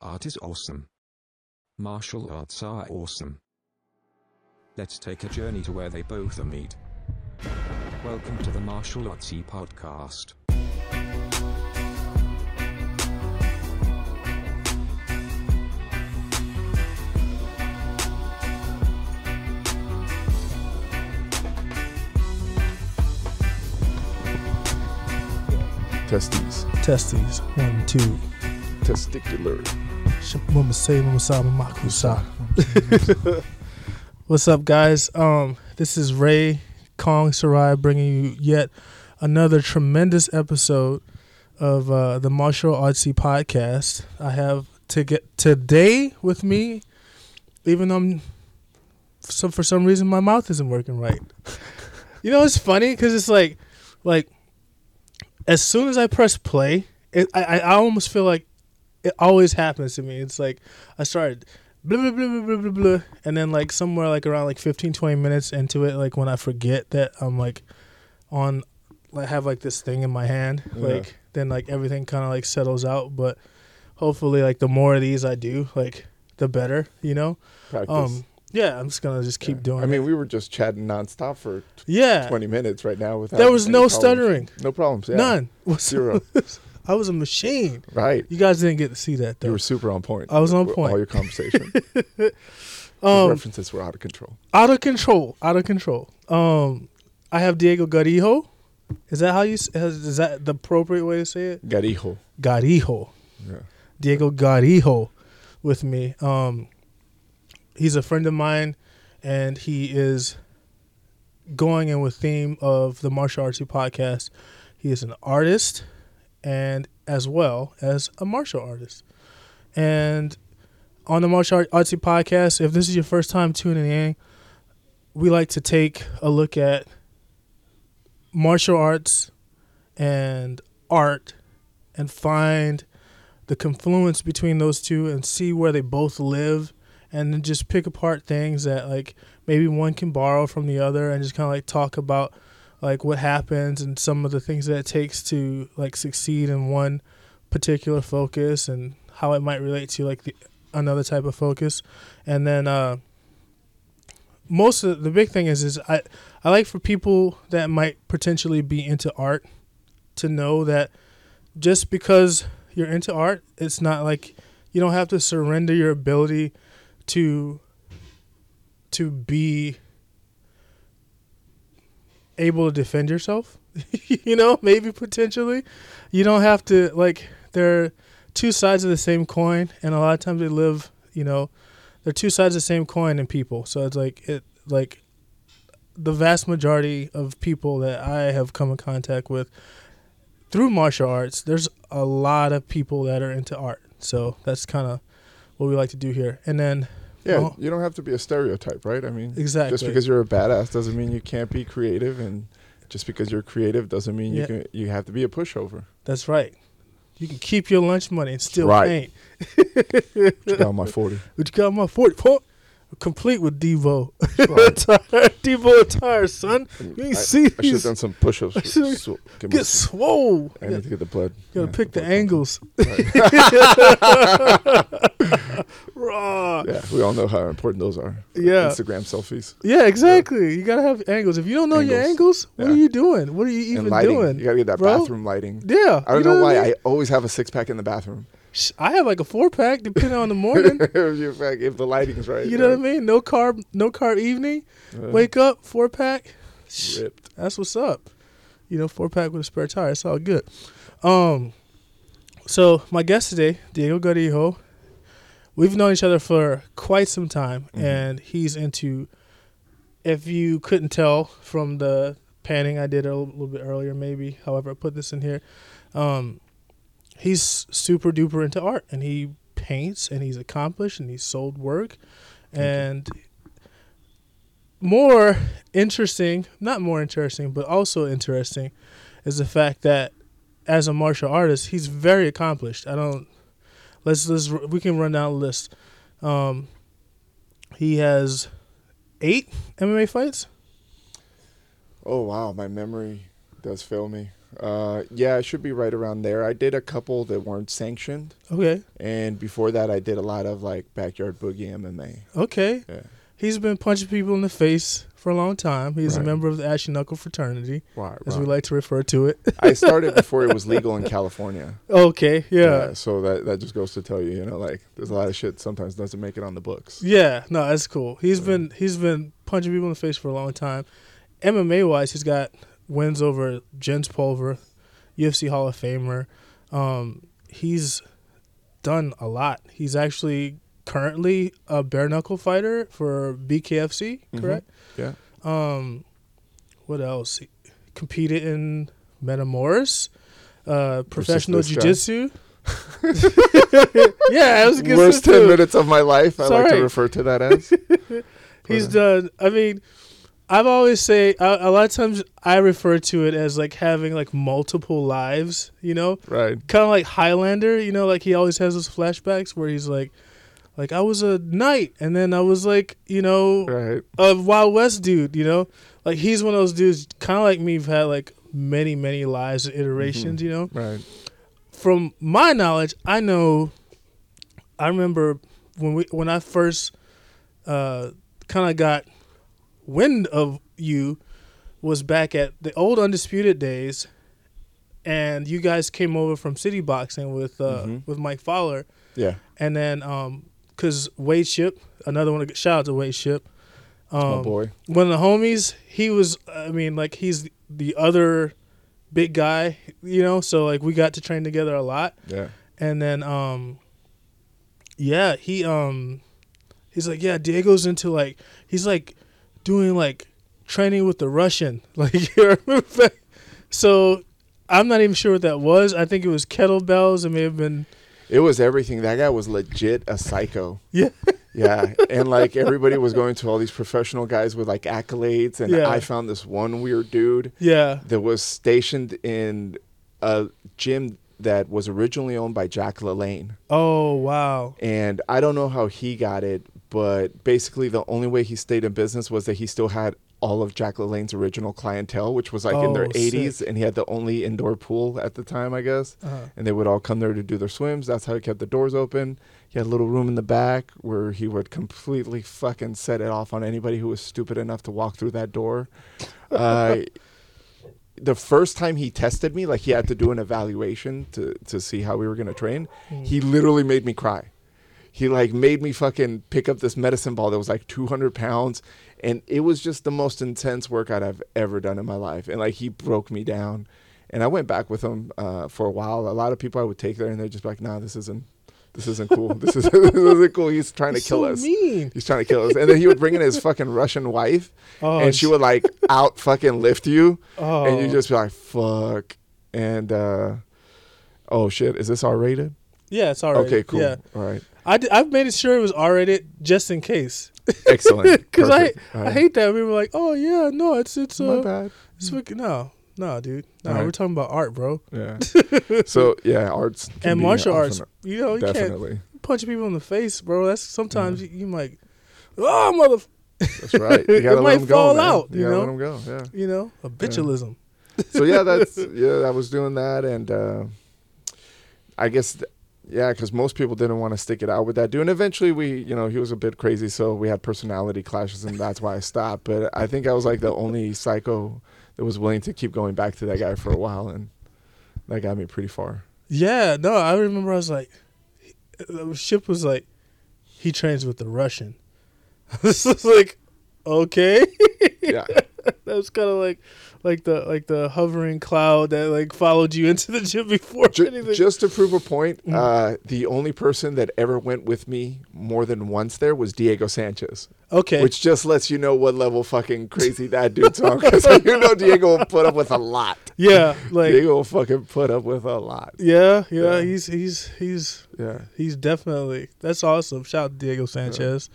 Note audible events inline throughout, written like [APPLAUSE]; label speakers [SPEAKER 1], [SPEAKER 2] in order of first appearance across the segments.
[SPEAKER 1] Art is awesome. Martial arts are awesome. Let's take a journey to where they both meet. Welcome to the Martial Artsy Podcast.
[SPEAKER 2] Testes.
[SPEAKER 3] Testes. One, two.
[SPEAKER 2] Testicular.
[SPEAKER 3] What's up, guys? Um, this is Ray Kong Sarai bringing you yet another tremendous episode of uh, the Martial Artsy podcast. I have to get today with me, even though I'm, so for some reason my mouth isn't working right. you know, it's funny because it's like, like, as soon as I press play, it, I I almost feel like it always happens to me. It's like I started blah blah blah blah blah blah, blah and then like somewhere like around like 15 20 minutes into it like when I forget that I'm like on like have like this thing in my hand
[SPEAKER 2] Yeah.
[SPEAKER 3] like then like everything kind of like settles out but hopefully like the more of these I do like the better, you know?
[SPEAKER 2] Practice.
[SPEAKER 3] Um yeah, I'm just going to just keep
[SPEAKER 2] Yeah.
[SPEAKER 3] doing
[SPEAKER 2] I mean,
[SPEAKER 3] it.
[SPEAKER 2] we were just chatting nonstop for
[SPEAKER 3] yeah.
[SPEAKER 2] 20 minutes right now without.
[SPEAKER 3] There was
[SPEAKER 2] any
[SPEAKER 3] no
[SPEAKER 2] problems.
[SPEAKER 3] stuttering.
[SPEAKER 2] No problems. Yeah.
[SPEAKER 3] None. [LAUGHS]
[SPEAKER 2] Zero.
[SPEAKER 3] I was a machine.
[SPEAKER 2] right.
[SPEAKER 3] You guys didn't get to see that though.
[SPEAKER 2] You were super on point.
[SPEAKER 3] I was on point.
[SPEAKER 2] All your conversation. [LAUGHS] The
[SPEAKER 3] Um
[SPEAKER 2] references were out of control.
[SPEAKER 3] out of control, out of control. Um, I have Diego Garijo. Is that how you? is that the appropriate way to say it?
[SPEAKER 2] Garijo.
[SPEAKER 3] Garijo,
[SPEAKER 2] Yeah.
[SPEAKER 3] Diego Garijo, with me. Um, he's a friend of mine, and he is going in with theme of the martial artsy podcast. He is an artist, and as well as a martial artist, and on the martial Art- artsy podcast. If this is your first time tuning in, we like to take a look at martial arts and art and find the confluence between those two and see where they both live and then just pick apart things that like maybe one can borrow from the other and just kind of like talk about like what happens and some of the things that it takes to like succeed in one particular focus and how it might relate to like the another type of focus. And then uh most of the big thing is is I I like for people that might potentially be into art to know that just because you're into art, it's not like you don't have to surrender your ability to to be able to defend yourself. [LAUGHS] you know, maybe potentially. You don't have to like there are two sides of the same coin and a lot of times they live, you know, they're two sides of the same coin in people. So it's like it like the vast majority of people that I have come in contact with through martial arts, there's a lot of people that are into art. So that's kind of what we like to do here. And then
[SPEAKER 2] Yeah.
[SPEAKER 3] Well-
[SPEAKER 2] you don't have to be a stereotype, right? I mean,
[SPEAKER 3] exactly
[SPEAKER 2] just because you're a badass doesn't mean you can't be creative, and just because you're creative doesn't mean you can. You have to be a pushover.
[SPEAKER 3] that's right. You can keep your lunch money and still
[SPEAKER 2] Right.
[SPEAKER 3] paint.
[SPEAKER 2] Check out [LAUGHS] my 40.
[SPEAKER 3] But you got my 40 point complete with Devo. [LAUGHS]
[SPEAKER 2] Right.
[SPEAKER 3] attire. Devo attire, son. You
[SPEAKER 2] I,
[SPEAKER 3] see
[SPEAKER 2] I should have done some push-ups.
[SPEAKER 3] I
[SPEAKER 2] So- get
[SPEAKER 3] swole.
[SPEAKER 2] I need to get the blood.
[SPEAKER 3] You gotta
[SPEAKER 2] Yeah,
[SPEAKER 3] pick the
[SPEAKER 2] blood
[SPEAKER 3] angles. [LAUGHS] Raw.
[SPEAKER 2] Yeah, we all know how important those are.
[SPEAKER 3] Yeah.
[SPEAKER 2] Instagram selfies.
[SPEAKER 3] Yeah, exactly. You gotta have angles. If you don't know your
[SPEAKER 2] Angles.
[SPEAKER 3] angles, what
[SPEAKER 2] Yeah.
[SPEAKER 3] are you doing? What are you even doing?
[SPEAKER 2] You gotta get that
[SPEAKER 3] bro?
[SPEAKER 2] bathroom lighting.
[SPEAKER 3] Yeah.
[SPEAKER 2] I don't
[SPEAKER 3] you
[SPEAKER 2] know,
[SPEAKER 3] what
[SPEAKER 2] why.
[SPEAKER 3] I, mean?
[SPEAKER 2] I always have a six pack in the bathroom.
[SPEAKER 3] I have like a four pack depending on the morning. [LAUGHS]
[SPEAKER 2] if the lighting's right.
[SPEAKER 3] you know what I mean? No carb, no carb evening.
[SPEAKER 2] Uh,
[SPEAKER 3] Wake up, four pack.
[SPEAKER 2] Ripped.
[SPEAKER 3] That's what's up. You know, four pack with a spare tire. It's all good. Um, so my guest today, Diego Garijo. We've known each other for quite some time,
[SPEAKER 2] Mhm.
[SPEAKER 3] and he's into. If you couldn't tell from the panning I did a little, bit earlier, maybe, however, I put this in here, um, he's super duper into art, and he paints, and he's accomplished, and he's sold work,
[SPEAKER 2] Thank you.
[SPEAKER 3] and more interesting, not more interesting, but also interesting, is the fact that as a martial artist, he's very accomplished. I don't. Let's let's we can run down a list. Um, he has eight MMA fights.
[SPEAKER 2] Oh wow, my memory does fail me. Uh, yeah, I should be right around there. I did a couple that weren't sanctioned,
[SPEAKER 3] Okay.
[SPEAKER 2] and before that, I did a lot of like backyard boogie MMA.
[SPEAKER 3] Okay.
[SPEAKER 2] Yeah.
[SPEAKER 3] He's been punching people in the face for a long time. He's a member of the Ashy Knuckle fraternity,
[SPEAKER 2] Wow.
[SPEAKER 3] as we like to refer to it. [LAUGHS]
[SPEAKER 2] I started [LAUGHS] before it was legal in California.
[SPEAKER 3] okay. Yeah.
[SPEAKER 2] So that that just goes to tell you, you know, like there's a lot of shit sometimes doesn't make it on the books.
[SPEAKER 3] Yeah. No, that's cool. He's
[SPEAKER 2] Yeah.
[SPEAKER 3] been he's been punching people in the face for a long time. MMA wise, he's got wins over Jens Pulver, UFC Hall of Famer. Um, he's done a lot. He's actually currently a bare knuckle fighter for BKFC,
[SPEAKER 2] Mhm.
[SPEAKER 3] correct?
[SPEAKER 2] Yeah.
[SPEAKER 3] Um, what else? Competed in Metamoris, uh, professional jiu-jitsu. [LAUGHS] yeah, it was a good
[SPEAKER 2] Worst ten
[SPEAKER 3] too.
[SPEAKER 2] minutes of my life. I like
[SPEAKER 3] alright.
[SPEAKER 2] to refer to that as. [LAUGHS]
[SPEAKER 3] He's
[SPEAKER 2] But,
[SPEAKER 3] done. I mean, I've always say a, a lot of times I refer to it as like having like multiple lives. You know,
[SPEAKER 2] right.
[SPEAKER 3] kind of like Highlander. You know, like he always has those flashbacks where he's like, like I was a knight, and then I was like, you know,
[SPEAKER 2] Right.
[SPEAKER 3] a Wild West dude. You know, like he's one of those dudes, kind of like me. Who've had like many, many lives and iterations.
[SPEAKER 2] Mhm.
[SPEAKER 3] You know,
[SPEAKER 2] Right.
[SPEAKER 3] from my knowledge, I know. I remember when we when I first uh, kind of got wind of you was back at the old undisputed days, and you guys came over from City Boxing with uh,
[SPEAKER 2] Mhm.
[SPEAKER 3] with Mike Fowler,
[SPEAKER 2] Yeah.
[SPEAKER 3] and then um, cause Wade Ship, another one. Shout out to Wade Ship.
[SPEAKER 2] My
[SPEAKER 3] Um,
[SPEAKER 2] boy.
[SPEAKER 3] one of the homies, he was. I mean, like he's the other big guy, you know. So like we got to train together a lot
[SPEAKER 2] Yeah.
[SPEAKER 3] and then um yeah he um he's like yeah diego's into like he's like doing like training with the russian [LAUGHS] like you remember [LAUGHS] so i'm not even sure what that was i think it was kettlebells it may have been
[SPEAKER 2] It was everything. That guy was legit a psycho.
[SPEAKER 3] Yeah.
[SPEAKER 2] Yeah. [LAUGHS] And like everybody was going to all these professional guys with like accolades. And
[SPEAKER 3] Yeah.
[SPEAKER 2] I found this one weird dude
[SPEAKER 3] yeah
[SPEAKER 2] that was stationed in a gym that was originally owned by Jack LaLanne.
[SPEAKER 3] oh wow
[SPEAKER 2] And I don't know how he got it, but basically the only way he stayed in business was that he still had all of Jack LaLanne's original clientele, which was like in their
[SPEAKER 3] Oh, sick.
[SPEAKER 2] 80s, and he had the only indoor pool at the time, I guess.
[SPEAKER 3] uh-huh.
[SPEAKER 2] And they would all come there to do their swims. That's how he kept the doors open. He had a little room in the back where he would completely fucking set it off on anybody who was stupid enough to walk through that door. [LAUGHS] Uh, the first time he tested me, like he had to do an evaluation to, to see how we were going to train, he literally made me cry. He like made me fucking pick up this medicine ball that was like 200 pounds. And it was just the most intense workout I've ever done in my life. And like he broke me down. And I went back with him uh, for a while. A lot of people I would take there and they're just like, nah, this isn't, this isn't cool. This, is, [LAUGHS] this isn't cool. He's trying to
[SPEAKER 3] He's
[SPEAKER 2] kill
[SPEAKER 3] so
[SPEAKER 2] us.
[SPEAKER 3] mean
[SPEAKER 2] He's trying to kill us. And then he would bring in his fucking Russian wife
[SPEAKER 3] oh
[SPEAKER 2] and she would like out fucking lift you
[SPEAKER 3] oh
[SPEAKER 2] and you just be like fuck and uh oh shit is this r-rated
[SPEAKER 3] yeah it's all right
[SPEAKER 2] okay cool
[SPEAKER 3] yeah
[SPEAKER 2] all right
[SPEAKER 3] I d- I've made sure it was r-rated just in case. [LAUGHS]
[SPEAKER 2] Excellent. [LAUGHS]
[SPEAKER 3] Because I.
[SPEAKER 2] All
[SPEAKER 3] I hate that. We were like oh yeah no it's it's uh, my
[SPEAKER 2] bad.
[SPEAKER 3] it's fucking- no no dude. No
[SPEAKER 2] Alright.
[SPEAKER 3] we're talking about art bro.
[SPEAKER 2] Yeah. [LAUGHS] So yeah arts
[SPEAKER 3] and martial arts you know you can't punch people in the face, bro. That's sometimes you, you might, oh mother,
[SPEAKER 2] that's right. You gotta
[SPEAKER 3] It
[SPEAKER 2] let
[SPEAKER 3] might
[SPEAKER 2] them go
[SPEAKER 3] fall
[SPEAKER 2] man.
[SPEAKER 3] out,
[SPEAKER 2] you,
[SPEAKER 3] you
[SPEAKER 2] gotta
[SPEAKER 3] know?
[SPEAKER 2] let them go yeah.
[SPEAKER 3] You know, habitualism.
[SPEAKER 2] so yeah that's yeah i was doing that and uh i guess th- yeah because most people didn't want to stick it out with that dude. And eventually we you know he was a bit crazy so we had personality clashes and that's why i stopped. But i think i was like the only psycho that was willing to keep going back to that guy for a while and that got me pretty far.
[SPEAKER 3] Yeah, no, I remember I was like, the ship was like, he trains with the Russian. [LAUGHS] this was like, okay,
[SPEAKER 2] yeah. [LAUGHS]
[SPEAKER 3] That was kind of like, like the like the hovering cloud that like followed you into the gym before
[SPEAKER 2] Ju-
[SPEAKER 3] anything.
[SPEAKER 2] just to prove a point
[SPEAKER 3] Mm.
[SPEAKER 2] uh the only person that ever went with me more than once there was diego sanchez
[SPEAKER 3] okay,
[SPEAKER 2] which just lets you know what level fucking crazy that dude's on because [LAUGHS] you know diego will put up with a lot
[SPEAKER 3] yeah, like
[SPEAKER 2] Diego will fucking put up with a lot.
[SPEAKER 3] yeah, yeah,
[SPEAKER 2] Yeah.
[SPEAKER 3] he's he's he's
[SPEAKER 2] Yeah.
[SPEAKER 3] he's definitely that's awesome. Shout out to Diego Sanchez.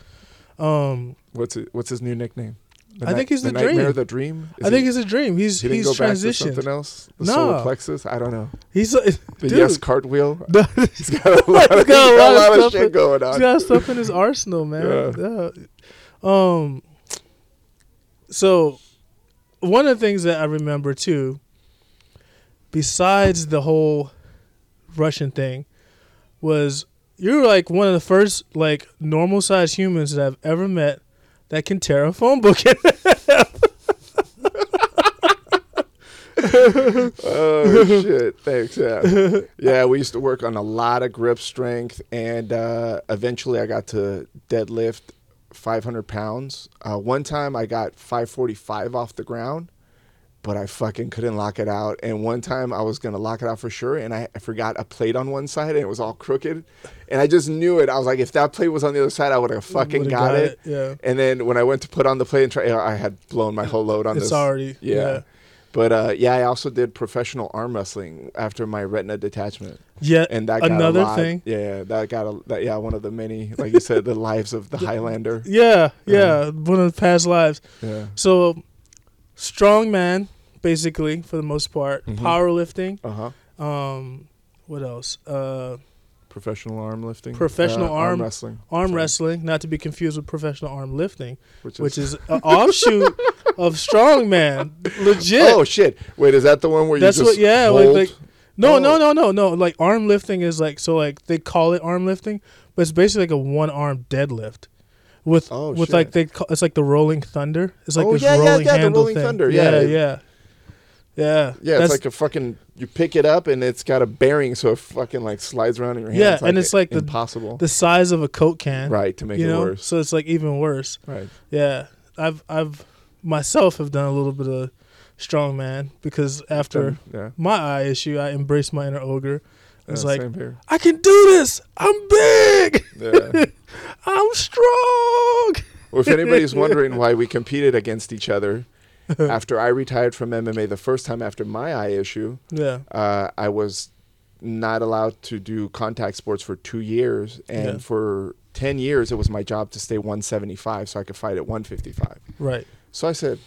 [SPEAKER 3] Um,
[SPEAKER 2] What's it, what's his new nickname? The
[SPEAKER 3] I think he's the Dream.
[SPEAKER 2] Nightmare, the dream. Is
[SPEAKER 3] I think
[SPEAKER 2] he,
[SPEAKER 3] it's a dream. He's
[SPEAKER 2] he
[SPEAKER 3] he's
[SPEAKER 2] go back to something else. The
[SPEAKER 3] No.
[SPEAKER 2] solar plexus. I don't know.
[SPEAKER 3] He's a, [LAUGHS]
[SPEAKER 2] The
[SPEAKER 3] dude.
[SPEAKER 2] yes cartwheel. [LAUGHS] He's got a [LAUGHS] lot,
[SPEAKER 3] He's
[SPEAKER 2] of,
[SPEAKER 3] got a lot of
[SPEAKER 2] lot of
[SPEAKER 3] stuff
[SPEAKER 2] shit
[SPEAKER 3] in-
[SPEAKER 2] going
[SPEAKER 3] He's
[SPEAKER 2] on.
[SPEAKER 3] got stuff in his arsenal, man. Yeah. Um. So, one of the things that I remember too, besides the whole Russian thing, was you're like one of the first like normal sized humans that I've ever met that can tear a phone book. in [LAUGHS]
[SPEAKER 2] oh shit! Thanks. Yeah, yeah. We used to work on a lot of grip strength, and uh, eventually I got to deadlift 500 pounds. Uh, one time I got 545 off the ground, but I fucking couldn't lock it out. And one time I was gonna lock it out for sure, and I, I forgot a plate on one side, and it was all crooked. And I just knew it. I was like, if that plate was on the other side, I would have fucking
[SPEAKER 3] Would've
[SPEAKER 2] got, it.
[SPEAKER 3] Yeah.
[SPEAKER 2] And then when I went to put on the plate and try, I had blown my whole load on
[SPEAKER 3] It's
[SPEAKER 2] this.
[SPEAKER 3] already
[SPEAKER 2] yeah.
[SPEAKER 3] yeah.
[SPEAKER 2] But uh, yeah, I also did professional arm wrestling after my retina detachment,
[SPEAKER 3] Yeah,
[SPEAKER 2] and that got
[SPEAKER 3] another
[SPEAKER 2] a lot.
[SPEAKER 3] thing.
[SPEAKER 2] Yeah, that got a that, yeah one of the many, like you said, the lives of the [LAUGHS] Highlander.
[SPEAKER 3] Yeah, yeah, one of the past lives.
[SPEAKER 2] Yeah.
[SPEAKER 3] So, strong man, basically for the most part.
[SPEAKER 2] Mhm.
[SPEAKER 3] Powerlifting.
[SPEAKER 2] Uh huh.
[SPEAKER 3] Um, what else? Uh,
[SPEAKER 2] Professional arm lifting.
[SPEAKER 3] Professional
[SPEAKER 2] Uh,
[SPEAKER 3] arm-
[SPEAKER 2] wrestling.
[SPEAKER 3] arm
[SPEAKER 2] Sorry.
[SPEAKER 3] wrestling, not to be confused with professional arm lifting,
[SPEAKER 2] Which is,
[SPEAKER 3] which is [LAUGHS] an offshoot of strongman. Legit.
[SPEAKER 2] oh shit! Wait, is that the one where
[SPEAKER 3] That's
[SPEAKER 2] you
[SPEAKER 3] what-
[SPEAKER 2] just
[SPEAKER 3] yeah, like-
[SPEAKER 2] hold?
[SPEAKER 3] like- no,
[SPEAKER 2] oh.
[SPEAKER 3] no, no, no, no. Like arm lifting is like so like they call it arm lifting, but it's basically like a one arm deadlift. With
[SPEAKER 2] Oh,
[SPEAKER 3] with like they call, it's like the rolling thunder. It's like
[SPEAKER 2] Oh,
[SPEAKER 3] this
[SPEAKER 2] yeah, yeah,
[SPEAKER 3] rolling
[SPEAKER 2] yeah, the
[SPEAKER 3] handle
[SPEAKER 2] rolling
[SPEAKER 3] thing.
[SPEAKER 2] thunder,
[SPEAKER 3] Yeah,
[SPEAKER 2] yeah.
[SPEAKER 3] yeah, yeah.
[SPEAKER 2] yeah, it's like a fucking. You pick it up and it's got a bearing, so it fucking like slides around in your hand.
[SPEAKER 3] Yeah, and it's like the-
[SPEAKER 2] impossible.
[SPEAKER 3] the size of a coke can.
[SPEAKER 2] right to make it
[SPEAKER 3] know,
[SPEAKER 2] worse.
[SPEAKER 3] so it's like even worse.
[SPEAKER 2] Right.
[SPEAKER 3] Yeah, I've I've myself have done a little bit of strongman because after
[SPEAKER 2] yeah.
[SPEAKER 3] my eye issue, I embraced my inner ogre. It's
[SPEAKER 2] yeah,
[SPEAKER 3] like. I can do this. I'm big.
[SPEAKER 2] Yeah. [LAUGHS]
[SPEAKER 3] I'm strong.
[SPEAKER 2] Well, if anybody's [LAUGHS] wondering why we competed against each other, [LAUGHS] after I retired from MMA the first time after my eye issue,
[SPEAKER 3] Yeah,
[SPEAKER 2] uh, I was not allowed to do contact sports for two years, and
[SPEAKER 3] Yeah.
[SPEAKER 2] for ten years it was my job to stay 175 so I could fight at 155.
[SPEAKER 3] right.
[SPEAKER 2] So I said,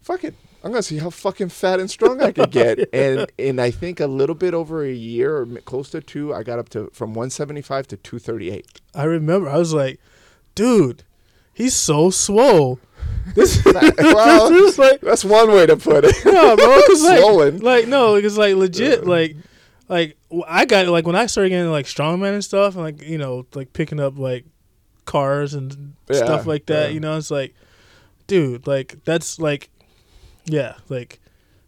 [SPEAKER 2] "Fuck it." I'm gonna see how fucking fat and strong I could get, [LAUGHS] and and I think a little bit over a year or close to two, I got up to from 175 to 238.
[SPEAKER 3] I remember. I was like, dude, he's so swole. [LAUGHS] This,
[SPEAKER 2] well, [LAUGHS]
[SPEAKER 3] this like
[SPEAKER 2] that's one way to put it.
[SPEAKER 3] no, bro. [LAUGHS] Cause like, like no, it's like legit.
[SPEAKER 2] Yeah.
[SPEAKER 3] Like, like I got like when I started getting like strongman and stuff, and like you know, like picking up like cars and
[SPEAKER 2] Yeah,
[SPEAKER 3] stuff like that.
[SPEAKER 2] yeah.
[SPEAKER 3] You know, it's like, dude, like that's like, yeah, like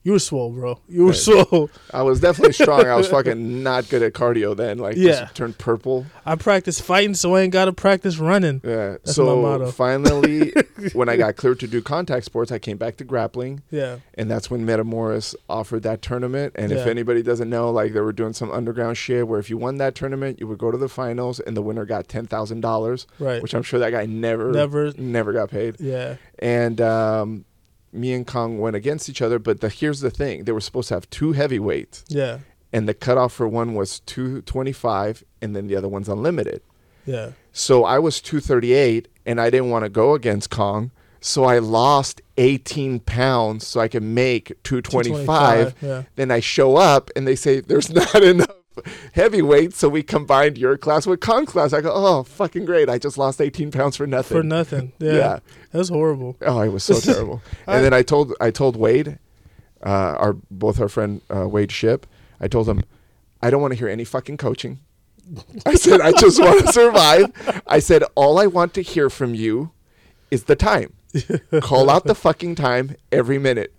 [SPEAKER 3] you were swole, bro. You were
[SPEAKER 2] Right.
[SPEAKER 3] swole.
[SPEAKER 2] I was definitely strong. I was [LAUGHS] fucking not good at cardio then. Like,
[SPEAKER 3] Yeah.
[SPEAKER 2] just turned purple.
[SPEAKER 3] I practice fighting, so I ain't gotta practice running.
[SPEAKER 2] Yeah.
[SPEAKER 3] That's
[SPEAKER 2] so finally, [LAUGHS] when I got cleared to do contact sports, I came back to grappling,
[SPEAKER 3] Yeah,
[SPEAKER 2] and that's when Metamoris offered that tournament. And if anybody doesn't know, like they were doing some underground shit where if you won that tournament, you would go to the finals, and the winner got ten thousand dollars,
[SPEAKER 3] right.
[SPEAKER 2] which I'm sure that guy never,
[SPEAKER 3] Never.
[SPEAKER 2] never got paid.
[SPEAKER 3] Yeah,
[SPEAKER 2] And um, me and Kong went against each other. But the, here's the thing: they were supposed to have two heavyweights.
[SPEAKER 3] yeah,
[SPEAKER 2] and the cutoff for one was 225 and then the other one's unlimited
[SPEAKER 3] yeah.
[SPEAKER 2] so i was 238 and i didn't want to go against kong so i lost 18 pounds so i could make 225
[SPEAKER 3] 225, Yeah.
[SPEAKER 2] then i show up and they say there's [LAUGHS] not enough heavyweight so we combined your class with Kong class i go oh fucking great i just lost 18 pounds for nothing
[SPEAKER 3] For nothing. [LAUGHS] Yeah.
[SPEAKER 2] yeah.
[SPEAKER 3] That was horrible.
[SPEAKER 2] Oh, it was so [LAUGHS] terrible.
[SPEAKER 3] I-
[SPEAKER 2] and then I told I told Wade, uh, our both our friend uh, Wade Ship, I told him, I don't want to hear any fucking coaching. [LAUGHS] I said I just want to survive. I said all I want to hear from you is the time. Call out the fucking time every minute.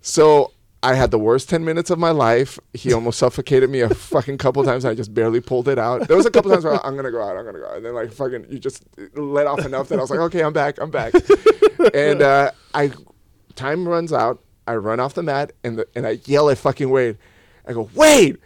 [SPEAKER 2] So I had the worst ten minutes of my life. He almost suffocated me a fucking couple times. I just barely pulled it out. There was a couple times where I'm gonna go out. I'm gonna go out. And then like fucking, you just let off enough that I was like, okay, I'm back. I'm back. and uh, I, time runs out. I run off the mat and the, and I yell at fucking Wade. I go, Wade.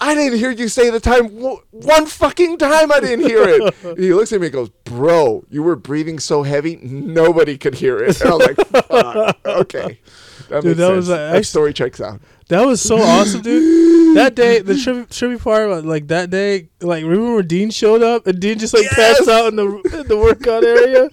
[SPEAKER 2] I didn't hear you say the time w- one fucking time. I didn't hear it. [LAUGHS] he looks at me and goes, "Bro, you were breathing so heavy, nobody could hear it." And I was like, [LAUGHS] Fuck, "Okay, that
[SPEAKER 3] Dude, that
[SPEAKER 2] sense.
[SPEAKER 3] was, uh,
[SPEAKER 2] that story checks out."
[SPEAKER 3] That was so [LAUGHS] awesome, dude. That day, the trippy, trippy part, like that day, like remember when Dean showed up and Dean just like
[SPEAKER 2] Yes!
[SPEAKER 3] passed out in the in the workout area.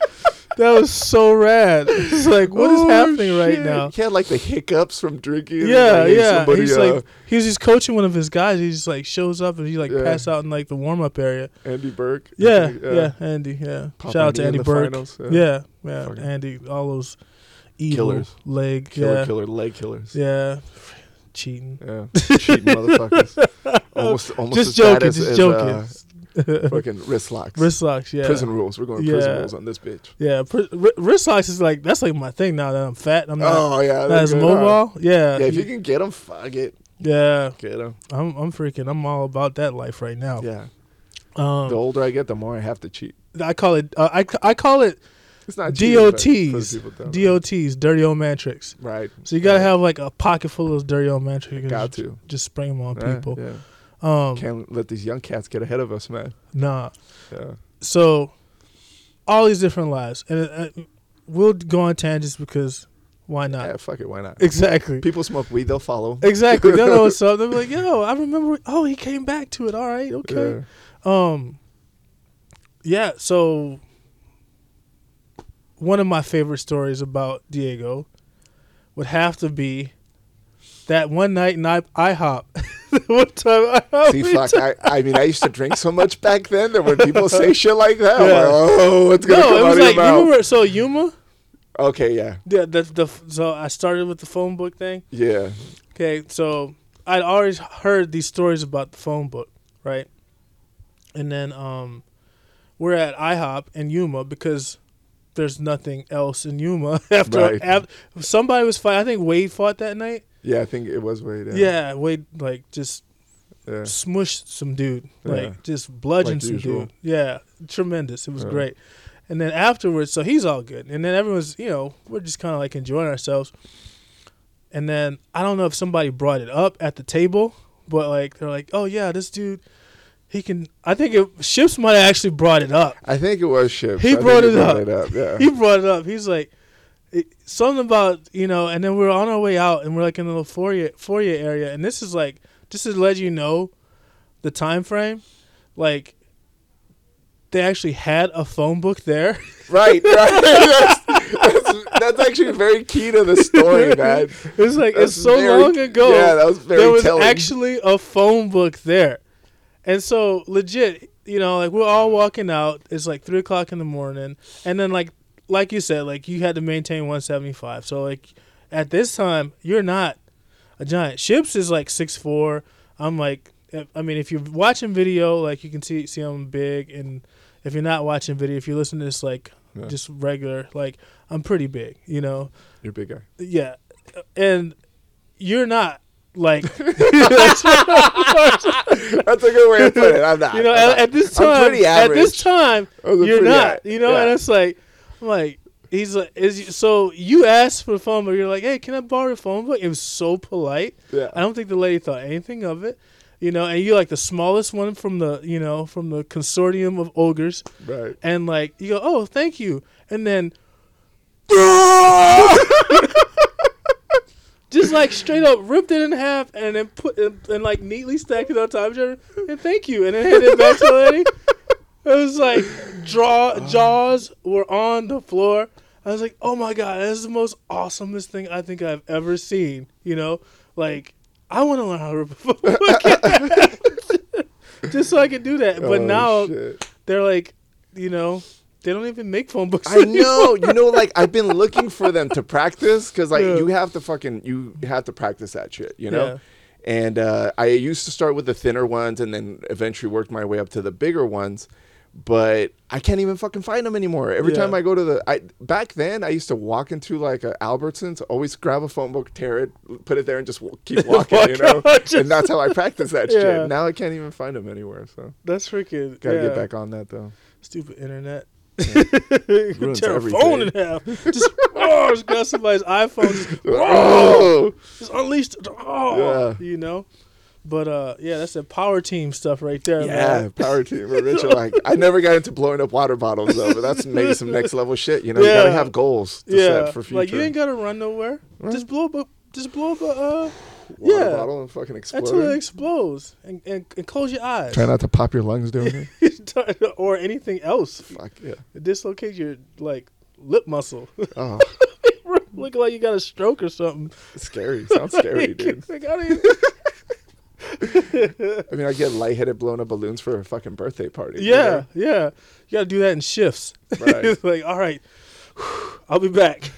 [SPEAKER 3] That was so rad. It's like what is
[SPEAKER 2] Oh,
[SPEAKER 3] happening right now?
[SPEAKER 2] He had like the hiccups from drinking. and,
[SPEAKER 3] Yeah,
[SPEAKER 2] like,
[SPEAKER 3] yeah.
[SPEAKER 2] somebody,
[SPEAKER 3] he's
[SPEAKER 2] uh,
[SPEAKER 3] like he's just coaching one of his guys. He just like shows up and he like
[SPEAKER 2] Yeah.
[SPEAKER 3] passed out in like the warm up area.
[SPEAKER 2] Andy Burke.
[SPEAKER 3] Yeah, yeah, Andy. Yeah,
[SPEAKER 2] Papa
[SPEAKER 3] shout out to
[SPEAKER 2] knee in
[SPEAKER 3] Andy
[SPEAKER 2] the
[SPEAKER 3] Burke.
[SPEAKER 2] finals, yeah.
[SPEAKER 3] Yeah, yeah,
[SPEAKER 2] Fucking-
[SPEAKER 3] Andy. All those evil
[SPEAKER 2] Killers.
[SPEAKER 3] leg.
[SPEAKER 2] Killer,
[SPEAKER 3] yeah,
[SPEAKER 2] killer, leg killers.
[SPEAKER 3] yeah. cheating.
[SPEAKER 2] Yeah, cheating motherfuckers. [LAUGHS] Almost, almost
[SPEAKER 3] just
[SPEAKER 2] as
[SPEAKER 3] joking,
[SPEAKER 2] bad as,
[SPEAKER 3] just
[SPEAKER 2] as,
[SPEAKER 3] joking.
[SPEAKER 2] Uh, [LAUGHS] fucking wrist locks.
[SPEAKER 3] wrist locks, yeah,
[SPEAKER 2] Prison rules. We're going prison rules on this bitch.
[SPEAKER 3] yeah. Pr- wri- wrist locks is like that's like my thing now that I'm fat. I'm not,
[SPEAKER 2] Oh yeah,
[SPEAKER 3] not
[SPEAKER 2] they're
[SPEAKER 3] as mobile. Yeah,
[SPEAKER 2] Yeah, if you can get them, fuck it,
[SPEAKER 3] yeah.
[SPEAKER 2] get them.
[SPEAKER 3] I'm I'm freaking. I'm all about that life right now.
[SPEAKER 2] Yeah.
[SPEAKER 3] Um,
[SPEAKER 2] The older I get, the more I have to cheat.
[SPEAKER 3] I call it. Uh, I I call it
[SPEAKER 2] It's not cheating, but for the
[SPEAKER 3] DOTs.
[SPEAKER 2] people that don't know.
[SPEAKER 3] DOTs, dirty old man tricks.
[SPEAKER 2] Right.
[SPEAKER 3] So you gotta
[SPEAKER 2] Right.
[SPEAKER 3] have like a pocket full of those dirty old man tricks.
[SPEAKER 2] Got to.
[SPEAKER 3] Just spring them on
[SPEAKER 2] Yeah,
[SPEAKER 3] people.
[SPEAKER 2] Yeah.
[SPEAKER 3] Um,
[SPEAKER 2] Can't let these young cats get ahead of us, man.
[SPEAKER 3] nah.
[SPEAKER 2] Yeah.
[SPEAKER 3] So all these different lives, and uh, we'll go on tangents because why not?
[SPEAKER 2] Yeah, fuck it. Why not?
[SPEAKER 3] Exactly.
[SPEAKER 2] People smoke weed, they'll follow.
[SPEAKER 3] Exactly. They'll know what's [LAUGHS] up. They'll be like, "Yo, I remember. Oh, he came back to it. All right, okay."
[SPEAKER 2] Yeah.
[SPEAKER 3] Um. Yeah. So one of my favorite stories about Diego would have to be that one night in I- IHOP. [LAUGHS] [LAUGHS] one time, IHOP
[SPEAKER 2] See, fuck. I, I mean, I used to drink so much back then that when people say [LAUGHS] shit like that, I'm
[SPEAKER 3] Yeah.
[SPEAKER 2] like, oh, what's gonna
[SPEAKER 3] no,
[SPEAKER 2] come
[SPEAKER 3] it was like you remember. So Yuma,
[SPEAKER 2] Okay, yeah,
[SPEAKER 3] the, the the so I started with the phone book thing.
[SPEAKER 2] yeah,
[SPEAKER 3] Okay, so I'd always heard these stories about the phone book, right? And then um, we're at IHOP in Yuma because there's nothing else in Yuma [LAUGHS] after,
[SPEAKER 2] Right.
[SPEAKER 3] after somebody was fighting. I think Wade fought that night.
[SPEAKER 2] Yeah. I think it was Wade.
[SPEAKER 3] Yeah,
[SPEAKER 2] Yeah,
[SPEAKER 3] Wade like just
[SPEAKER 2] yeah.
[SPEAKER 3] smushed some dude,
[SPEAKER 2] Yeah.
[SPEAKER 3] like just bludgeoned
[SPEAKER 2] Like
[SPEAKER 3] some
[SPEAKER 2] usual.
[SPEAKER 3] dude. Yeah, tremendous. It was
[SPEAKER 2] Yeah.
[SPEAKER 3] great. And then afterwards, so he's all good. And then everyone's, you know, we're just kind of like enjoying ourselves. And then I don't know if somebody brought it up at the table, but like they're like, "Oh yeah, this dude, he can." I think it, Ships might have actually brought it up.
[SPEAKER 2] I think it was Ships.
[SPEAKER 3] He brought it
[SPEAKER 2] brought
[SPEAKER 3] up.
[SPEAKER 2] it up. Yeah, [LAUGHS]
[SPEAKER 3] He brought it up. He's like, it, something about you know. And then we're on our way out, and we're like in the little foyer foyer area, and this is like just to let you know, the time frame, like. They actually had a phone book there. [LAUGHS]
[SPEAKER 2] right, right. that's, [LAUGHS] that's, that's actually very key to the story, man. [LAUGHS]
[SPEAKER 3] It's like
[SPEAKER 2] That's
[SPEAKER 3] it's so
[SPEAKER 2] very-
[SPEAKER 3] long ago.
[SPEAKER 2] Yeah, that was very
[SPEAKER 3] there was
[SPEAKER 2] telling.
[SPEAKER 3] actually a phone book there, and so legit, you know, like we're all walking out. It's like three o'clock in the morning, and then like like you said, like you had to maintain one seventy five. So like at this time, you're not a giant. Ships is like six four. I'm like, I mean, if you're watching video, like you can see see I'm big, and if you're not watching video, if you listen to this like
[SPEAKER 2] Yeah.
[SPEAKER 3] just regular, like I'm pretty big, you know.
[SPEAKER 2] You're a big guy.
[SPEAKER 3] Yeah, and you're not like [LAUGHS] [LAUGHS] [LAUGHS]
[SPEAKER 2] That's a good way to put it. I'm not.
[SPEAKER 3] you know at, at this
[SPEAKER 2] I'm
[SPEAKER 3] time. At this time,
[SPEAKER 2] I was a
[SPEAKER 3] you're not. You know,
[SPEAKER 2] yeah.
[SPEAKER 3] and it's like I'm like he's like is so you asked for the phone book. You're like, hey, can I borrow your phone book? It was so polite.
[SPEAKER 2] Yeah.
[SPEAKER 3] I don't think the lady thought anything of it. You know, and you're like the smallest one from the you know from the consortium of ogres,
[SPEAKER 2] Right.
[SPEAKER 3] and like you go, oh, thank you, and then [LAUGHS] just like straight up ripped it in half and then put and, and like neatly stacked it on top of each other and thank you and then handed it back to the lady. It was like draw [LAUGHS] jaws were on the floor. I was like, oh my god, this is the most awesomest thing I think I've ever seen. You know, like I want to learn how to rip a phone [LAUGHS] book. just so I could do that. But
[SPEAKER 2] Oh,
[SPEAKER 3] now
[SPEAKER 2] shit.
[SPEAKER 3] they're like, you know, they don't even make phone books.
[SPEAKER 2] I know. You know, like I've been looking for them to practice because like
[SPEAKER 3] Yeah.
[SPEAKER 2] you have to fucking you have to practice that shit. You know.
[SPEAKER 3] Yeah.
[SPEAKER 2] And uh, I used to start with the thinner ones and then eventually worked my way up to the bigger ones. But I can't even fucking find them anymore. Every
[SPEAKER 3] Yeah.
[SPEAKER 2] time I go to the, I back then I used to walk into like a Albertsons, always grab a phone book, tear it, put it there, and just w- keep [LAUGHS] walking. you know,
[SPEAKER 3] just-
[SPEAKER 2] and that's how I practice that [LAUGHS]
[SPEAKER 3] Yeah.
[SPEAKER 2] shit. Now I can't even find them anywhere. So
[SPEAKER 3] That's freaking.
[SPEAKER 2] gotta
[SPEAKER 3] yeah.
[SPEAKER 2] get back on that though.
[SPEAKER 3] Stupid internet.
[SPEAKER 2] Ruins [LAUGHS]
[SPEAKER 3] Tear a phone in half. Just, oh, just got somebody's iPhone. Just,
[SPEAKER 2] Oh,
[SPEAKER 3] just unleashed. Oh,
[SPEAKER 2] Yeah.
[SPEAKER 3] you know. But uh, yeah, that's the power team stuff right there,
[SPEAKER 2] yeah,
[SPEAKER 3] man.
[SPEAKER 2] power team. We're rich. [LAUGHS] Like I never got into blowing up water bottles though, but that's maybe some next level shit. You know, you gotta have goals to
[SPEAKER 3] Yeah,
[SPEAKER 2] set for future.
[SPEAKER 3] like you ain't gotta run nowhere. Just blow up a, just blow up a, uh,
[SPEAKER 2] water
[SPEAKER 3] yeah.
[SPEAKER 2] bottle and fucking explode.
[SPEAKER 3] until it explodes, and, and, and close your eyes,
[SPEAKER 2] Try not to pop your lungs doing it. [LAUGHS]
[SPEAKER 3] or anything else.
[SPEAKER 2] Fuck yeah.
[SPEAKER 3] Dislocate your like lip muscle.
[SPEAKER 2] Oh, [LAUGHS]
[SPEAKER 3] Look like you got a stroke or something.
[SPEAKER 2] it's scary. Sounds scary, dude.
[SPEAKER 3] Like, I don't even-
[SPEAKER 2] I mean, I get lightheaded blowing up balloons for a fucking birthday party. you
[SPEAKER 3] Yeah,
[SPEAKER 2] know?
[SPEAKER 3] yeah. You gotta do that in shifts.
[SPEAKER 2] Right.
[SPEAKER 3] it's [LAUGHS] like, all right, I'll be back. [LAUGHS]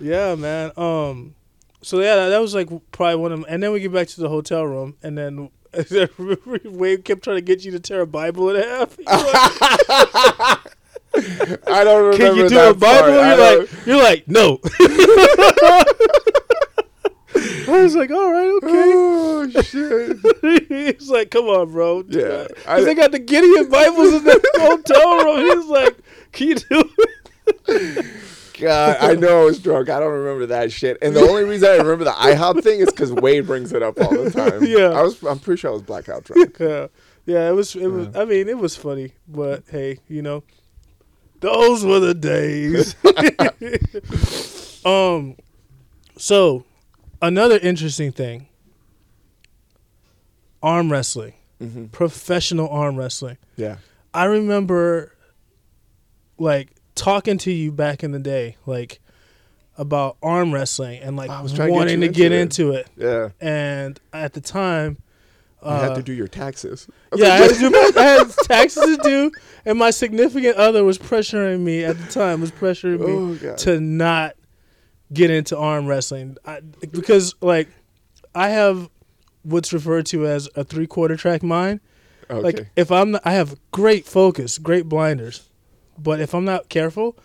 [SPEAKER 3] yeah, man. Um, so yeah, that, that was like probably one of them. And then we get back to the hotel room, and then [LAUGHS] Wade kept trying to get you to tear a Bible in half.
[SPEAKER 2] I don't remember
[SPEAKER 3] Can you do
[SPEAKER 2] that
[SPEAKER 3] a Bible?
[SPEAKER 2] part.
[SPEAKER 3] You're like, you're like, no. [LAUGHS] I was like, all right, okay.
[SPEAKER 2] Oh shit! [LAUGHS]
[SPEAKER 3] He's like, come on, bro.
[SPEAKER 2] Yeah, I-
[SPEAKER 3] they got the Gideon Bibles in the [LAUGHS] hotel room. He's like, can you do it?
[SPEAKER 2] God, I know I was drunk. I don't remember that shit. And the only reason I remember the IHOP thing is because Wade brings it up all the time.
[SPEAKER 3] Yeah.
[SPEAKER 2] I was. I'm pretty sure I was blackout drunk.
[SPEAKER 3] Yeah, yeah. It was. It was. I mean, it was funny, but hey, you know, those were the days. um, so another interesting thing: arm wrestling,
[SPEAKER 2] hmm
[SPEAKER 3] professional arm wrestling.
[SPEAKER 2] Yeah.
[SPEAKER 3] I remember, like talking to you back in the day, like about arm wrestling and like
[SPEAKER 2] I was trying to get
[SPEAKER 3] wanting to get
[SPEAKER 2] into
[SPEAKER 3] into it.
[SPEAKER 2] Yeah.
[SPEAKER 3] And at the time,
[SPEAKER 2] You had
[SPEAKER 3] uh,
[SPEAKER 2] to do your taxes.
[SPEAKER 3] yeah, I had, do I had taxes to do, and my significant other was pressuring me at the time. Was pressuring me
[SPEAKER 2] Oh
[SPEAKER 3] to not get into arm wrestling I, because, like, I have what's referred to as a three quarter track mind.
[SPEAKER 2] okay.
[SPEAKER 3] Like, if I'm, not, I have great focus, great blinders, but if I'm not careful,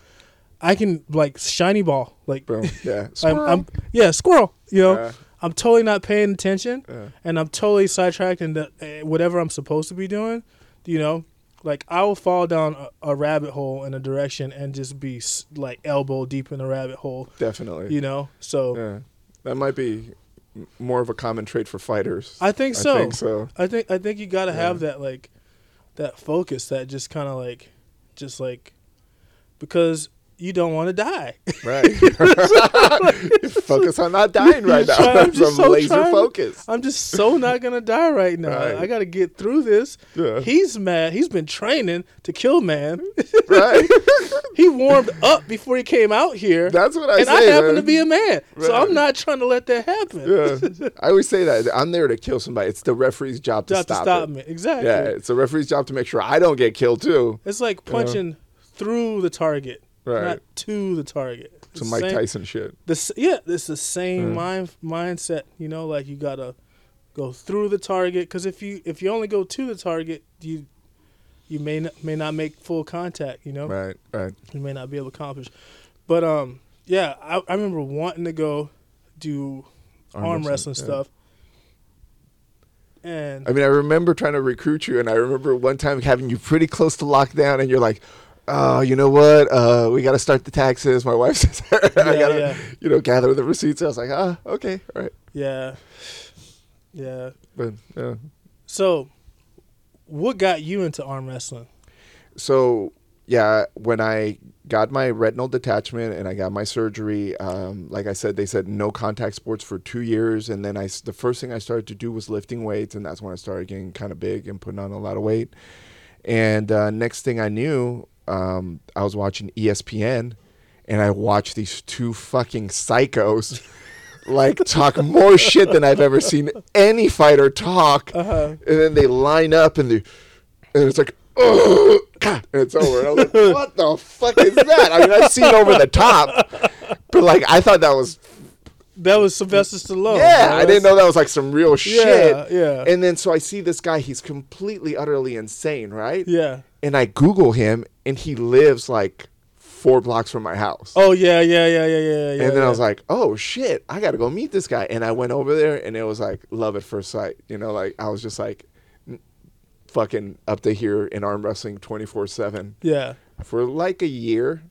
[SPEAKER 3] I can like shiny ball, like
[SPEAKER 2] Boom. [LAUGHS] Yeah.
[SPEAKER 3] I'm, I'm, yeah, squirrel. You know,
[SPEAKER 2] Yeah.
[SPEAKER 3] I'm totally not paying attention
[SPEAKER 2] Yeah.
[SPEAKER 3] and I'm totally sidetracked into uh, whatever I'm supposed to be doing, you know, like I will fall down a, a rabbit hole in a direction and just be like elbow deep in the rabbit hole,
[SPEAKER 2] Definitely.
[SPEAKER 3] you know. So
[SPEAKER 2] Yeah. That might be more of a common trait for fighters.
[SPEAKER 3] I think so.
[SPEAKER 2] I think so.
[SPEAKER 3] I think I think you got to have that like that focus, that just kind of like, just like, because you don't want to die.
[SPEAKER 2] Right. [LAUGHS] [LAUGHS] Focus on not dying right now.
[SPEAKER 3] Try- I'm [LAUGHS] just
[SPEAKER 2] From
[SPEAKER 3] so
[SPEAKER 2] laser
[SPEAKER 3] trying-
[SPEAKER 2] focus.
[SPEAKER 3] I'm just so not gonna die right now.
[SPEAKER 2] Right.
[SPEAKER 3] I got to get through this.
[SPEAKER 2] Yeah.
[SPEAKER 3] He's mad. He's been training to kill man.
[SPEAKER 2] right.
[SPEAKER 3] he warmed up before he came out here,
[SPEAKER 2] That's what I
[SPEAKER 3] and
[SPEAKER 2] say.
[SPEAKER 3] And I happen
[SPEAKER 2] man.
[SPEAKER 3] to be a man, so I'm not trying to let that happen.
[SPEAKER 2] Yeah. I always say that. I'm there to kill somebody. It's the referee's job to
[SPEAKER 3] Job to
[SPEAKER 2] stop,
[SPEAKER 3] stop
[SPEAKER 2] it.
[SPEAKER 3] me. Exactly.
[SPEAKER 2] Yeah, it's the referee's job to make sure I don't get killed too.
[SPEAKER 3] It's like punching through the target,
[SPEAKER 2] Right.
[SPEAKER 3] not to the target.
[SPEAKER 2] Some Mike
[SPEAKER 3] same-
[SPEAKER 2] Tyson shit.
[SPEAKER 3] This yeah, it's the same
[SPEAKER 2] Yeah.
[SPEAKER 3] mind mindset. You know, like you gotta go through the target because if you if you only go to the target, you you may not, may not make full contact. You know,
[SPEAKER 2] Right, right.
[SPEAKER 3] you may not be able to accomplish. But um, yeah, I, I remember wanting to go do arm, wrestling,
[SPEAKER 2] yeah.
[SPEAKER 3] stuff, and
[SPEAKER 2] I mean, I remember trying to recruit you, and I remember one time having you pretty close to lockdown, and you're like, "Oh, you know what? Uh, we got to start the taxes." My wife [LAUGHS] says, "I
[SPEAKER 3] Yeah,
[SPEAKER 2] gotta,
[SPEAKER 3] yeah.
[SPEAKER 2] you know, gather the receipts." I was like, "Ah, okay, all right."
[SPEAKER 3] yeah, yeah.
[SPEAKER 2] But yeah,
[SPEAKER 3] So, what got you into arm wrestling?
[SPEAKER 2] so yeah, when I got my retinal detachment and I got my surgery, um, like I said, they said no contact sports for two years, and then I the first thing I started to do was lifting weights, and that's when I started getting kind of big and putting on a lot of weight. And uh, next thing I knew, um, I was watching ESPN, and I watched these two fucking psychos. [LAUGHS] Like talk more shit than I've ever seen any fighter talk,
[SPEAKER 3] Uh-huh.
[SPEAKER 2] and then they line up and they, and it's like, oh, and it's over. And I was like, [LAUGHS] what the fuck is that? I mean, I've seen over the top, but like I thought that was,
[SPEAKER 3] That was Sylvester Stallone.
[SPEAKER 2] yeah,
[SPEAKER 3] right?
[SPEAKER 2] I didn't know that was like some real shit.
[SPEAKER 3] Yeah, yeah,
[SPEAKER 2] And then so I see this guy, he's completely, utterly insane, right?
[SPEAKER 3] yeah.
[SPEAKER 2] And I Google him, and he lives like four blocks from my house.
[SPEAKER 3] Oh yeah, yeah, yeah, yeah, yeah. yeah
[SPEAKER 2] and then
[SPEAKER 3] yeah.
[SPEAKER 2] I was like, oh shit, I got to go meet this guy. And I went over there, and it was like love at first sight. You know, like I was just like fucking up to here in arm wrestling 24 7
[SPEAKER 3] yeah,
[SPEAKER 2] for like a year.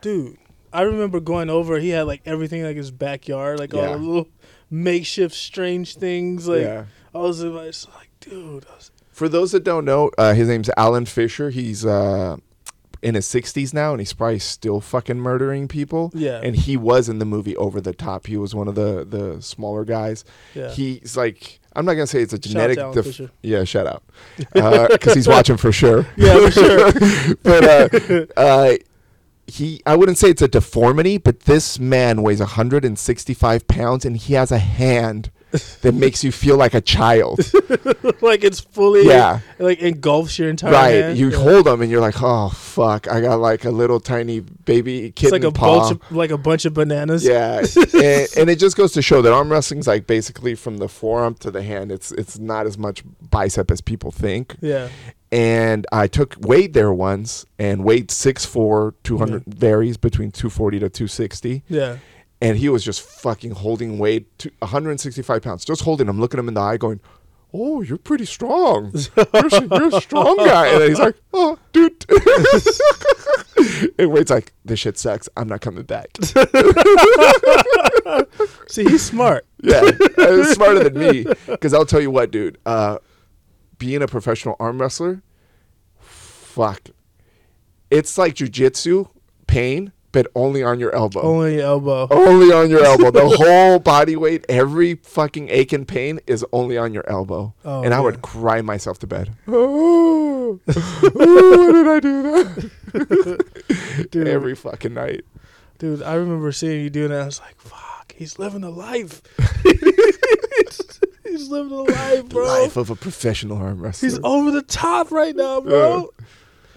[SPEAKER 3] dude. I remember going over. He had like everything like his backyard, like all the little makeshift strange things. Like
[SPEAKER 2] yeah.
[SPEAKER 3] I was like, dude. I was-
[SPEAKER 2] For those that don't know, uh, his name's Alan Fisher. He's uh, in his 60s now, and he's probably still fucking murdering people.
[SPEAKER 3] Yeah.
[SPEAKER 2] And he was in the movie Over the Top. He was one of the the smaller guys.
[SPEAKER 3] yeah.
[SPEAKER 2] He's like, I'm not gonna say it's a genetic. def- yeah, shout out, [LAUGHS] because he's watching for sure. [LAUGHS]
[SPEAKER 3] Yeah, for sure. [LAUGHS]
[SPEAKER 2] but uh, uh, he, I wouldn't say it's a deformity, but this man weighs 165 pounds, and he has a hand that makes you feel like a child. [LAUGHS]
[SPEAKER 3] like it's fully
[SPEAKER 2] yeah.
[SPEAKER 3] like engulfs your entire
[SPEAKER 2] Right.
[SPEAKER 3] hand.
[SPEAKER 2] You
[SPEAKER 3] Yeah.
[SPEAKER 2] hold them and you're like, oh fuck, I got like a little tiny baby
[SPEAKER 3] kid.
[SPEAKER 2] It's
[SPEAKER 3] like a
[SPEAKER 2] paw.
[SPEAKER 3] bunch of, like a bunch of bananas.
[SPEAKER 2] Yeah, [LAUGHS] and, and it just goes to show that arm wrestling's like basically from the forearm to the hand. It's it's not as much bicep as people think.
[SPEAKER 3] Yeah.
[SPEAKER 2] And I took Wade there once, and Wade 6'4", 200 mm-hmm. varies between two forty to two sixty,
[SPEAKER 3] Yeah.
[SPEAKER 2] And he was just fucking holding Wade to one hundred and sixty five pounds, just holding him, looking him in the eye, going. Oh, you're pretty strong. You're, you're a strong guy. And then he's like, oh, dude. [LAUGHS] and Wade's like, this shit sucks. I'm not coming back. [LAUGHS]
[SPEAKER 3] See, he's smart.
[SPEAKER 2] Yeah, uh, smarter than me. Because I'll tell you what, dude. Uh, being a professional arm wrestler, fuck, it's like jujitsu pain, but only on your elbow.
[SPEAKER 3] Only elbow.
[SPEAKER 2] Only on your elbow. The [LAUGHS] whole body weight, every fucking ache and pain is only on your elbow.
[SPEAKER 3] Oh,
[SPEAKER 2] and I would cry myself to bed. [LAUGHS] [GASPS] Oh, oh, why did I do that? [LAUGHS]
[SPEAKER 3] Dude.
[SPEAKER 2] Every fucking night.
[SPEAKER 3] Dude, I remember seeing you doing that. I was like, fuck, he's living a life. he's living a life, bro.
[SPEAKER 2] The life of a professional arm wrestler.
[SPEAKER 3] He's over the top right now, bro.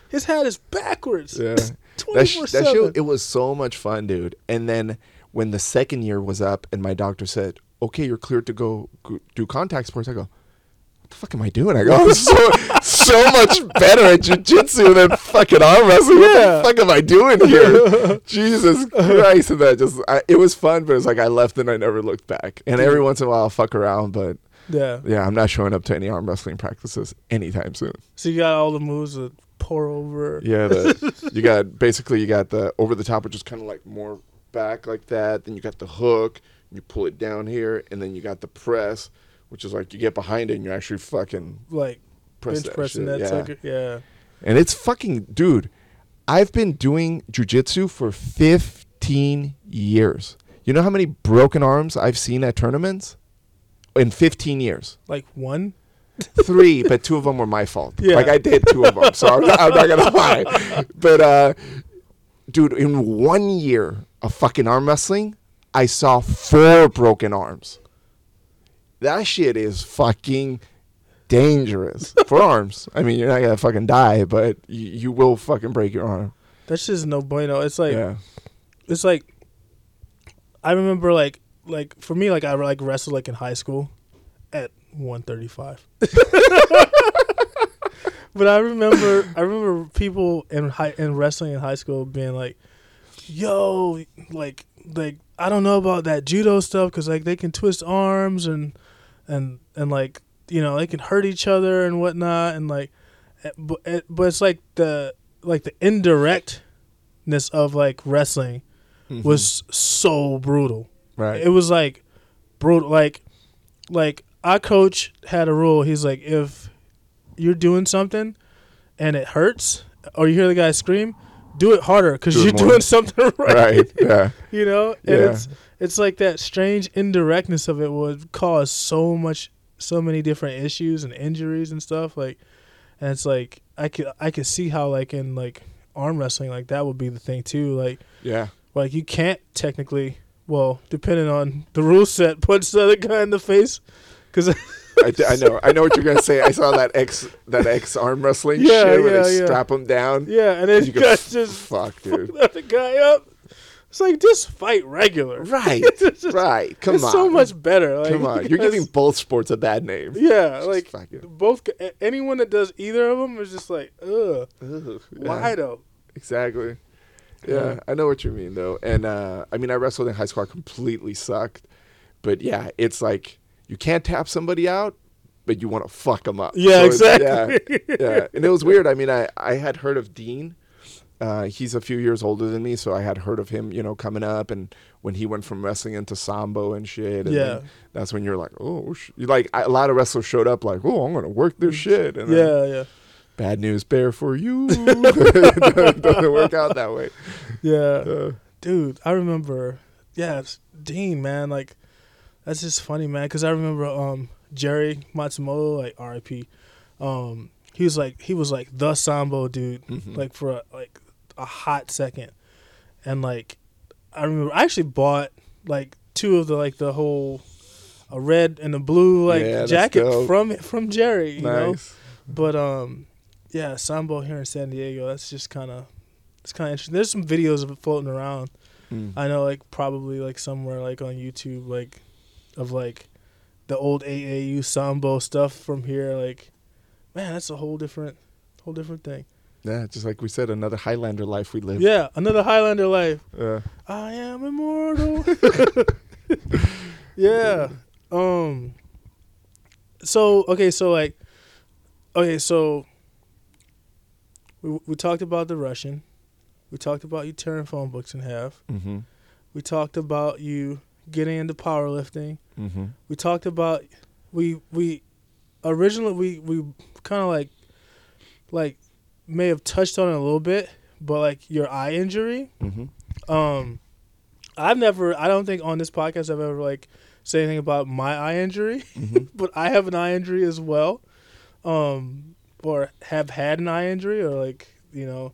[SPEAKER 3] His hat is backwards.
[SPEAKER 2] Yeah. That, sh- that show, it was so much fun, dude. And then when the second year was up and my doctor said, okay, you're cleared to go, do contact sports, I go, what the fuck am I doing? I go, I'm so, so much better at jujitsu than fucking arm wrestling.
[SPEAKER 3] Yeah.
[SPEAKER 2] What the fuck am I doing here? [LAUGHS] Jesus Christ. And that just, I, it was fun, but it's like I left and I never looked back. And every once in a while I'll fuck around, but
[SPEAKER 3] Yeah.
[SPEAKER 2] yeah, I'm not showing up to any arm wrestling practices anytime soon.
[SPEAKER 3] So you got all the moves that pour over.
[SPEAKER 2] Yeah, the, [LAUGHS] you got basically you got the over the top, which is kind of like more back like that. Then you got the hook, you pull it down here, and then you got the press, which is like you get behind it and you actually fucking
[SPEAKER 3] Like
[SPEAKER 2] press
[SPEAKER 3] bench
[SPEAKER 2] that
[SPEAKER 3] pressing
[SPEAKER 2] shit.
[SPEAKER 3] that
[SPEAKER 2] yeah.
[SPEAKER 3] sucker. Yeah.
[SPEAKER 2] And it's fucking dude. I've been doing jujitsu for 15 years. You know how many broken arms I've seen at tournaments? In 15 years.
[SPEAKER 3] Like one.
[SPEAKER 2] Three, but two of them were my fault.
[SPEAKER 3] Yeah.
[SPEAKER 2] Like I did two of them, so I'm not, I'm not gonna lie. But uh, dude, in one year of fucking arm wrestling, I saw four broken arms. That shit is fucking dangerous for arms. I mean, you're not gonna fucking die, but you, you will fucking break your arm.
[SPEAKER 3] That's just no bueno. It's like
[SPEAKER 2] yeah,
[SPEAKER 3] it's like I remember like like for me like I like wrestled like in high school 135. [LAUGHS] but I remember I remember people in high in wrestling in high school being like, "Yo, like like I don't know about that judo stuff cuz like they can twist arms and and and like you know they can hurt each other and whatnot and like eh, but eh, but it's like the like the indirectness of like wrestling was so brutal.
[SPEAKER 2] right.
[SPEAKER 3] It was like brutal. Like, like our coach had a rule. He's like, if you're doing something and it hurts, or you hear the guy scream, do it harder because you're [LAUGHS]
[SPEAKER 2] more.
[SPEAKER 3] doing something [LAUGHS] right.
[SPEAKER 2] right. Yeah. [LAUGHS]
[SPEAKER 3] You know, and
[SPEAKER 2] Yeah.
[SPEAKER 3] it's it's like that strange indirectness of it would cause so much, so many different issues and injuries and stuff. Like, and it's like I could I could see how like in like arm wrestling like that would be the thing too. Like
[SPEAKER 2] Yeah.
[SPEAKER 3] like you can't technically, well, depending on the rule set, punch the other guy in the face, because
[SPEAKER 2] I, know. I know what you're gonna say. I saw that X that X arm wrestling
[SPEAKER 3] Yeah,
[SPEAKER 2] shit where
[SPEAKER 3] yeah,
[SPEAKER 2] they
[SPEAKER 3] yeah.
[SPEAKER 2] strap him down.
[SPEAKER 3] yeah, and then
[SPEAKER 2] You go,
[SPEAKER 3] just
[SPEAKER 2] fuck, dude.
[SPEAKER 3] the guy up. It's like just fight regular. [LAUGHS]
[SPEAKER 2] Right,
[SPEAKER 3] just-
[SPEAKER 2] right. Come
[SPEAKER 3] it's
[SPEAKER 2] on.
[SPEAKER 3] It's so much better. Like,
[SPEAKER 2] Come on. You're giving both sports a bad name.
[SPEAKER 3] yeah,
[SPEAKER 2] Just
[SPEAKER 3] like both anyone that does either of them is just like, ugh,
[SPEAKER 2] Ugh,
[SPEAKER 3] why
[SPEAKER 2] yeah,
[SPEAKER 3] though?
[SPEAKER 2] Exactly. Yeah,
[SPEAKER 3] Yeah.
[SPEAKER 2] I know what you mean though. And uh, I mean, I wrestled in high school. I completely sucked. But yeah, it's like you can't tap somebody out, but you want to fuck them up.
[SPEAKER 3] Yeah,
[SPEAKER 2] So
[SPEAKER 3] exactly.
[SPEAKER 2] Yeah, yeah. And it was [LAUGHS] weird. I mean, I, I had heard of Dean. Uh, he's a few years older than me, so I had heard of him, you know, coming up, and when he went from wrestling into sambo and shit. And
[SPEAKER 3] Yeah.
[SPEAKER 2] that's when you're like, oh, like I, a lot of wrestlers showed up like, oh, I'm gonna work this shit. And then,
[SPEAKER 3] yeah, yeah,
[SPEAKER 2] bad news bear for you. [LAUGHS] [LAUGHS] it doesn't work out that way.
[SPEAKER 3] yeah.
[SPEAKER 2] Uh,
[SPEAKER 3] dude i remember yeah dean man like that's just funny man because i remember um jerry matsumoto like rip um he was like he was like the sambo dude
[SPEAKER 2] Mhm.
[SPEAKER 3] like for a, like a hot second and like i remember i actually bought like two of the like the whole a red and a blue like
[SPEAKER 2] Yeah,
[SPEAKER 3] jacket from from Jerry. You know,
[SPEAKER 2] nice.
[SPEAKER 3] but um, yeah, Sambo here in San Diego. That's just kind of it's kind of interesting. There's some videos of it floating around.
[SPEAKER 2] Mm.
[SPEAKER 3] I know, like probably like somewhere like on YouTube, like of like the old AAU Sambo stuff from here. Like, man, that's a whole different, whole different thing.
[SPEAKER 2] Yeah, just like we said, another Highlander life we live.
[SPEAKER 3] Yeah, another Highlander life.
[SPEAKER 2] Yeah.
[SPEAKER 3] I am immortal. [LAUGHS] yeah. Um. So okay, so like, okay, so we we talked about the Russian. We talked about you tearing phone books in half.
[SPEAKER 2] mm-hmm.
[SPEAKER 3] We talked about you getting into powerlifting.
[SPEAKER 2] Mm-hmm.
[SPEAKER 3] We talked about we we originally we we kind of like like may have touched on it a little bit, but like your eye injury.
[SPEAKER 2] Mm-hmm.
[SPEAKER 3] Um, I've never. I don't think on this podcast I've ever like say anything about my eye injury,
[SPEAKER 2] Mm-hmm. [LAUGHS]
[SPEAKER 3] but I have an eye injury as well, um, or have had an eye injury, or like you know,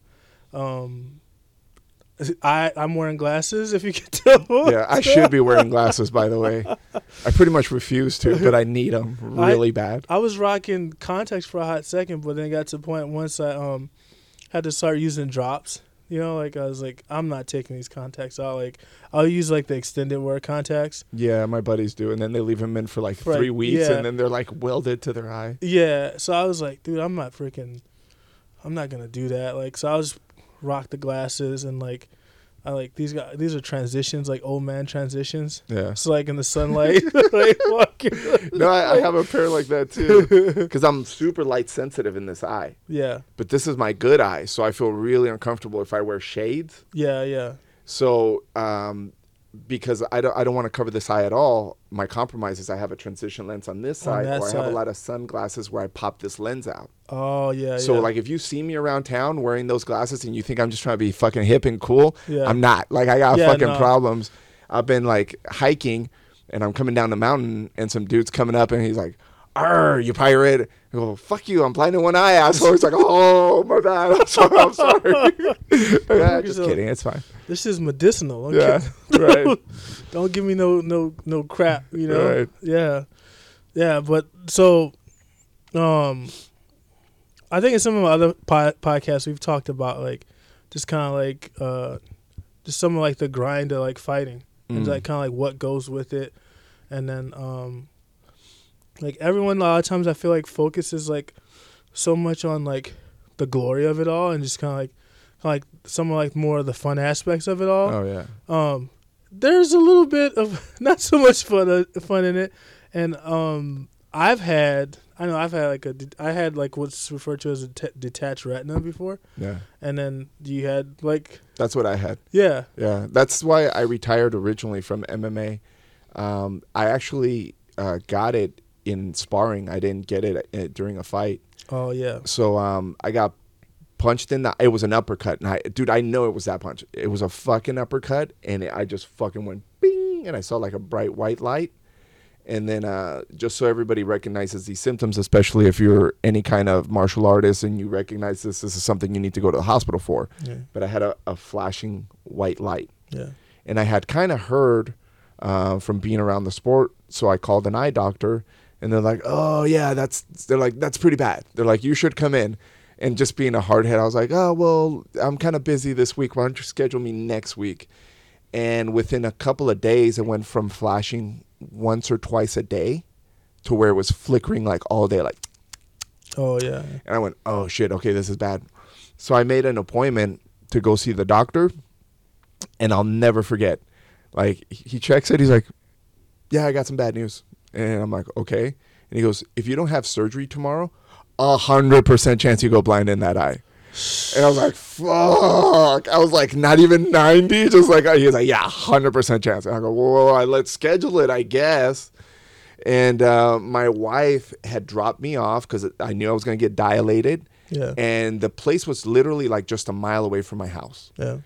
[SPEAKER 3] um, I I'm wearing glasses. If you can [LAUGHS] tell.
[SPEAKER 2] yeah, I should be wearing glasses, by the way. I pretty much refuse to, but I need them [LAUGHS] really bad.
[SPEAKER 3] I was rocking contacts for a hot second, but then it got to the point once I um had to start using drops. You know, like I was like, I'm not taking these contacts out. Like I'll use like the extended wear contacts.
[SPEAKER 2] Yeah, my buddies do, and then they leave them in for like three weeks,
[SPEAKER 3] yeah.
[SPEAKER 2] and then they're like welded to their eye.
[SPEAKER 3] Yeah, so I was like, dude, I'm not freaking, I'm not gonna do that. Like, so I was rock the glasses and like, I like these guys. These are transitions, like old man transitions.
[SPEAKER 2] Yeah.
[SPEAKER 3] So like in the sunlight, [LAUGHS] [LAUGHS] like walking. [LAUGHS]
[SPEAKER 2] No, I, I have a pair like that too, because I'm super light sensitive in this eye.
[SPEAKER 3] Yeah,
[SPEAKER 2] But this is my good eye, so I feel really uncomfortable if I wear shades.
[SPEAKER 3] yeah, yeah.
[SPEAKER 2] So, um, because I don't, I don't want to cover this eye at all. My compromise is I have a transition lens on this side,
[SPEAKER 3] that
[SPEAKER 2] or I have a lot of sunglasses where I pop this lens out.
[SPEAKER 3] Oh yeah.
[SPEAKER 2] So,
[SPEAKER 3] yeah.
[SPEAKER 2] like, if you see me around town wearing those glasses and you think I'm just trying to be fucking hip and cool,
[SPEAKER 3] Yeah.
[SPEAKER 2] I'm not. Like, I got
[SPEAKER 3] Yeah,
[SPEAKER 2] fucking
[SPEAKER 3] no.
[SPEAKER 2] problems. I've been like hiking, and I'm coming down the mountain, and some dude's coming up, and he's like, "Arr, you pirate!" I go, "Fuck you! I'm blind in one eye." Asshole. He's like, "Oh my bad. I'm sorry. I'm sorry." [LAUGHS] yeah, just
[SPEAKER 3] So-
[SPEAKER 2] kidding. It's fine.
[SPEAKER 3] this is medicinal.
[SPEAKER 2] Yeah, [LAUGHS] right.
[SPEAKER 3] Don't give me no no no crap. You know.
[SPEAKER 2] Right.
[SPEAKER 3] Yeah. Yeah, but so, um, I think in some of my other po- podcasts we've talked about like just kind of like uh, just some of like the grind of like fighting and
[SPEAKER 2] Mm.
[SPEAKER 3] like kind of like what goes with it, and then um, like everyone a lot of times I feel like focuses like so much on like the glory of it all and just kind of like like some of like more of the fun aspects of it all
[SPEAKER 2] Oh yeah.
[SPEAKER 3] um there's a little bit of [LAUGHS] not so much fun uh, fun in it and um i've had i know i've had like a i had like what's referred to as a detached retina before
[SPEAKER 2] Yeah.
[SPEAKER 3] and then you had like
[SPEAKER 2] That's what I had.
[SPEAKER 3] yeah
[SPEAKER 2] Yeah, that's why I retired originally from MMA. Um, I actually uh, got it in sparring. I didn't get it uh, during a fight.
[SPEAKER 3] oh yeah
[SPEAKER 2] So um, I got punched in the. It was an uppercut, and I, dude, I know it was that punch. It was a fucking uppercut, and it, I just fucking went bing, and I saw like a bright white light. And then, uh, just so everybody recognizes these symptoms, especially if you're any kind of martial artist and you recognize this, this is something you need to go to the hospital for.
[SPEAKER 3] yeah
[SPEAKER 2] But I had a, a flashing white light
[SPEAKER 3] yeah
[SPEAKER 2] and I had kind of heard uh, from being around the sport, so I called an eye doctor, and they're like, "Oh yeah, that's," they're like, "That's pretty bad." They're like, "You should come in." And just being a hardhead, I was like, "Oh well, I'm kind of busy this week. Why don't you schedule me next week?" And within a couple of days, it went from flashing once or twice a day to where it was flickering like all day, like
[SPEAKER 3] oh yeah
[SPEAKER 2] and I went, oh shit, okay, this is bad. So I made an appointment to go see the doctor, and I'll never forget. Like he checks it, he's like, yeah, I got some bad news, and I'm like, okay, and he goes, if you don't have surgery tomorrow, a hundred percent chance you go blind in that eye. And I was like, fuck. I was like, not even 90. Just like, he was like, yeah, 100% chance. And I go, well, let's schedule it, I guess. And uh, my wife had dropped me off because I knew I was going to get dilated.
[SPEAKER 3] yeah
[SPEAKER 2] And the place was literally like just a mile away from my house.
[SPEAKER 3] yeah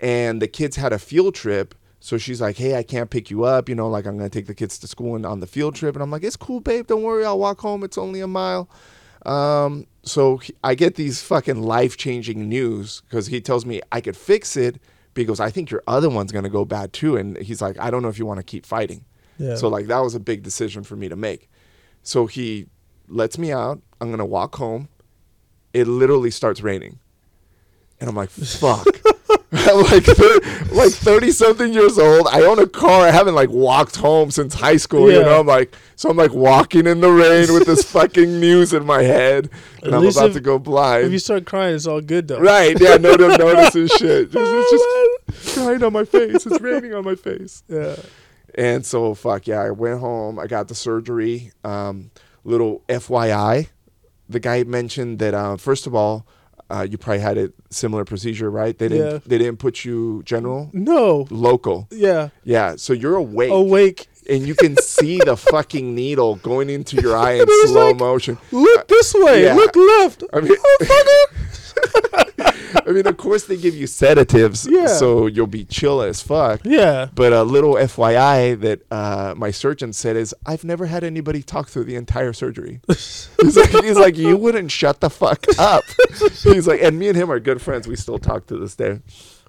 [SPEAKER 2] And the kids had a field trip. So she's like, hey, I can't pick you up. You know, like I'm going to take the kids to school and on the field trip. And I'm like, it's cool, babe. Don't worry. I'll walk home. It's only a mile. Um, so he- I get these fucking life changing news because he tells me I could fix it because I think your other one's going to go bad too. And he's like, I don't know if you want to keep fighting.
[SPEAKER 3] Yeah.
[SPEAKER 2] So like that was a big decision for me to make. So he lets me out. I'm gonna walk home. It literally starts raining, and I'm like, "Fuck!" [LAUGHS] I'm like, thir- like thirty something years old. I own a car. I haven't like walked home since high school. You know, I'm like, so I'm like walking in the rain with this [LAUGHS] fucking news in my head, and
[SPEAKER 3] At
[SPEAKER 2] I'm about
[SPEAKER 3] if-
[SPEAKER 2] to go blind.
[SPEAKER 3] if you start crying, it's all good though.
[SPEAKER 2] right? Yeah. No one notices shit. [LAUGHS] Just, it's just crying on my face. It's raining on my face.
[SPEAKER 3] Yeah.
[SPEAKER 2] And so, fuck yeah, I went home. I got the surgery. Um, little FYI, the guy mentioned that uh, first of all, uh, you probably had a similar procedure, right? They didn't.
[SPEAKER 3] Yeah.
[SPEAKER 2] They didn't put you general,
[SPEAKER 3] No.
[SPEAKER 2] local.
[SPEAKER 3] Yeah.
[SPEAKER 2] Yeah, so you're awake,
[SPEAKER 3] Awake.
[SPEAKER 2] and you can see the fucking needle going into your [LAUGHS] eye in slow
[SPEAKER 3] like-
[SPEAKER 2] motion.
[SPEAKER 3] Look this way.
[SPEAKER 2] yeah.
[SPEAKER 3] Look left.
[SPEAKER 2] I mean, [LAUGHS] I mean, of course they give you sedatives,
[SPEAKER 3] Yeah.
[SPEAKER 2] so you'll be chill as fuck.
[SPEAKER 3] Yeah.
[SPEAKER 2] But a little FYI that uh, my surgeon said is I've never had anybody talk through the entire surgery. he's like, he's like, you wouldn't shut the fuck up. he's like, and me and him are good friends. We still talk to this day.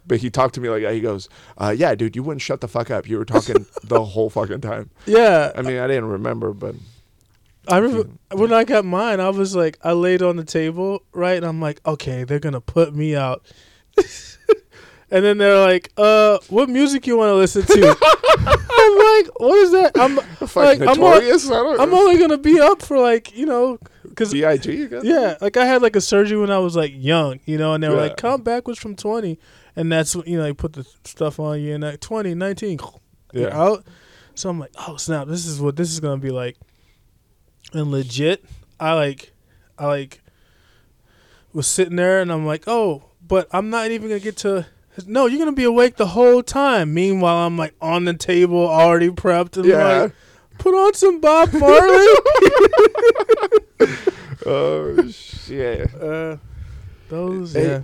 [SPEAKER 2] But he talked to me like that. He goes, uh, "Yeah, dude, you wouldn't shut the fuck up. You were talking the whole fucking time."
[SPEAKER 3] Yeah.
[SPEAKER 2] I mean, I didn't remember, but
[SPEAKER 3] I remember when I got mine, I was like, I laid on the table, right? And I'm like, okay, they're going to put me out. [LAUGHS] and then they're like, uh, what music you want to listen to? [LAUGHS] I'm like, what is that? I'm
[SPEAKER 2] fuck
[SPEAKER 3] like, I'm, o-
[SPEAKER 2] notorious. I don't
[SPEAKER 3] I'm only going to be up for like, you know, because.
[SPEAKER 2] You
[SPEAKER 3] Yeah, like I had like a surgery when I was like young, you know, and they were
[SPEAKER 2] Yeah.
[SPEAKER 3] like, count backwards from 20. And that's you know, they put the stuff on you and like 20, 19, you're [LAUGHS]
[SPEAKER 2] Yeah.
[SPEAKER 3] out. So I'm like, oh snap, this is what this is going to be like. And legit, I like, I like was sitting there and I'm like, oh, but I'm not even to get to. No, you're gonna be awake the whole time. Meanwhile, I'm like on the table, already prepped, and
[SPEAKER 2] Yeah.
[SPEAKER 3] like, put on some Bob Marley. [LAUGHS]
[SPEAKER 2] Oh shit. [LAUGHS]
[SPEAKER 3] uh, those,
[SPEAKER 2] Hey,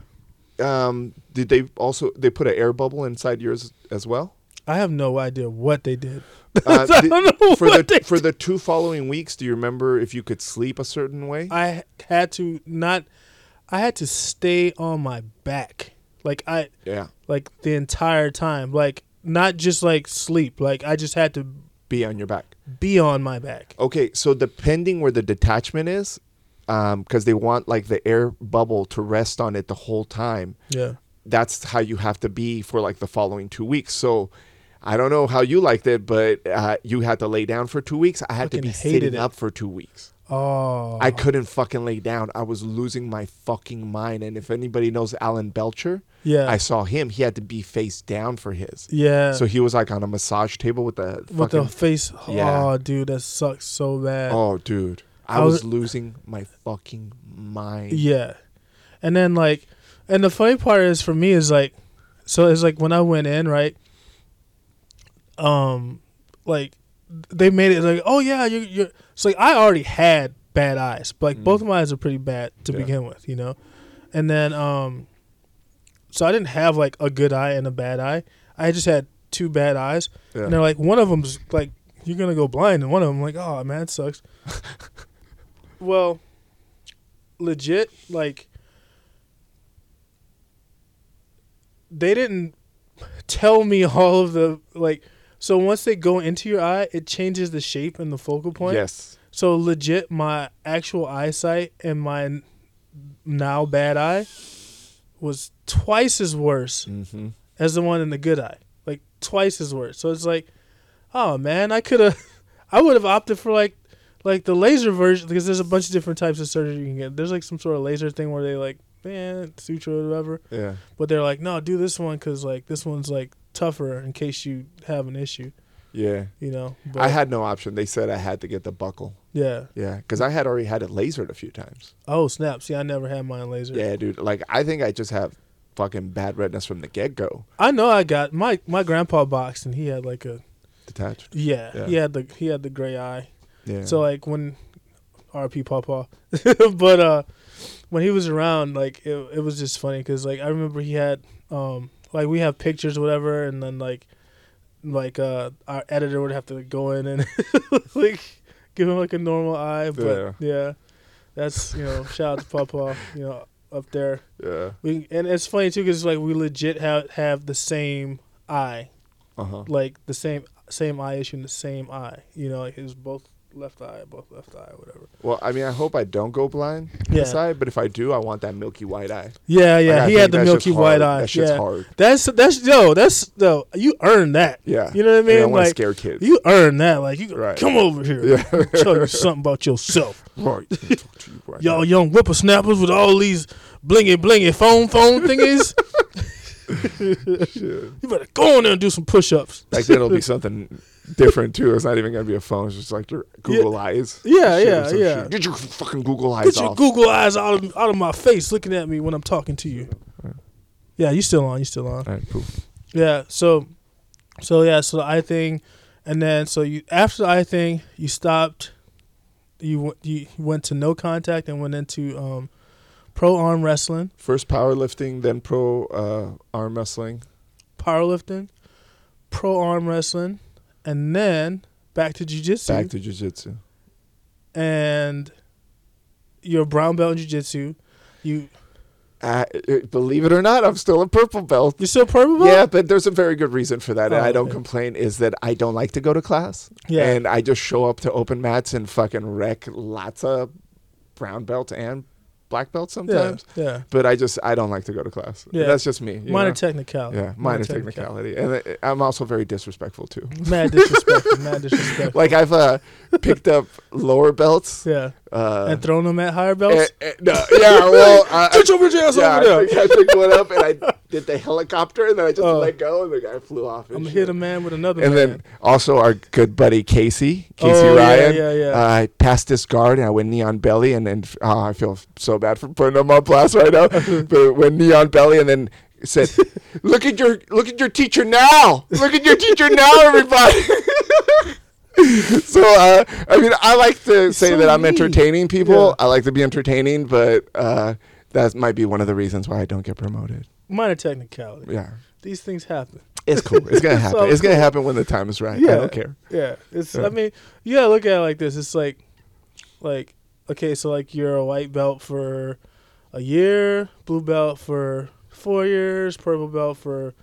[SPEAKER 3] yeah.
[SPEAKER 2] Um, did they also they put an air bubble inside yours as well?
[SPEAKER 3] I have no idea what they did. [LAUGHS]
[SPEAKER 2] Uh,
[SPEAKER 3] I don't know
[SPEAKER 2] for the for the two following weeks, do you remember if you could sleep a certain way?
[SPEAKER 3] I had to not. I had to stay on my back, like I
[SPEAKER 2] yeah,
[SPEAKER 3] like the entire time, like not just like sleep. Like I just had to
[SPEAKER 2] be on your back.
[SPEAKER 3] be on my back.
[SPEAKER 2] Okay, so depending where the detachment is, um, because they want like the air bubble to rest on it the whole time.
[SPEAKER 3] Yeah.
[SPEAKER 2] That's how you have to be for like the following two weeks. So. I don't know how you liked it, but uh, you had to lay down for two weeks. I had to be sitting
[SPEAKER 3] it.
[SPEAKER 2] up for two weeks.
[SPEAKER 3] Oh.
[SPEAKER 2] I couldn't fucking lay down. I was losing my fucking mind. And if anybody knows Alan Belcher,
[SPEAKER 3] Yeah.
[SPEAKER 2] I saw him. He had to be face down for his.
[SPEAKER 3] yeah.
[SPEAKER 2] So he was like on a massage table with the
[SPEAKER 3] with the face.
[SPEAKER 2] Yeah.
[SPEAKER 3] Oh, dude, that sucks so bad.
[SPEAKER 2] oh, dude, I,
[SPEAKER 3] I
[SPEAKER 2] was,
[SPEAKER 3] was-
[SPEAKER 2] losing my fucking mind.
[SPEAKER 3] Yeah. And then like and the funny part is for me is like so it's like when I went in, right? Um like they made it like, "Oh yeah, you you it's like I already had bad eyes, but like
[SPEAKER 2] Mm.
[SPEAKER 3] both of my eyes are pretty bad to
[SPEAKER 2] Yeah.
[SPEAKER 3] begin with, you know. And then um so I didn't have like a good eye and a bad eye. I just had two bad eyes.
[SPEAKER 2] Yeah.
[SPEAKER 3] And they're like one of them's like you're going to go blind and one of them like, "Oh, man, it sucks." [LAUGHS] well, legit like they didn't tell me [LAUGHS] all of the like so once they go into your eye it changes the shape and the focal point
[SPEAKER 2] Yes.
[SPEAKER 3] so legit my actual eyesight and my now bad eye was twice as worse
[SPEAKER 2] Mm-hmm.
[SPEAKER 3] as the one in the good eye like twice as worse so it's like oh man i could have [LAUGHS] i would have opted for like like the laser version because there's a bunch of different types of surgery you can get there's like some sort of laser thing where they like man suture or whatever
[SPEAKER 2] Yeah.
[SPEAKER 3] but they're like, no, do this one because like this one's like tougher in case you have an issue,
[SPEAKER 2] Yeah.
[SPEAKER 3] you know. But,
[SPEAKER 2] I had no option. They said I had to get the buckle.
[SPEAKER 3] yeah.
[SPEAKER 2] Yeah, because I had already had it lasered a few times.
[SPEAKER 3] Oh snap! See, I never had mine laser.
[SPEAKER 2] Yeah, dude. Like I think I just have fucking bad redness from the get go.
[SPEAKER 3] I know I got my my grandpa boxed and he had like a
[SPEAKER 2] Detached.
[SPEAKER 3] yeah,
[SPEAKER 2] Yeah.
[SPEAKER 3] he had the he had the gray eye.
[SPEAKER 2] Yeah.
[SPEAKER 3] So like when RP Papa, [LAUGHS] but uh when he was around, like it it was just funny because like I remember he had um like we have pictures or whatever, and then like like uh our editor would have to go in and [LAUGHS] like give him like a normal eye, but yeah, that's you know shout out to Papa, you know up there.
[SPEAKER 2] yeah.
[SPEAKER 3] We and it's funny too because like we legit have have the same eye,
[SPEAKER 2] Uh huh.
[SPEAKER 3] like the same same eye issue in the same eye. You know, like his both left eye, both left eye, whatever.
[SPEAKER 2] Well, I mean, I hope I don't go blind
[SPEAKER 3] Yeah.
[SPEAKER 2] this eye, but if I do, I want that milky white eye.
[SPEAKER 3] Yeah, yeah.
[SPEAKER 2] I
[SPEAKER 3] he had the milky white
[SPEAKER 2] hard.
[SPEAKER 3] eye.
[SPEAKER 2] That shit's
[SPEAKER 3] yeah.
[SPEAKER 2] hard.
[SPEAKER 3] That's that's yo. That's yo. You earned that.
[SPEAKER 2] Yeah.
[SPEAKER 3] You know what I
[SPEAKER 2] I, mean, I
[SPEAKER 3] mean?
[SPEAKER 2] to
[SPEAKER 3] like
[SPEAKER 2] scare kids.
[SPEAKER 3] you earned that. Like you
[SPEAKER 2] Right.
[SPEAKER 3] come over here.
[SPEAKER 2] yeah.
[SPEAKER 3] Tell you something about yourself. [LAUGHS]
[SPEAKER 2] right. Talk to you right [LAUGHS]
[SPEAKER 3] Y'all young whippersnappers with all these blingy blingy phone phone thingies. [LAUGHS] You better go in there and do some push ups.
[SPEAKER 2] Like then it'll be something different too. It's not even gonna be a phone. It's just like your Google eyes.
[SPEAKER 3] Yeah, yeah, yeah.
[SPEAKER 2] shit. Get your fucking Google eyes
[SPEAKER 3] Get your
[SPEAKER 2] off.
[SPEAKER 3] Google eyes out of out of my face, looking at me when I'm talking to you. Yeah, you still on? You still on?
[SPEAKER 2] All right, cool.
[SPEAKER 3] Yeah. So, so yeah. So the eye thing, and then so you after the eye thing, you stopped. You went- you went to no contact and went into um, pro arm wrestling,
[SPEAKER 2] First powerlifting, then pro uh, arm wrestling.
[SPEAKER 3] powerlifting, pro arm wrestling, and then back to jujitsu.
[SPEAKER 2] Back to jujitsu.
[SPEAKER 3] and you're a brown belt in jiu-jitsu. You
[SPEAKER 2] Uh, believe it or not, I'm still a purple belt.
[SPEAKER 3] you still purple belt?
[SPEAKER 2] Yeah, but there's a very good reason for that, and
[SPEAKER 3] Oh,
[SPEAKER 2] I don't
[SPEAKER 3] okay.
[SPEAKER 2] complain. Is that I don't like to go to class,
[SPEAKER 3] Yeah.
[SPEAKER 2] and I just show up to open mats and fucking wreck lots of brown belt and black belts sometimes.
[SPEAKER 3] yeah.
[SPEAKER 2] But I just I don't like to go to class.
[SPEAKER 3] Yeah.
[SPEAKER 2] that's just me.
[SPEAKER 3] Minor
[SPEAKER 2] know?
[SPEAKER 3] technicality.
[SPEAKER 2] Yeah, minor technicality, and uh, I'm also very disrespectful too.
[SPEAKER 3] Mad disrespect. mad [LAUGHS] disrespect.
[SPEAKER 2] Like I've uh, picked up lower belts.
[SPEAKER 3] yeah,
[SPEAKER 2] Uh,
[SPEAKER 3] and thrown them at higher belts.
[SPEAKER 2] eh, eh, no, yeah, well, [LAUGHS] I, I,
[SPEAKER 3] your bitch ass
[SPEAKER 2] yeah,
[SPEAKER 3] over there.
[SPEAKER 2] I, think I picked one up and I did the helicopter, and then I just
[SPEAKER 3] Oh.
[SPEAKER 2] let go, and the guy flew off. and
[SPEAKER 3] I'm gonna hit a man with another
[SPEAKER 2] And
[SPEAKER 3] man.
[SPEAKER 2] then also our good buddy Casey, Casey
[SPEAKER 3] Oh, yeah,
[SPEAKER 2] Ryan.
[SPEAKER 3] yeah, yeah.
[SPEAKER 2] Uh, I passed this guard and I went knee on belly, and then oh, I feel so bad for putting him on blast right now. [LAUGHS] but went knee on belly, and then said, "Look at your look at your teacher now! Look at your teacher now, everybody!" [LAUGHS] [LAUGHS] so uh, I mean, I like to say
[SPEAKER 3] so
[SPEAKER 2] that I'm entertaining people.
[SPEAKER 3] Yeah.
[SPEAKER 2] I like to be entertaining, but uh, that might be one of the reasons why I don't get promoted.
[SPEAKER 3] Minor technicality.
[SPEAKER 2] Yeah.
[SPEAKER 3] These things happen.
[SPEAKER 2] It's cool. It's gonna [LAUGHS] happen.
[SPEAKER 3] So
[SPEAKER 2] it's gonna
[SPEAKER 3] cool.
[SPEAKER 2] happen when the time is right.
[SPEAKER 3] Yeah.
[SPEAKER 2] I don't care.
[SPEAKER 3] Yeah, it's.
[SPEAKER 2] Yeah.
[SPEAKER 3] I mean, you gotta look at it like this. It's like, like, okay, so like you're a white belt for a year, blue belt for four years, purple belt for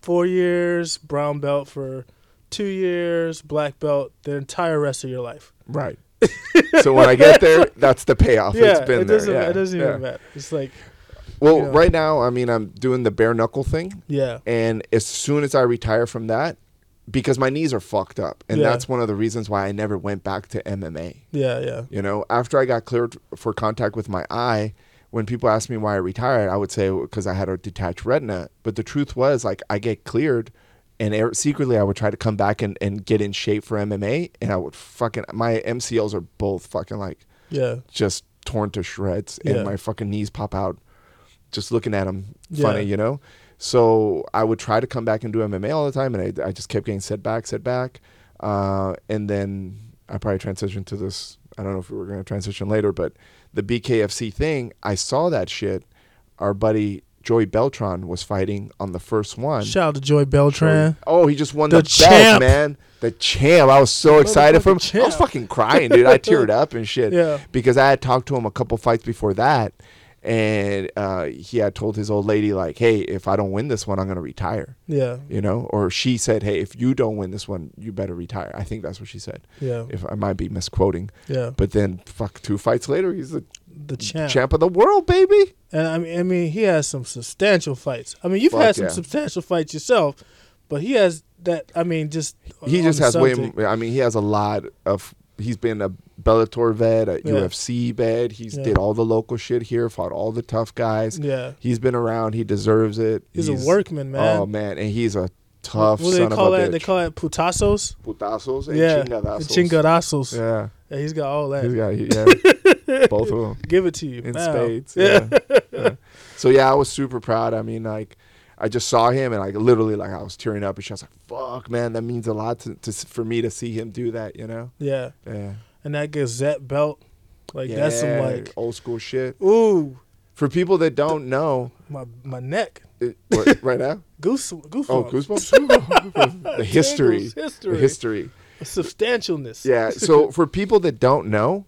[SPEAKER 3] four years, brown belt for two years, black belt the entire rest of your life.
[SPEAKER 2] Right. [LAUGHS] so when I get there, that's the payoff.
[SPEAKER 3] yeah,
[SPEAKER 2] it's been
[SPEAKER 3] it
[SPEAKER 2] there.
[SPEAKER 3] doesn't.
[SPEAKER 2] yeah,
[SPEAKER 3] it doesn't
[SPEAKER 2] yeah.
[SPEAKER 3] even matter. It's like,
[SPEAKER 2] Well,
[SPEAKER 3] Yeah.
[SPEAKER 2] right now, I mean, I'm doing the bare knuckle thing,
[SPEAKER 3] yeah,
[SPEAKER 2] and as soon as I retire from that, because my knees are fucked up, and
[SPEAKER 3] Yeah.
[SPEAKER 2] that's one of the reasons why I never went back to MMA.
[SPEAKER 3] yeah, yeah,
[SPEAKER 2] You know, after I got cleared for contact with my eye, when people asked me why I retired, I would say because I had a detached retina. But the truth was, like, I get cleared, and er- secretly I would try to come back and, and get in shape for MMA, and I would fucking my MCLs are both fucking like
[SPEAKER 3] yeah,
[SPEAKER 2] just torn to shreds,
[SPEAKER 3] Yeah.
[SPEAKER 2] and my fucking knees pop out just looking at them
[SPEAKER 3] Yeah.
[SPEAKER 2] funny, you know. So I would try to come back and do MMA all the time, and I, I just kept getting set back, set back, uh, and then I probably transitioned to this. I don't know if we were going to transition later, but the BKFC thing, I saw that shit. Our buddy Joey Beltran was fighting on the first one.
[SPEAKER 3] Shout out to Joey Beltran.
[SPEAKER 2] Oh, he just won
[SPEAKER 3] The
[SPEAKER 2] the,
[SPEAKER 3] champ.
[SPEAKER 2] belt, man. The champ. I was so excited for him.
[SPEAKER 3] Motherfucking
[SPEAKER 2] I was fucking crying, dude. I teared up and shit. [LAUGHS]
[SPEAKER 3] Yeah.
[SPEAKER 2] Because I had talked to him a couple fights before that, and uh, he had told his old lady like, "Hey, if I don't win this one, I'm gonna retire."
[SPEAKER 3] Yeah,
[SPEAKER 2] You know, or she said, "Hey, if you don't win this one, you better retire." I think that's what she said.
[SPEAKER 3] yeah,
[SPEAKER 2] If I might be misquoting,
[SPEAKER 3] yeah.
[SPEAKER 2] but then fuck, two fights later, he's the
[SPEAKER 3] The champ.
[SPEAKER 2] champ of the world, baby.
[SPEAKER 3] And I mean, I mean, he has some substantial fights. I mean, you've
[SPEAKER 2] Fuck
[SPEAKER 3] had some
[SPEAKER 2] yeah.
[SPEAKER 3] substantial fights yourself, but he has that. I mean, just
[SPEAKER 2] he just has way.
[SPEAKER 3] subject.
[SPEAKER 2] m- I mean, he has a lot of. He's been a Bellator vet, a
[SPEAKER 3] Yeah.
[SPEAKER 2] UFC vet. He's
[SPEAKER 3] Yeah.
[SPEAKER 2] did all the local shit here, fought all the tough guys.
[SPEAKER 3] Yeah,
[SPEAKER 2] He's been around. He deserves it.
[SPEAKER 3] he's, a workman, man.
[SPEAKER 2] Oh man, and he's a tough
[SPEAKER 3] what do
[SPEAKER 2] son
[SPEAKER 3] they call that?
[SPEAKER 2] bitch.
[SPEAKER 3] They call it putazos.
[SPEAKER 2] Putazos and
[SPEAKER 3] Yeah,
[SPEAKER 2] chingadazos.
[SPEAKER 3] Yeah.
[SPEAKER 2] Yeah,
[SPEAKER 3] he's got all that.
[SPEAKER 2] he's got yeah, [LAUGHS] both of them
[SPEAKER 3] Give it to you
[SPEAKER 2] in spades.
[SPEAKER 3] Yeah,
[SPEAKER 2] Yeah. [LAUGHS] yeah. So yeah, I was super proud. I mean, like, I just saw him and like literally like I was tearing up and she was like, "Fuck, man, that means a lot to, to for me to see him do that." You know?
[SPEAKER 3] yeah.
[SPEAKER 2] Yeah.
[SPEAKER 3] And that Gazette belt, like that's some like,
[SPEAKER 2] old school shit.
[SPEAKER 3] ooh,
[SPEAKER 2] For people that don't know,
[SPEAKER 3] my my neck,
[SPEAKER 2] it, what, [LAUGHS] right now,
[SPEAKER 3] goose, goose.
[SPEAKER 2] oh, goosebumps, [LAUGHS] the history,
[SPEAKER 3] history,
[SPEAKER 2] the history.
[SPEAKER 3] substantialness.
[SPEAKER 2] Yeah. So [LAUGHS] for people that don't know,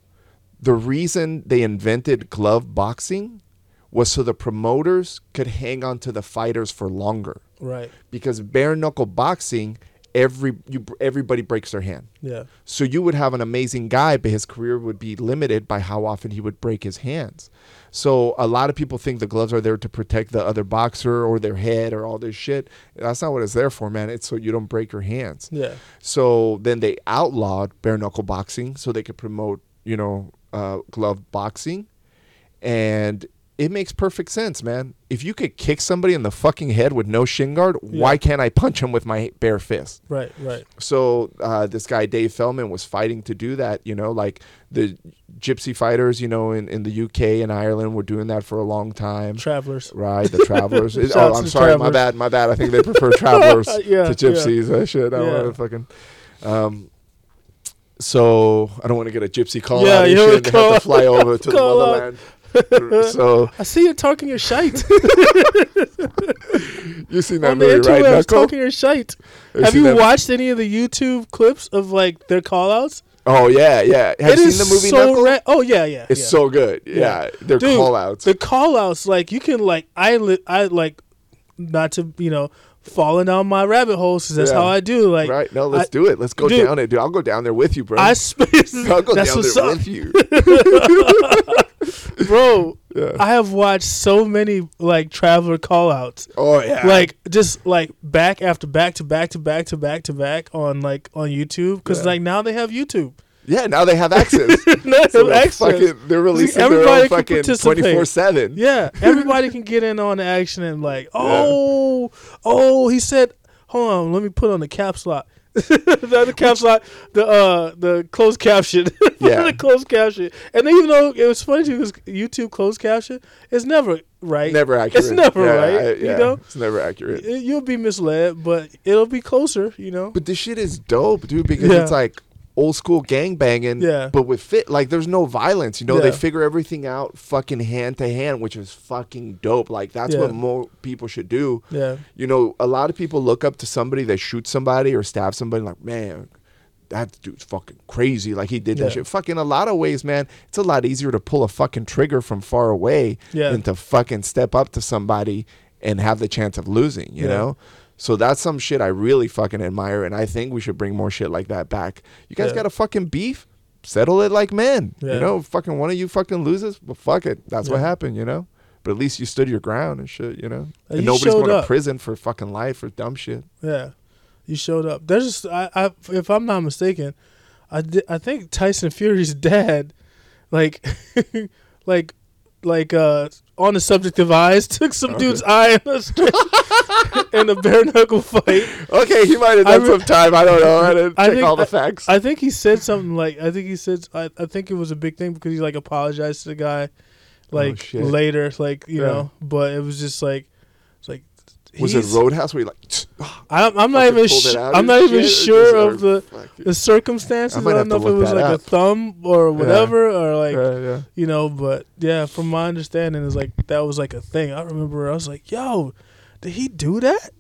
[SPEAKER 2] the reason they invented glove boxing was so the promoters could hang on to the fighters for longer.
[SPEAKER 3] right.
[SPEAKER 2] Because bare knuckle boxing, every you everybody breaks their hand.
[SPEAKER 3] Yeah.
[SPEAKER 2] So you would have an amazing guy, but his career would be limited by how often he would break his hands. So a lot of people think the gloves are there to protect the other boxer or their head or all this shit. That's not what it's there for, man. It's so you don't break your hands.
[SPEAKER 3] Yeah.
[SPEAKER 2] So then they outlawed bare knuckle boxing so they could promote, you know, uh, glove boxing. And it makes perfect sense, man. If you could kick somebody in the fucking head with no shin guard,
[SPEAKER 3] Yeah.
[SPEAKER 2] why can't I punch him with my bare fist?
[SPEAKER 3] Right. Right.
[SPEAKER 2] So uh, this guy Dave Feldman was fighting to do that. You know, like the gypsy fighters, you know, in, in the UK and Ireland were doing that for a long time.
[SPEAKER 3] Travelers.
[SPEAKER 2] Right, the travelers. [LAUGHS] It- oh, I'm sorry, my bad, my bad. I think they prefer [LAUGHS] travelers [LAUGHS]
[SPEAKER 3] Yeah,
[SPEAKER 2] to gypsies. Shit. I don't
[SPEAKER 3] Yeah.
[SPEAKER 2] want to fucking. Um, so I don't want to get a gypsy call
[SPEAKER 3] Yeah,
[SPEAKER 2] out and
[SPEAKER 3] you
[SPEAKER 2] shit and have to fly over to the
[SPEAKER 3] out. [LAUGHS]
[SPEAKER 2] so
[SPEAKER 3] I see you talking your shite [LAUGHS]
[SPEAKER 2] you seen that
[SPEAKER 3] on
[SPEAKER 2] movie, right. Knuckle?
[SPEAKER 3] Talking your shite.
[SPEAKER 2] You
[SPEAKER 3] Have you watched any of the YouTube clips of like their call outs?
[SPEAKER 2] Oh yeah, yeah. Have
[SPEAKER 3] It
[SPEAKER 2] you seen the movie
[SPEAKER 3] so
[SPEAKER 2] Knuckle?
[SPEAKER 3] ra- oh yeah, yeah.
[SPEAKER 2] it's
[SPEAKER 3] yeah.
[SPEAKER 2] so good. Yeah,
[SPEAKER 3] Yeah.
[SPEAKER 2] they're
[SPEAKER 3] Dude,
[SPEAKER 2] call outs.
[SPEAKER 3] The call outs, like you can like I li- I like not to you know falling down my rabbit holes 'cause that's
[SPEAKER 2] Yeah.
[SPEAKER 3] how I do. Like
[SPEAKER 2] right? No, let's
[SPEAKER 3] I-
[SPEAKER 2] do it. Let's go
[SPEAKER 3] Dude.
[SPEAKER 2] down it, dude. I'll go down there with you, bro.
[SPEAKER 3] I sp- [LAUGHS]
[SPEAKER 2] I'll go down there
[SPEAKER 3] up,
[SPEAKER 2] with you. [LAUGHS]
[SPEAKER 3] bro.
[SPEAKER 2] Yeah.
[SPEAKER 3] I have watched so many like traveler callouts.
[SPEAKER 2] Oh yeah.
[SPEAKER 3] Like just like back after back to back to back to back to back on like on YouTube because
[SPEAKER 2] Yeah.
[SPEAKER 3] like now they have YouTube.
[SPEAKER 2] yeah, now they have access. [LAUGHS]
[SPEAKER 3] They
[SPEAKER 2] So
[SPEAKER 3] have
[SPEAKER 2] they're,
[SPEAKER 3] access.
[SPEAKER 2] fucking, they're releasing their own fucking twenty four seven.
[SPEAKER 3] Yeah, [LAUGHS] everybody can get in on the action and like, oh, oh, he said, hold on, let me put on the caps lock. [LAUGHS] the other caps the uh, the closed caption, [LAUGHS]
[SPEAKER 2] Yeah.
[SPEAKER 3] the closed caption, and then even though it was funny too, because YouTube closed caption is never right.
[SPEAKER 2] Never [LAUGHS] accurate.
[SPEAKER 3] It's never
[SPEAKER 2] Yeah,
[SPEAKER 3] right.
[SPEAKER 2] I-
[SPEAKER 3] you know,
[SPEAKER 2] it's never accurate.
[SPEAKER 3] You'll be misled, but it'll be closer. You know.
[SPEAKER 2] But this shit is dope, dude, because
[SPEAKER 3] Yeah.
[SPEAKER 2] it's like old school gang banging,
[SPEAKER 3] Yeah.
[SPEAKER 2] but with fit. Like, there's no violence. You know, they figure everything out fucking hand to hand, which is fucking dope. Like, that's
[SPEAKER 3] Yeah.
[SPEAKER 2] what more people should do.
[SPEAKER 3] Yeah.
[SPEAKER 2] You know, a lot of people look up to somebody that shoots somebody or stabs somebody, like, man, that dude's fucking crazy. Like, he did that shit. Fucking a lot of ways, man, it's a lot easier to pull a fucking trigger from far away
[SPEAKER 3] Yeah.
[SPEAKER 2] than to fucking step up to somebody and have the chance of losing, you
[SPEAKER 3] Yeah.
[SPEAKER 2] know? So that's some shit I really fucking admire, and I think we should bring more shit like that back. You guys
[SPEAKER 3] Yeah.
[SPEAKER 2] got a fucking beef? Settle it like men.
[SPEAKER 3] Yeah.
[SPEAKER 2] You know, fucking one of you fucking loses, but fuck it. That's what happened, you know? But at least you stood your ground and shit, you know?
[SPEAKER 3] And
[SPEAKER 2] And,
[SPEAKER 3] you
[SPEAKER 2] nobody's going
[SPEAKER 3] up.
[SPEAKER 2] to prison for fucking life or dumb shit.
[SPEAKER 3] Yeah, you showed up. There's just I, I if I'm not mistaken, I di- I think Tyson Fury's [LAUGHS] dad, like, [LAUGHS] like, like uh on the subject of eyes, [LAUGHS] took some dude's eye in a, [LAUGHS] in a bare knuckle fight.
[SPEAKER 2] Okay, he might have done
[SPEAKER 3] re-
[SPEAKER 2] some time. I don't know. I didn't
[SPEAKER 3] I
[SPEAKER 2] check
[SPEAKER 3] think
[SPEAKER 2] all the facts.
[SPEAKER 3] I think he said something like I think he said I, I think it was a big thing because he like apologized to the guy, like
[SPEAKER 2] Oh,
[SPEAKER 3] later, like you
[SPEAKER 2] Yeah.
[SPEAKER 3] know. But it was just like.
[SPEAKER 2] Was it Roadhouse where he like,
[SPEAKER 3] I'm, I'm not even. Sh- I'm not even sure of the
[SPEAKER 2] or fuck it.
[SPEAKER 3] the circumstances.
[SPEAKER 2] I
[SPEAKER 3] I, don't know if it was like a thumb or whatever, or like
[SPEAKER 2] Yeah, yeah.
[SPEAKER 3] you know. But yeah, from my understanding, is like that was like a thing. I remember I was like, "Yo, did he do that?"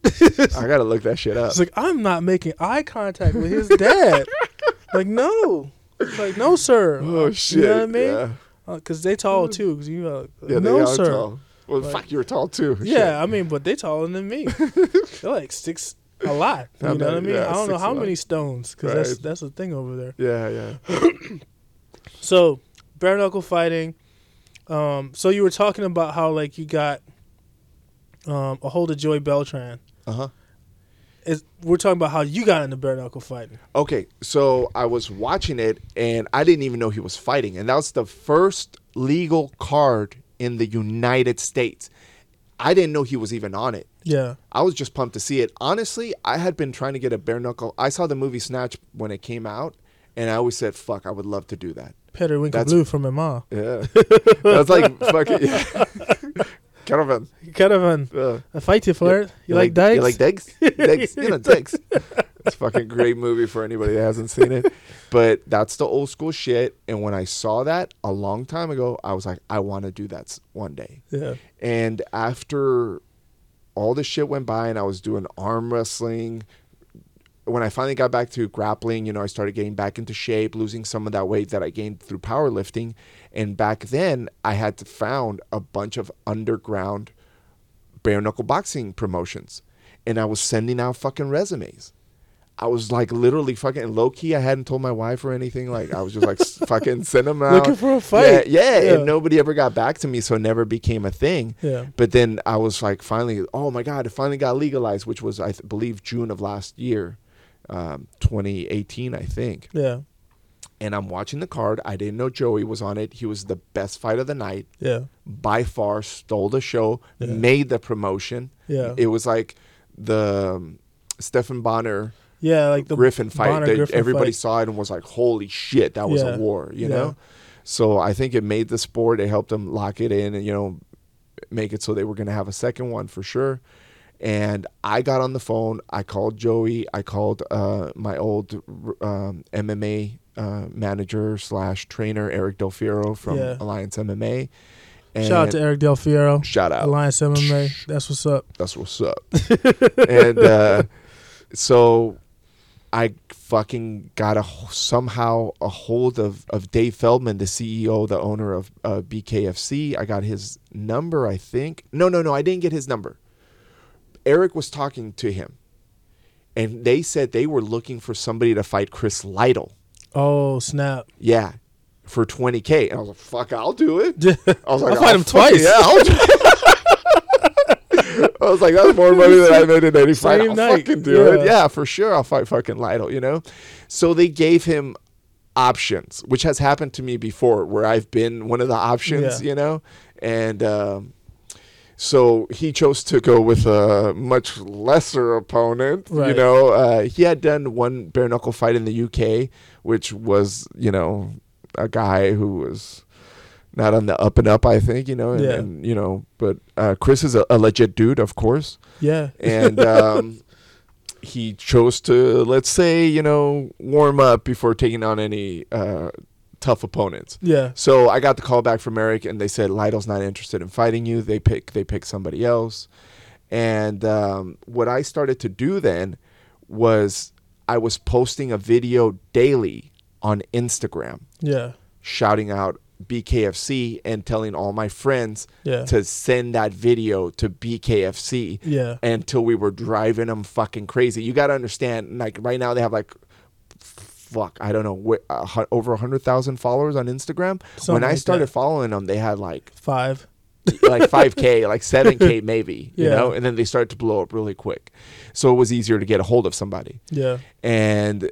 [SPEAKER 2] I gotta look that shit up.
[SPEAKER 3] It's like I'm not making eye contact with his dad. [LAUGHS] like no, It's like no, sir.
[SPEAKER 2] oh shit!
[SPEAKER 3] You know what I mean?
[SPEAKER 2] Yeah,
[SPEAKER 3] Because they tall too. Cause you uh,
[SPEAKER 2] yeah
[SPEAKER 3] no,
[SPEAKER 2] they are
[SPEAKER 3] sir.
[SPEAKER 2] tall. Well, fuck, you were tall too. Shit.
[SPEAKER 3] Yeah, I mean, but they're taller than me. [LAUGHS] They're like six a lot. You know what I mean?
[SPEAKER 2] Yeah,
[SPEAKER 3] I don't know how many stones because that's
[SPEAKER 2] Right.
[SPEAKER 3] that's the thing over there.
[SPEAKER 2] Yeah, yeah. [CLEARS THROAT]
[SPEAKER 3] So bare knuckle fighting. Um, so you were talking about how like you got um, a hold of Joey Beltran.
[SPEAKER 2] Uh huh.
[SPEAKER 3] Is we're talking about how you got into bare knuckle fighting.
[SPEAKER 2] Okay, so I was watching it and I didn't even know he was fighting, and that was the first legal card in the United States. I didn't know he was even on it.
[SPEAKER 3] Yeah,
[SPEAKER 2] I was just pumped to see it. Honestly, I had been trying to get a bare knuckle. I saw the movie Snatch when it came out, and I always said, "Fuck, I would love to do that."
[SPEAKER 3] Peter Winkle Blue from Emma.
[SPEAKER 2] Yeah, [LAUGHS] that's like fucking yeah. [LAUGHS] caravan.
[SPEAKER 3] Caravan.
[SPEAKER 2] Uh,
[SPEAKER 3] I fight you for it. You, like,
[SPEAKER 2] You
[SPEAKER 3] dykes?
[SPEAKER 2] like Degs? Degs, [LAUGHS] you know Degs. It's a fucking great movie for anybody that hasn't seen it. But that's the old school shit. And when I saw that a long time ago, I was like, I want to do that one day.
[SPEAKER 3] Yeah.
[SPEAKER 2] And after all this shit went by and I was doing arm wrestling, when I finally got back to grappling, you know, I started getting back into shape, losing some of that weight that I gained through powerlifting. And back then, I had to found a bunch of underground bare knuckle boxing promotions. And I was sending out fucking resumes. I was like literally fucking low key. I hadn't told my wife or anything. Like I was just like [LAUGHS] fucking send them out.
[SPEAKER 3] Looking for a
[SPEAKER 2] yeah,
[SPEAKER 3] fight.
[SPEAKER 2] yeah,
[SPEAKER 3] Yeah.
[SPEAKER 2] and nobody ever got back to me, so it never became a thing.
[SPEAKER 3] Yeah.
[SPEAKER 2] But then I was like, finally, oh my god, it finally got legalized, which was I th- believe June of last year, um, 2018, I think.
[SPEAKER 3] Yeah.
[SPEAKER 2] And I'm watching the card. I didn't know Joey was on it. He was the best fight of the night
[SPEAKER 3] Yeah.
[SPEAKER 2] by far. Stole the show,
[SPEAKER 3] Yeah.
[SPEAKER 2] made the promotion.
[SPEAKER 3] Yeah.
[SPEAKER 2] It was like the um, Stephan Bonnar
[SPEAKER 3] Yeah. Like the
[SPEAKER 2] Griffin fight. Bonnar
[SPEAKER 3] Griffin
[SPEAKER 2] everybody
[SPEAKER 3] fight.
[SPEAKER 2] saw it and was like, "Holy shit, that was
[SPEAKER 3] Yeah.
[SPEAKER 2] a war!" You
[SPEAKER 3] Yeah.
[SPEAKER 2] know. So I think it made the sport. It helped them lock it in, and you know, make it so they were going to have a second one for sure. And I got on the phone. I called Joey. I called uh, my old um, MMA uh, manager slash trainer Eric Del Fierro from
[SPEAKER 3] Yeah.
[SPEAKER 2] Alliance MMA. And
[SPEAKER 3] Shout out to Eric Del Fierro,
[SPEAKER 2] shout out.
[SPEAKER 3] Alliance MMA. That's what's up.
[SPEAKER 2] That's what's up. [LAUGHS] and uh, so I fucking got a somehow a hold of, of Dave Feldman, the CEO, the owner of uh, BKFC. I got his number, I think. No, no, no, I didn't get his number. Eric was talking to him, and they said they were looking for somebody to fight Chris Lytle.
[SPEAKER 3] Oh snap!
[SPEAKER 2] Yeah. For 20K. And I was like, fuck, I'll do it. [LAUGHS] I was like,
[SPEAKER 3] I'll fight him
[SPEAKER 2] it,
[SPEAKER 3] twice.
[SPEAKER 2] Yeah, I'll do [LAUGHS] I was like, that's more money than I made in any fight. I'll
[SPEAKER 3] night,
[SPEAKER 2] fucking do it.
[SPEAKER 3] yeah.
[SPEAKER 2] Yeah, for sure. I'll fight fucking Lytle, you know? So they gave him options, which has happened to me before, where I've been one of the options,
[SPEAKER 3] Yeah.
[SPEAKER 2] you know? And um, so he chose to go with a much lesser opponent. You know, uh, he had done one bare knuckle fight in the UK, which was, you know, a guy who was not on the up and up, I think, you know, and,
[SPEAKER 3] Yeah.
[SPEAKER 2] and you know, but uh, Chris is a, a legit dude, of course,
[SPEAKER 3] Yeah.
[SPEAKER 2] and um, he chose to, let's say, you know, warm up before taking on any uh, tough opponents.
[SPEAKER 3] Yeah.
[SPEAKER 2] So I got the call back from Eric, and they said Lytle's not interested in fighting you. They pick they pick somebody else, and um, what I started to do then was I was posting a video daily on Instagram,
[SPEAKER 3] Yeah.
[SPEAKER 2] shouting out BKFC and telling all my friends
[SPEAKER 3] Yeah.
[SPEAKER 2] to send that video to BKFC
[SPEAKER 3] Yeah.
[SPEAKER 2] until we were driving them fucking crazy. You got to understand, like right now they have like, fuck, I don't know, wh- hu- over a hundred thousand followers on Instagram.
[SPEAKER 3] Something
[SPEAKER 2] when I
[SPEAKER 3] like
[SPEAKER 2] started
[SPEAKER 3] that.
[SPEAKER 2] following them, they had like
[SPEAKER 3] Five.
[SPEAKER 2] like five k, [LAUGHS] like seven k maybe, you know, and then they started to blow up really quick. So it was easier to get a hold of somebody.
[SPEAKER 3] Yeah.
[SPEAKER 2] And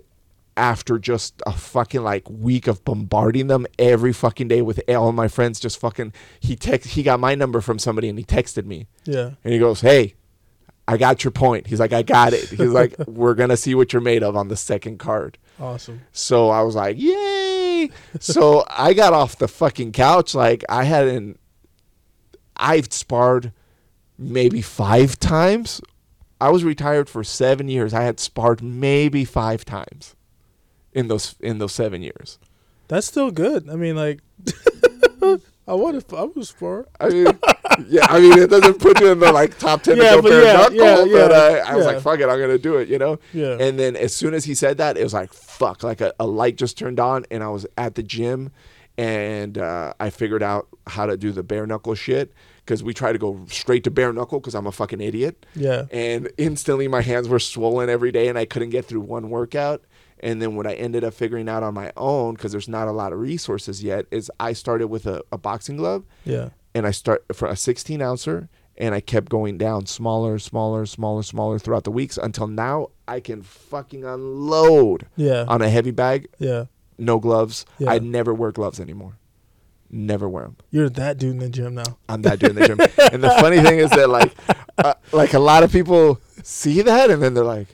[SPEAKER 2] after just a fucking like week of bombarding them every fucking day with all my friends, just fucking he text he got my number from somebody and he texted me.
[SPEAKER 3] Yeah.
[SPEAKER 2] And he goes, Hey, I got your point. He's like, I got it. He's like, [LAUGHS] We're gonna see what you're made of on the second card.
[SPEAKER 3] Awesome.
[SPEAKER 2] So I was like, Yay. so I got off the fucking couch. Like I hadn't I've sparred maybe five times. I was retired for seven years. I had sparred maybe five times in those in those seven years.
[SPEAKER 3] That's still good. I mean, like, [LAUGHS] I would have. I was for.
[SPEAKER 2] I mean, yeah, I mean, it doesn't put you in the like top ten
[SPEAKER 3] Yeah,
[SPEAKER 2] to go
[SPEAKER 3] but
[SPEAKER 2] bare
[SPEAKER 3] yeah,
[SPEAKER 2] knuckle,
[SPEAKER 3] yeah,
[SPEAKER 2] but
[SPEAKER 3] yeah,
[SPEAKER 2] uh, I was like, fuck it, I'm gonna do it, you know.
[SPEAKER 3] Yeah.
[SPEAKER 2] And then as soon as he said that, it was like fuck, like a, a light just turned on, and I was at the gym, and uh, I figured out how to do the bare knuckle shit because we try to go straight to bare knuckle because I'm a fucking idiot,
[SPEAKER 3] yeah.
[SPEAKER 2] and instantly my hands were swollen every day, and I couldn't get through one workout. And then what I ended up figuring out on my own, because there's not a lot of resources yet, is I started with a, a boxing glove
[SPEAKER 3] Yeah.
[SPEAKER 2] And I start for a 16 ouncer and I kept going down smaller, smaller, smaller, smaller throughout the weeks until now I can fucking unload
[SPEAKER 3] Yeah.
[SPEAKER 2] on a heavy bag,
[SPEAKER 3] Yeah.
[SPEAKER 2] no gloves.
[SPEAKER 3] Yeah.
[SPEAKER 2] I never wear gloves anymore. Never wear them.
[SPEAKER 3] You're that dude in the gym now.
[SPEAKER 2] I'm that dude in the gym. [LAUGHS] and the funny thing is that like, uh, like a lot of people see that and then they're like,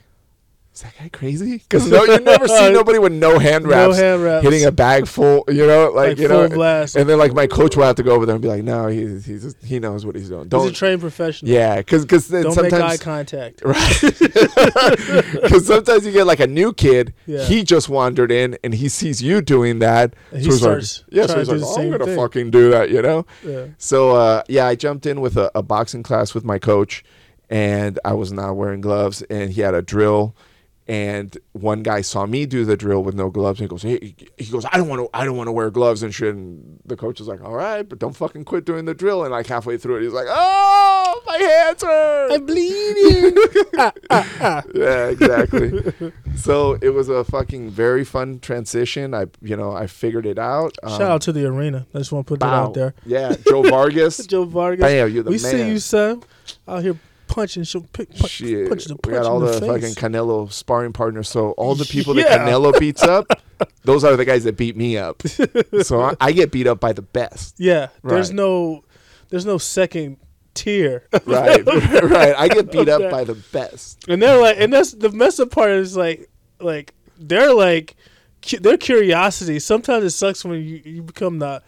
[SPEAKER 2] "Is that guy crazy?" Because no, you never see [LAUGHS] nobody with no hand
[SPEAKER 3] No
[SPEAKER 2] wraps,
[SPEAKER 3] hand wraps.
[SPEAKER 2] hitting a bag full. You know, like,
[SPEAKER 3] Like
[SPEAKER 2] you
[SPEAKER 3] full
[SPEAKER 2] know,
[SPEAKER 3] blast.
[SPEAKER 2] and then like my coach will have to go over there and be like, "No, he's he's he knows what he's doing."
[SPEAKER 3] He's a
[SPEAKER 2] Don't
[SPEAKER 3] trained professional.
[SPEAKER 2] Yeah, because because then
[SPEAKER 3] Don't make eye
[SPEAKER 2] sometimes
[SPEAKER 3] contact. [LAUGHS]
[SPEAKER 2] right, [LAUGHS] because sometimes you get like a new kid.
[SPEAKER 3] Yeah.
[SPEAKER 2] He just wandered in and he sees you doing that.
[SPEAKER 3] And he
[SPEAKER 2] so
[SPEAKER 3] starts
[SPEAKER 2] like, yeah, so he's like, "Oh, I'm gonna
[SPEAKER 3] thing."
[SPEAKER 2] fucking do that, you know.
[SPEAKER 3] Yeah.
[SPEAKER 2] So uh, yeah, I jumped in with a, a boxing class with my coach, and I was not wearing gloves, and he had a drill. And one guy saw me do the drill with no gloves, and he goes, "Hey," he goes, "I don't want to, I don't want to wear gloves and shit." And the coach was like, "All right, but don't fucking quit doing the drill." And like halfway through it, he's like, "Oh, my hands cancer.
[SPEAKER 3] I'm bleeding. ah, ah, ah.
[SPEAKER 2] yeah, exactly. so it was a fucking very fun transition. I, you know, I figured it out. Um,
[SPEAKER 3] Shout out to the arena. I just want to put that out there.
[SPEAKER 2] Yeah, Joe Vargas. [LAUGHS]
[SPEAKER 3] Joe Vargas.
[SPEAKER 2] Bam, you're the
[SPEAKER 3] we
[SPEAKER 2] man.
[SPEAKER 3] see you, son. Out here punching, pick, punch,
[SPEAKER 2] Shit,
[SPEAKER 3] punch the
[SPEAKER 2] we
[SPEAKER 3] punch
[SPEAKER 2] got all the,
[SPEAKER 3] the,
[SPEAKER 2] fucking. Canelo sparring partners. So all the people that [LAUGHS] Canelo beats up, [LAUGHS] those are the guys that beat me up. so I, I get beat up by the best.
[SPEAKER 3] yeah, there's no, there's no second tier.
[SPEAKER 2] Right, [LAUGHS] right. I get beat up by the best.
[SPEAKER 3] And they're like, and that's the messed up part is like, like they're like, cu- their curiosity. Sometimes it sucks when you, you become the,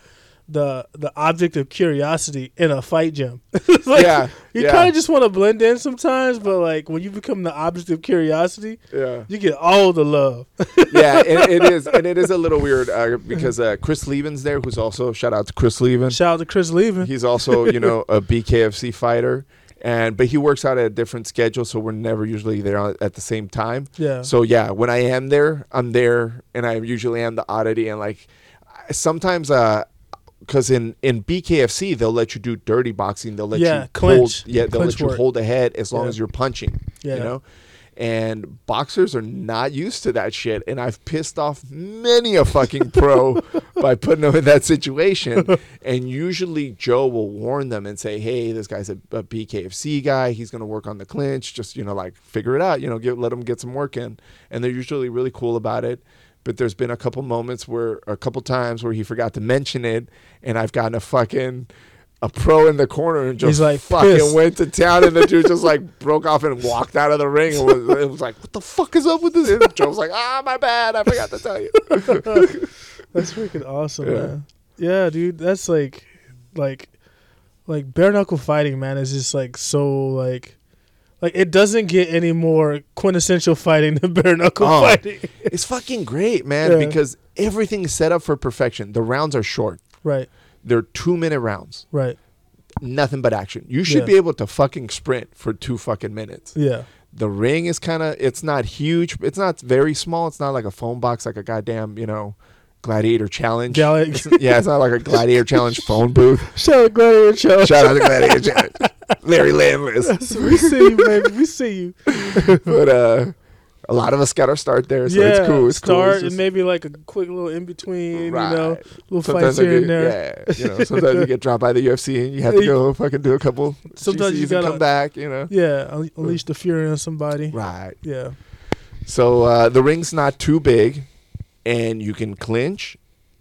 [SPEAKER 3] the the object of curiosity in a fight gym. [LAUGHS] Like,
[SPEAKER 2] yeah,
[SPEAKER 3] you
[SPEAKER 2] yeah,
[SPEAKER 3] kind of just want to blend in sometimes, but like when you become the object of curiosity,
[SPEAKER 2] yeah,
[SPEAKER 3] you get all the love. [LAUGHS]
[SPEAKER 2] yeah. And it is, and it is a little weird uh, because uh, Chris Leben's there, who's also shout out to Chris Leben.
[SPEAKER 3] Shout out to Chris Leben.
[SPEAKER 2] He's also, you know, a BKFC fighter, and but he works out at a different schedule, so we're never usually there at the same time.
[SPEAKER 3] yeah,
[SPEAKER 2] So yeah, when I am there, I'm there, and I usually am the oddity, and like sometimes, uh, because in in BKFC they'll let you do dirty boxing, they'll let
[SPEAKER 3] Yeah,
[SPEAKER 2] you
[SPEAKER 3] clinch.
[SPEAKER 2] hold, yeah, they'll
[SPEAKER 3] Clinch
[SPEAKER 2] let you
[SPEAKER 3] work.
[SPEAKER 2] hold the head as long
[SPEAKER 3] Yeah.
[SPEAKER 2] as you're punching,
[SPEAKER 3] yeah.
[SPEAKER 2] you know. And boxers are not used to that shit, and I've pissed off many a fucking pro [LAUGHS] by putting them in that situation. And usually Joe will warn them and say, "Hey, this guy's a, a BKFC guy. He's going to work on the clinch. Just you know, like figure it out. You know, get let him get some work in." And they're usually really cool about it. But there's been a couple moments where, a couple times where he forgot to mention it, and I've gotten a fucking a pro in the corner and just
[SPEAKER 3] He's, like,
[SPEAKER 2] fucking
[SPEAKER 3] pissed.
[SPEAKER 2] went to town, and the dude just like [LAUGHS] broke off and walked out of the ring. And was, it was like, "What the fuck is up with this?" And Joe was like, "Ah, my bad. I forgot to tell you." [LAUGHS]
[SPEAKER 3] That's freaking awesome,
[SPEAKER 2] Yeah.
[SPEAKER 3] man. Yeah, dude. That's like, like, like bare knuckle fighting, man. Is just like so like, like it doesn't get any more quintessential fighting than [LAUGHS] bare knuckle
[SPEAKER 2] Oh.
[SPEAKER 3] fighting. [LAUGHS]
[SPEAKER 2] It's fucking great, man,
[SPEAKER 3] Yeah.
[SPEAKER 2] because everything is set up for perfection. The rounds are short.
[SPEAKER 3] right,
[SPEAKER 2] They're two minute rounds.
[SPEAKER 3] right.
[SPEAKER 2] Nothing but action. You should
[SPEAKER 3] Yeah.
[SPEAKER 2] be able to fucking sprint for two fucking minutes.
[SPEAKER 3] Yeah,
[SPEAKER 2] The ring is kind of, it's not huge. It's not very small. It's not like a phone box, like a goddamn, you know, gladiator challenge. It's- [LAUGHS] yeah, it's not like a gladiator challenge phone booth. [LAUGHS]
[SPEAKER 3] Shout out Gladiator Show.
[SPEAKER 2] Shout out to gladiator challenge. [LAUGHS] Larry Landless.
[SPEAKER 3] we see you, baby. We see you.
[SPEAKER 2] But uh, a lot of us got our start there, so
[SPEAKER 3] yeah,
[SPEAKER 2] it's cool. It's cool.
[SPEAKER 3] start
[SPEAKER 2] It's just-
[SPEAKER 3] and maybe like a quick little in between.
[SPEAKER 2] Right.
[SPEAKER 3] You know, little
[SPEAKER 2] Sometimes
[SPEAKER 3] fights here and there.
[SPEAKER 2] yeah, you know, sometimes you get dropped by the UFC and you have to go fucking do a couple.
[SPEAKER 3] Sometimes you
[SPEAKER 2] GCs and
[SPEAKER 3] gotta-
[SPEAKER 2] come back, you know.
[SPEAKER 3] Yeah, unle- unleash the fury on somebody.
[SPEAKER 2] Right.
[SPEAKER 3] Yeah,
[SPEAKER 2] So uh, the ring's not too big, and you can clinch.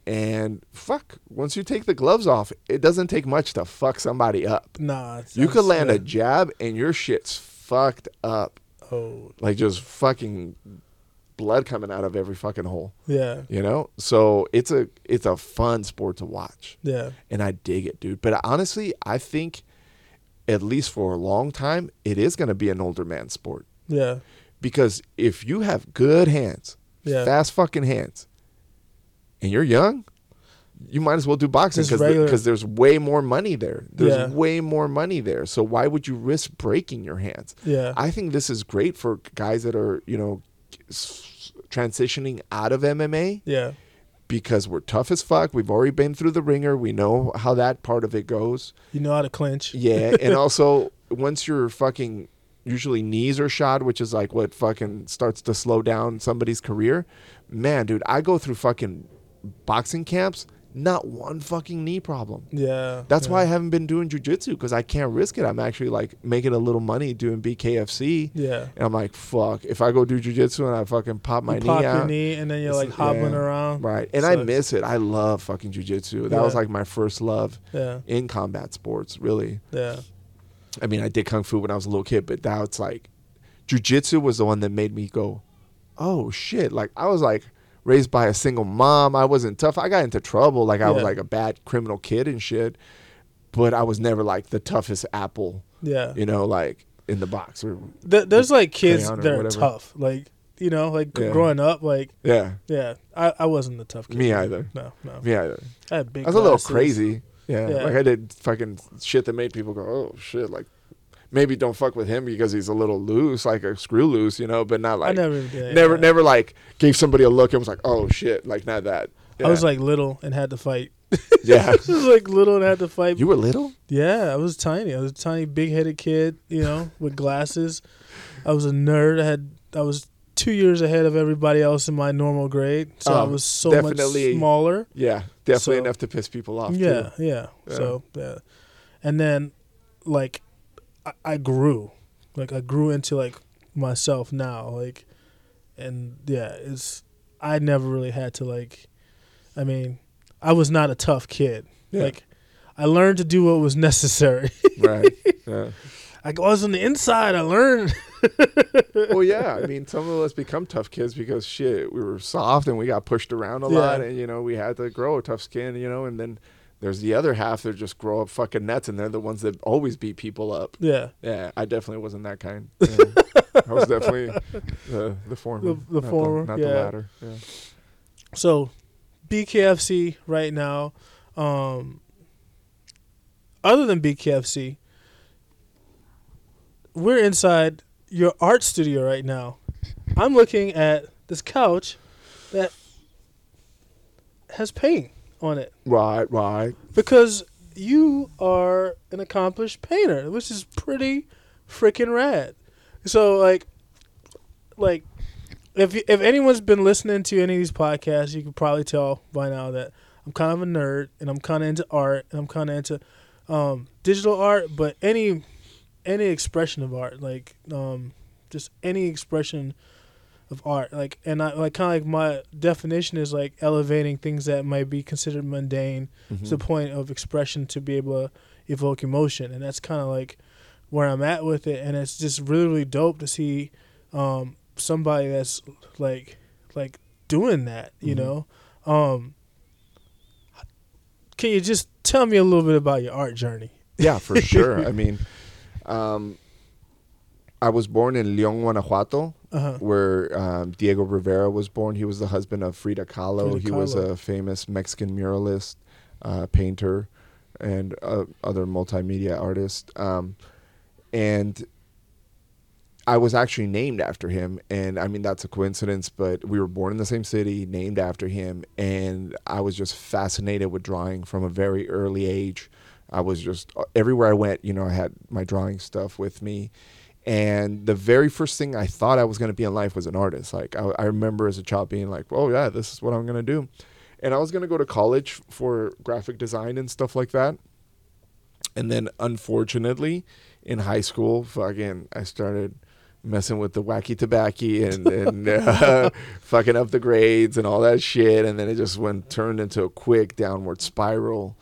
[SPEAKER 2] And fuck, once you take the gloves off, it doesn't take much to fuck somebody up.
[SPEAKER 3] nah. it's-
[SPEAKER 2] You could land a jab, and your shit's fucked up,
[SPEAKER 3] Oh,
[SPEAKER 2] like just fucking blood coming out of every fucking hole.
[SPEAKER 3] yeah,
[SPEAKER 2] You know. So it's a it's a fun sport to watch.
[SPEAKER 3] yeah,
[SPEAKER 2] and I dig it, dude. But honestly, I think at least for a long time, it is going to be an older man sport
[SPEAKER 3] yeah,
[SPEAKER 2] because if you have good hands,
[SPEAKER 3] yeah.
[SPEAKER 2] fast fucking hands, and you're young, you might as well do boxing because
[SPEAKER 3] regular-
[SPEAKER 2] there's way more money there. There's
[SPEAKER 3] Yeah.
[SPEAKER 2] way more money there. So why would you risk breaking your hands?
[SPEAKER 3] Yeah.
[SPEAKER 2] I think this is great for guys that are you know transitioning out of MMA
[SPEAKER 3] yeah.
[SPEAKER 2] because we're tough as fuck. We've already been through the ringer. We know how that part of it goes.
[SPEAKER 3] You know how to clinch.
[SPEAKER 2] Yeah, and [LAUGHS] also once you're fucking usually knees are shot, which is like what fucking starts to slow down somebody's career. Man, dude, I go through fucking boxing camps, not one fucking knee problem.
[SPEAKER 3] Yeah.
[SPEAKER 2] That's
[SPEAKER 3] yeah.
[SPEAKER 2] why I haven't been doing jujitsu because I can't risk it. I'm actually like making a little money doing BKFC.
[SPEAKER 3] Yeah.
[SPEAKER 2] And I'm like, fuck, if I go do jujitsu and I fucking pop my
[SPEAKER 3] you
[SPEAKER 2] knee
[SPEAKER 3] pop
[SPEAKER 2] out.
[SPEAKER 3] your knee and then you're like hobbling
[SPEAKER 2] yeah.
[SPEAKER 3] around.
[SPEAKER 2] Right. And I miss it. I love fucking jujitsu. That was like my first love
[SPEAKER 3] Yeah.
[SPEAKER 2] in combat sports, really.
[SPEAKER 3] Yeah.
[SPEAKER 2] I mean, I did kung fu when I was a little kid, but now it's like jujitsu was the one that made me go, oh shit. Like I was like raised by a single mom. I wasn't tough. I got into trouble. Like I was like a bad criminal kid and shit, but I was never like the toughest apple,
[SPEAKER 3] Yeah.
[SPEAKER 2] you know, like in the box or
[SPEAKER 3] Th- there's like kids that are tough. Like, you know, like
[SPEAKER 2] Yeah.
[SPEAKER 3] growing up, like,
[SPEAKER 2] yeah.
[SPEAKER 3] yeah, I, I wasn't the tough kid.
[SPEAKER 2] Me either.
[SPEAKER 3] No, no.
[SPEAKER 2] Me either.
[SPEAKER 3] I had big
[SPEAKER 2] I was a little crazy. Yeah.
[SPEAKER 3] Yeah.
[SPEAKER 2] Like I did fucking shit that made people go, oh shit. Like maybe don't fuck with him because he's a little loose, like a screw loose, you know, but not
[SPEAKER 3] I
[SPEAKER 2] like
[SPEAKER 3] never did.
[SPEAKER 2] never
[SPEAKER 3] yeah.
[SPEAKER 2] never like gave somebody a look and was like, oh shit, like not that.
[SPEAKER 3] I was like little and had to fight. [LAUGHS]
[SPEAKER 2] Yeah. [LAUGHS]
[SPEAKER 3] I was like little and had to fight.
[SPEAKER 2] You were little?
[SPEAKER 3] yeah, I was tiny. I was a tiny, big-headed kid, you know, with glasses. I was a nerd. I had I was two years ahead of everybody else in my normal grade, so I
[SPEAKER 2] Oh,
[SPEAKER 3] was so much smaller.
[SPEAKER 2] Yeah, definitely
[SPEAKER 3] So-
[SPEAKER 2] enough to piss people off.
[SPEAKER 3] Yeah, yeah,
[SPEAKER 2] Yeah.
[SPEAKER 3] So yeah, and then like I, I grew, like I grew into like myself now, like, and yeah, it's I never really had to like, I mean, I was not a tough kid.
[SPEAKER 2] Yeah.
[SPEAKER 3] Like, I learned to do what was [LAUGHS] necessary.
[SPEAKER 2] right. Yeah.
[SPEAKER 3] I was on the inside. I learned.
[SPEAKER 2] Well, yeah. I mean, some of us become tough kids because shit, we were soft and we got pushed around a
[SPEAKER 3] Yeah.
[SPEAKER 2] lot, and you know, we had to grow a tough skin, you know, and then. There's the other half that just grow up fucking nuts, and they're the ones that always beat people up.
[SPEAKER 3] Yeah,
[SPEAKER 2] Yeah, I definitely wasn't that kind. [LAUGHS] I was definitely the the former,
[SPEAKER 3] The- the
[SPEAKER 2] not
[SPEAKER 3] former,
[SPEAKER 2] not
[SPEAKER 3] yeah.
[SPEAKER 2] the latter. Yeah.
[SPEAKER 3] So, BKFC right now. Um, other than BKFC, we're inside your art studio right now. I'm looking at this couch that has paint on it
[SPEAKER 2] Right, right.
[SPEAKER 3] because you are an accomplished painter, which is pretty freaking rad. So like, like if you- if anyone's been listening to any of these podcasts, you can probably tell by now that I'm kind of a nerd and I'm kind of into art and I'm kind of into um, digital art, but any any expression of art, like um, just any expression of art, like and I like kind of like my definition is like elevating things that might be considered mundane
[SPEAKER 2] Mhm.
[SPEAKER 3] to the point of expression to be able to evoke emotion, and that's kind of like where I'm at with it, and it's just really really dope to see um, somebody that's like like doing that, you
[SPEAKER 2] Mhm.
[SPEAKER 3] know. Um, can you just tell me a little bit about your art journey?
[SPEAKER 2] Yeah, for [LAUGHS] sure. I mean, um, I was born in León, Guanajuato,
[SPEAKER 3] Uh-huh.
[SPEAKER 2] where um, Diego Rivera was born. He was the husband of Frida Kahlo.
[SPEAKER 3] Frida
[SPEAKER 2] he was a famous Mexican muralist, uh, painter, and uh, other multimedia artist. Um, and I was actually named after him, and I mean that's a coincidence, but we were born in the same city, named after him, and I was just fascinated with drawing from a very early age. I was just everywhere I went, you know, I had my drawing stuff with me, and the very first thing I thought I was going to be in life was an artist. Like I, I remember as a child being like, "Oh yeah, this is what I'm going to do," and I was going to go to college for graphic design and stuff like that. And then, unfortunately, in high school, fucking, I started messing with the wacky tobacco and, and [LAUGHS] uh, fucking up the grades and all that shit. And then it just went turned into a quick downward spiral.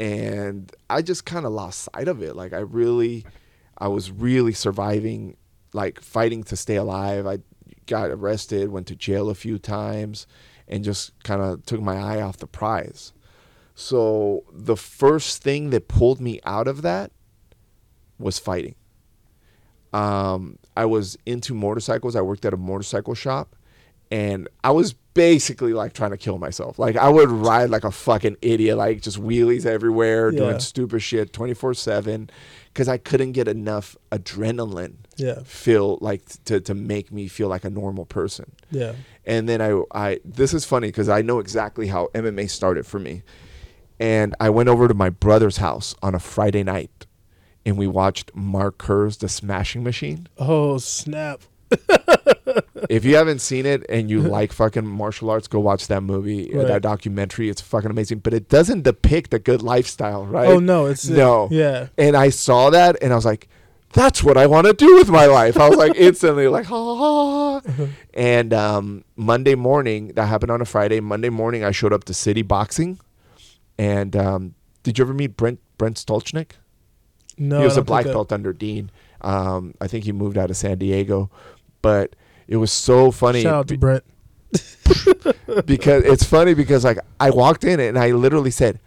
[SPEAKER 2] And I just kind of lost sight of it. Like I really, I was really surviving, like fighting to stay alive. I got arrested, went to jail a few times, and just kind of took my eye off the prize. So the first thing that pulled me out of that was fighting. Um, I was into motorcycles. I worked at a motorcycle shop, and I was basically like trying to kill myself. Like I would ride like a fucking idiot, like just wheelies everywhere,
[SPEAKER 3] Yeah.
[SPEAKER 2] doing stupid shit, twenty four seven, because I couldn't get enough adrenaline
[SPEAKER 3] Yeah,
[SPEAKER 2] feel like to to make me feel like a normal person.
[SPEAKER 3] yeah.
[SPEAKER 2] And then I, I this is funny because I know exactly how MMA started for me. And I went over to my brother's house on a Friday night, and we watched Mark Kerr's The Smashing Machine.
[SPEAKER 3] Oh snap! [LAUGHS]
[SPEAKER 2] if you haven't seen it and you [LAUGHS] like fucking martial arts, go watch that movie, uh,
[SPEAKER 3] Right.
[SPEAKER 2] that documentary. It's fucking amazing. But it doesn't depict a good lifestyle, right?
[SPEAKER 3] Oh no, it's
[SPEAKER 2] No.
[SPEAKER 3] Yeah,
[SPEAKER 2] And I saw that, and I was like, "That's what I want to do with my life." I was like [LAUGHS] instantly like, "Ha." ha. and um, Monday morning, that happened on a Friday. Monday morning, I showed up to City Boxing, and um, did you ever meet Brent Brent Stolchnik?
[SPEAKER 3] no.
[SPEAKER 2] he was a black belt under Dean. Um, I think he moved out of San Diego, but it was so funny
[SPEAKER 3] Shout out to Brent. [LAUGHS]
[SPEAKER 2] because it's funny because like I walked in and I literally said,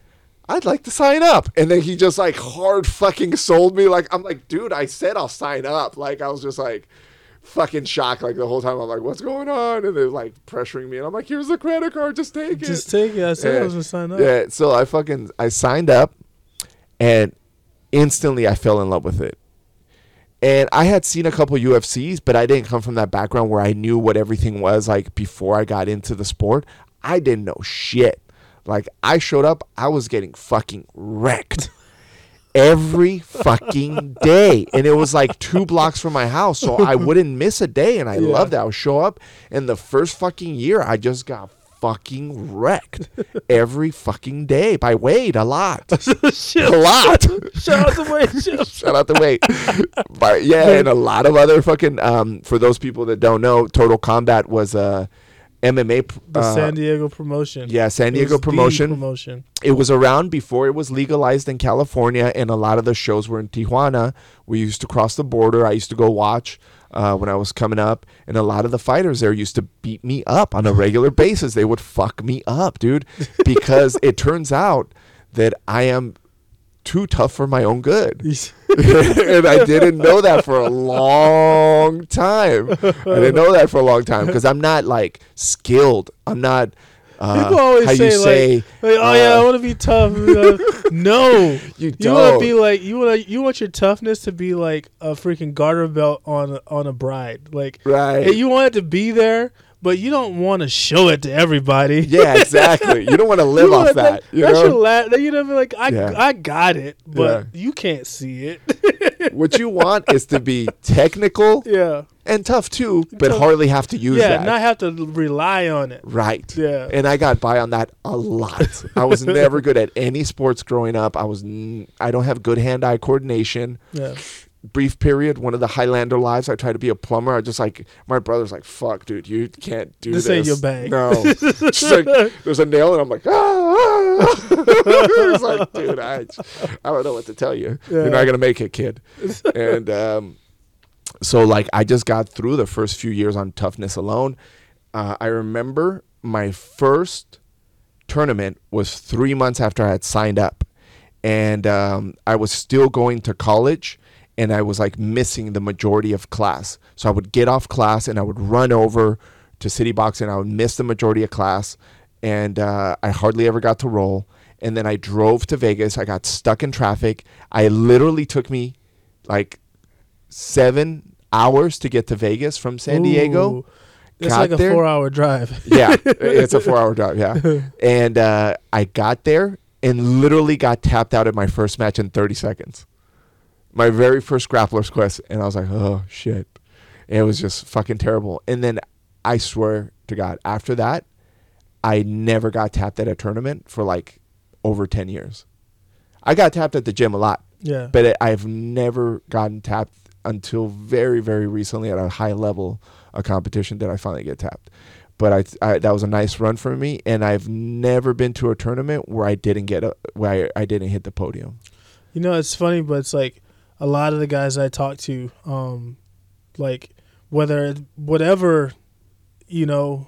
[SPEAKER 2] "I'd like to sign up," and then he just like hard fucking sold me. Like I'm like, dude, I said I'll sign up. Like I was just like fucking shocked. Like the whole time I'm like, what's going on? And they're like pressuring me, and I'm like, here's the credit card, just take it.
[SPEAKER 3] Just take it. I said I was gonna sign up.
[SPEAKER 2] Yeah, so I fucking I signed up and instantly I fell in love with it. And I had seen a couple UFCs, but I didn't come from that background where I knew what everything was like before I got into the sport. I didn't know shit. Like I showed up, I was getting fucking wrecked every fucking [LAUGHS] day. And it was like two blocks from my house. So I [LAUGHS] wouldn't miss a day. And I
[SPEAKER 3] Yeah.
[SPEAKER 2] loved that. I would show up. And the first fucking year, I just got fucking wrecked every fucking day by Wade a lot. [LAUGHS]
[SPEAKER 3] Shit.
[SPEAKER 2] A lot.
[SPEAKER 3] Shout out to Wade [LAUGHS]
[SPEAKER 2] Shout out to Wade. but yeah, and a lot of other fucking um for those people that don't know, Total Combat was a MMA p-
[SPEAKER 3] The
[SPEAKER 2] uh,
[SPEAKER 3] San Diego promotion.
[SPEAKER 2] yeah, San Diego promotion.
[SPEAKER 3] promotion.
[SPEAKER 2] it was around before it was legalized in California, and a lot of the shows were in Tijuana. We used to cross the border. I used to go watch uh, when I was coming up, and a lot of the fighters there used to beat me up on a regular [LAUGHS] basis. They would fuck me up, dude, because it turns out that I am too tough for my own good. [LAUGHS] and I didn't know that for a [LAUGHS] long time. I didn't know that for a long time because I'm not like skilled. I'm not. Uh,
[SPEAKER 3] People always
[SPEAKER 2] how
[SPEAKER 3] say,
[SPEAKER 2] you
[SPEAKER 3] like,
[SPEAKER 2] say,
[SPEAKER 3] Like, oh yeah, I
[SPEAKER 2] uh,
[SPEAKER 3] want to be tough. [LAUGHS] Uh, no,
[SPEAKER 2] you
[SPEAKER 3] you want to be like you want you want your toughness to be like a freaking garter belt on a, on a bride. Like
[SPEAKER 2] right.
[SPEAKER 3] and you want it to be there, but you don't want to show it to everybody.
[SPEAKER 2] yeah, exactly. You don't want to [LAUGHS] live off
[SPEAKER 3] want
[SPEAKER 2] that. You
[SPEAKER 3] that's
[SPEAKER 2] know?
[SPEAKER 3] your la- that you know, be like I
[SPEAKER 2] Yeah.
[SPEAKER 3] I got it, but
[SPEAKER 2] Yeah.
[SPEAKER 3] you can't see it. [LAUGHS]
[SPEAKER 2] what you want is to be technical [LAUGHS]
[SPEAKER 3] yeah,
[SPEAKER 2] and tough too, but
[SPEAKER 3] Tough.
[SPEAKER 2] hardly have to use
[SPEAKER 3] yeah,
[SPEAKER 2] that.
[SPEAKER 3] not have to rely on it.
[SPEAKER 2] right.
[SPEAKER 3] Yeah.
[SPEAKER 2] And I got by on that a lot. I was never good at any sports growing up. I was n- I don't have good hand-eye coordination.
[SPEAKER 3] Yeah,
[SPEAKER 2] brief period, one of the Highlander lives, I tried to be a plumber. I just like my brother's like, "Fuck, dude, you can't do
[SPEAKER 3] This
[SPEAKER 2] this."
[SPEAKER 3] ain't your bag.
[SPEAKER 2] No, [LAUGHS] like, there's a nail, and I'm like, ah. [LAUGHS] it's like, dude, I, I don't know what to tell you.
[SPEAKER 3] Yeah.
[SPEAKER 2] You're not gonna make it, kid. and um, so like, I just got through the first few years on toughness alone. Uh, I remember my first tournament was three months after I had signed up, and um, I was still going to college, and I was like missing the majority of class. So I would get off class and I would run over to City Box, and I would miss the majority of class, and uh, I hardly ever got to roll. And then I drove to Vegas. I got stuck in traffic. I literally took me like seven hours to get to Vegas from San Diego
[SPEAKER 3] Ooh. It's
[SPEAKER 2] got
[SPEAKER 3] like a
[SPEAKER 2] there.
[SPEAKER 3] four-hour drive. [LAUGHS]
[SPEAKER 2] yeah, [LAUGHS] it's a four hour drive. Yeah. And uh, I got there and literally got tapped out at my first match in 30 seconds. My very first grappler's quest. And I was like, oh, shit. And it was just fucking terrible. And then I swear to God, after that, I never got tapped at a tournament for like over 10 years. I got tapped at the gym a lot,
[SPEAKER 3] Yeah,
[SPEAKER 2] but it, I've never gotten tapped until very, very recently at a high level of competition that I finally get tapped. But I, I that was a nice run for me, and I've never been to a tournament where I didn't get a where I, I didn't hit the podium.
[SPEAKER 3] You know, it's funny, but it's like a lot of the guys I talk to, um, like whether whatever, you know,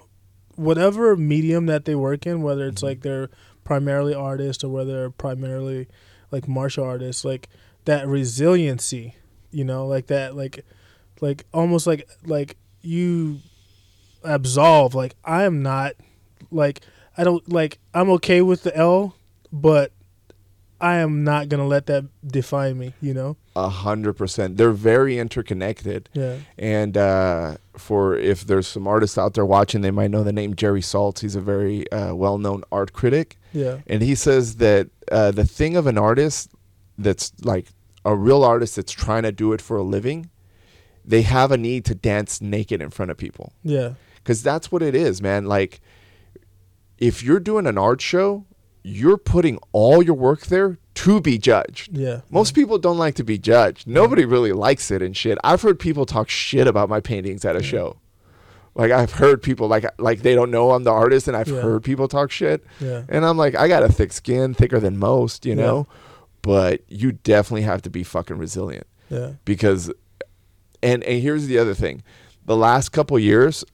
[SPEAKER 3] whatever medium that they work in, whether it's like they're primarily artists or whether they're primarily like martial artists, like that resiliency, you know, like that, like, like almost like like you absolve. Like I am not, like I don't like I'm okay with the L, but I am not gonna let that define me. You know?
[SPEAKER 2] A hundred percent. They're very interconnected.
[SPEAKER 3] Yeah.
[SPEAKER 2] And uh, for if there's some artists out there watching, they might know the name Jerry Saltz. He's a very uh, well-known art critic.
[SPEAKER 3] Yeah.
[SPEAKER 2] and he says that uh, the thing of an artist that's like a real artist that's trying to do it for a living they have a need to dance naked in front of people
[SPEAKER 3] Yeah.
[SPEAKER 2] because that's what it is man like if you're doing an art show you're putting all your work there to be judged
[SPEAKER 3] Yeah.
[SPEAKER 2] most people don't like to be judged nobody really likes it and shit i've heard people talk shit about my paintings at a show like i've heard people like like they don't know i'm the artist and i've
[SPEAKER 3] Yeah.
[SPEAKER 2] heard people talk shit
[SPEAKER 3] Yeah.
[SPEAKER 2] and I'm like, I got a thick skin, thicker than most, you
[SPEAKER 3] Yeah.
[SPEAKER 2] know? But you definitely have to be fucking resilient
[SPEAKER 3] Yeah.
[SPEAKER 2] because, and, and here's the other thing the last couple years,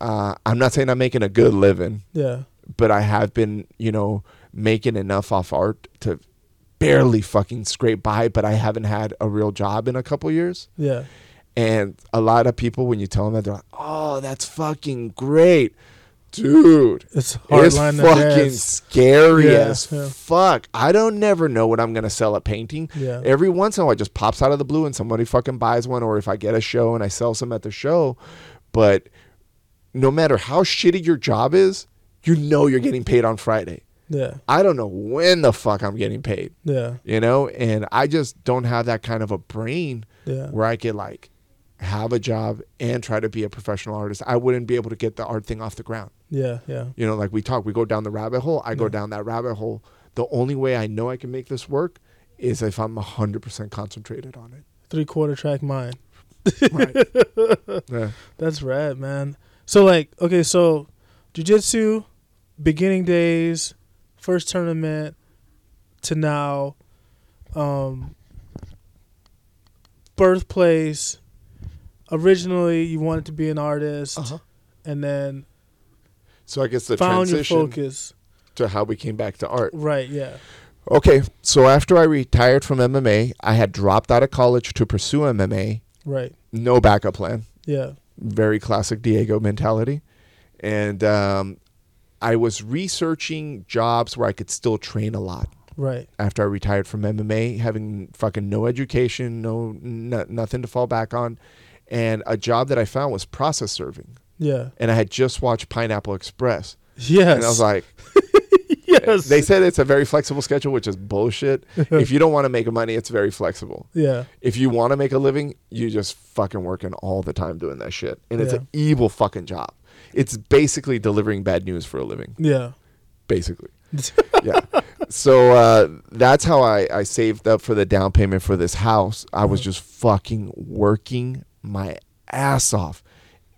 [SPEAKER 2] uh, I'm not saying I'm making a good living,
[SPEAKER 3] Yeah.
[SPEAKER 2] but I have been, you know, making enough off art to barely fucking scrape by, but I haven't had a real job in a couple years.
[SPEAKER 3] Yeah.
[SPEAKER 2] And a lot of people, when you tell them that, they're like, oh, that's fucking great. Dude,
[SPEAKER 3] It's hard
[SPEAKER 2] it's fucking scary
[SPEAKER 3] Yeah,
[SPEAKER 2] as
[SPEAKER 3] yeah.
[SPEAKER 2] fuck. I don't never know what I'm gonna sell a painting.
[SPEAKER 3] Yeah.
[SPEAKER 2] Every once in a while, it just pops out of the blue, and somebody fucking buys one, or if I get a show and I sell some at the show. But no matter how shitty your job is, you know you're getting paid on Friday.
[SPEAKER 3] Yeah.
[SPEAKER 2] I don't know when the fuck I'm getting paid,
[SPEAKER 3] Yeah.
[SPEAKER 2] you know? And I just don't have that kind of a brain
[SPEAKER 3] Yeah.
[SPEAKER 2] where I could like have a job and try to be a professional artist. I wouldn't be able to get the art thing off the ground.
[SPEAKER 3] Yeah. Yeah.
[SPEAKER 2] You know, like we talk, we go down the rabbit hole. I go down that rabbit hole. The only way I know I can make this work is if I'm 100% concentrated on it.
[SPEAKER 3] Three quarter track mind.
[SPEAKER 2] Right. [LAUGHS] yeah.
[SPEAKER 3] That's rad, man. So like, okay, so jujitsu, beginning days, first tournament to now, um, birthplace. Originally, you wanted to be an artist,
[SPEAKER 2] Uh-huh.
[SPEAKER 3] and then
[SPEAKER 2] So I guess the
[SPEAKER 3] found your
[SPEAKER 2] transition
[SPEAKER 3] focus.
[SPEAKER 2] to how we came back to art.
[SPEAKER 3] Right. Yeah.
[SPEAKER 2] Okay, so after I retired from MMA, I had dropped out of college to pursue MMA.
[SPEAKER 3] Right.
[SPEAKER 2] No backup plan.
[SPEAKER 3] Yeah.
[SPEAKER 2] Very classic Diego mentality. And um, I was researching jobs where I could still train a lot
[SPEAKER 3] Right.
[SPEAKER 2] after I retired from MMA, having fucking no education, no n- nothing to fall back on. And a job that I found was process serving.
[SPEAKER 3] Yeah.
[SPEAKER 2] And I had just watched Pineapple Express.
[SPEAKER 3] Yes.
[SPEAKER 2] And I was like, [LAUGHS]
[SPEAKER 3] yes.
[SPEAKER 2] they said it's a very flexible schedule, which is bullshit. [LAUGHS] if you don't want to make money, it's very flexible.
[SPEAKER 3] yeah.
[SPEAKER 2] If you want to make a living, you just fucking working all the time doing that shit. And it's
[SPEAKER 3] Yeah.
[SPEAKER 2] an evil fucking job. It's basically delivering bad news for a living,
[SPEAKER 3] Yeah.
[SPEAKER 2] basically. [LAUGHS] yeah. So uh, that's how I, I saved up for the down payment for this house. I was
[SPEAKER 3] Mhm.
[SPEAKER 2] just fucking working my ass off.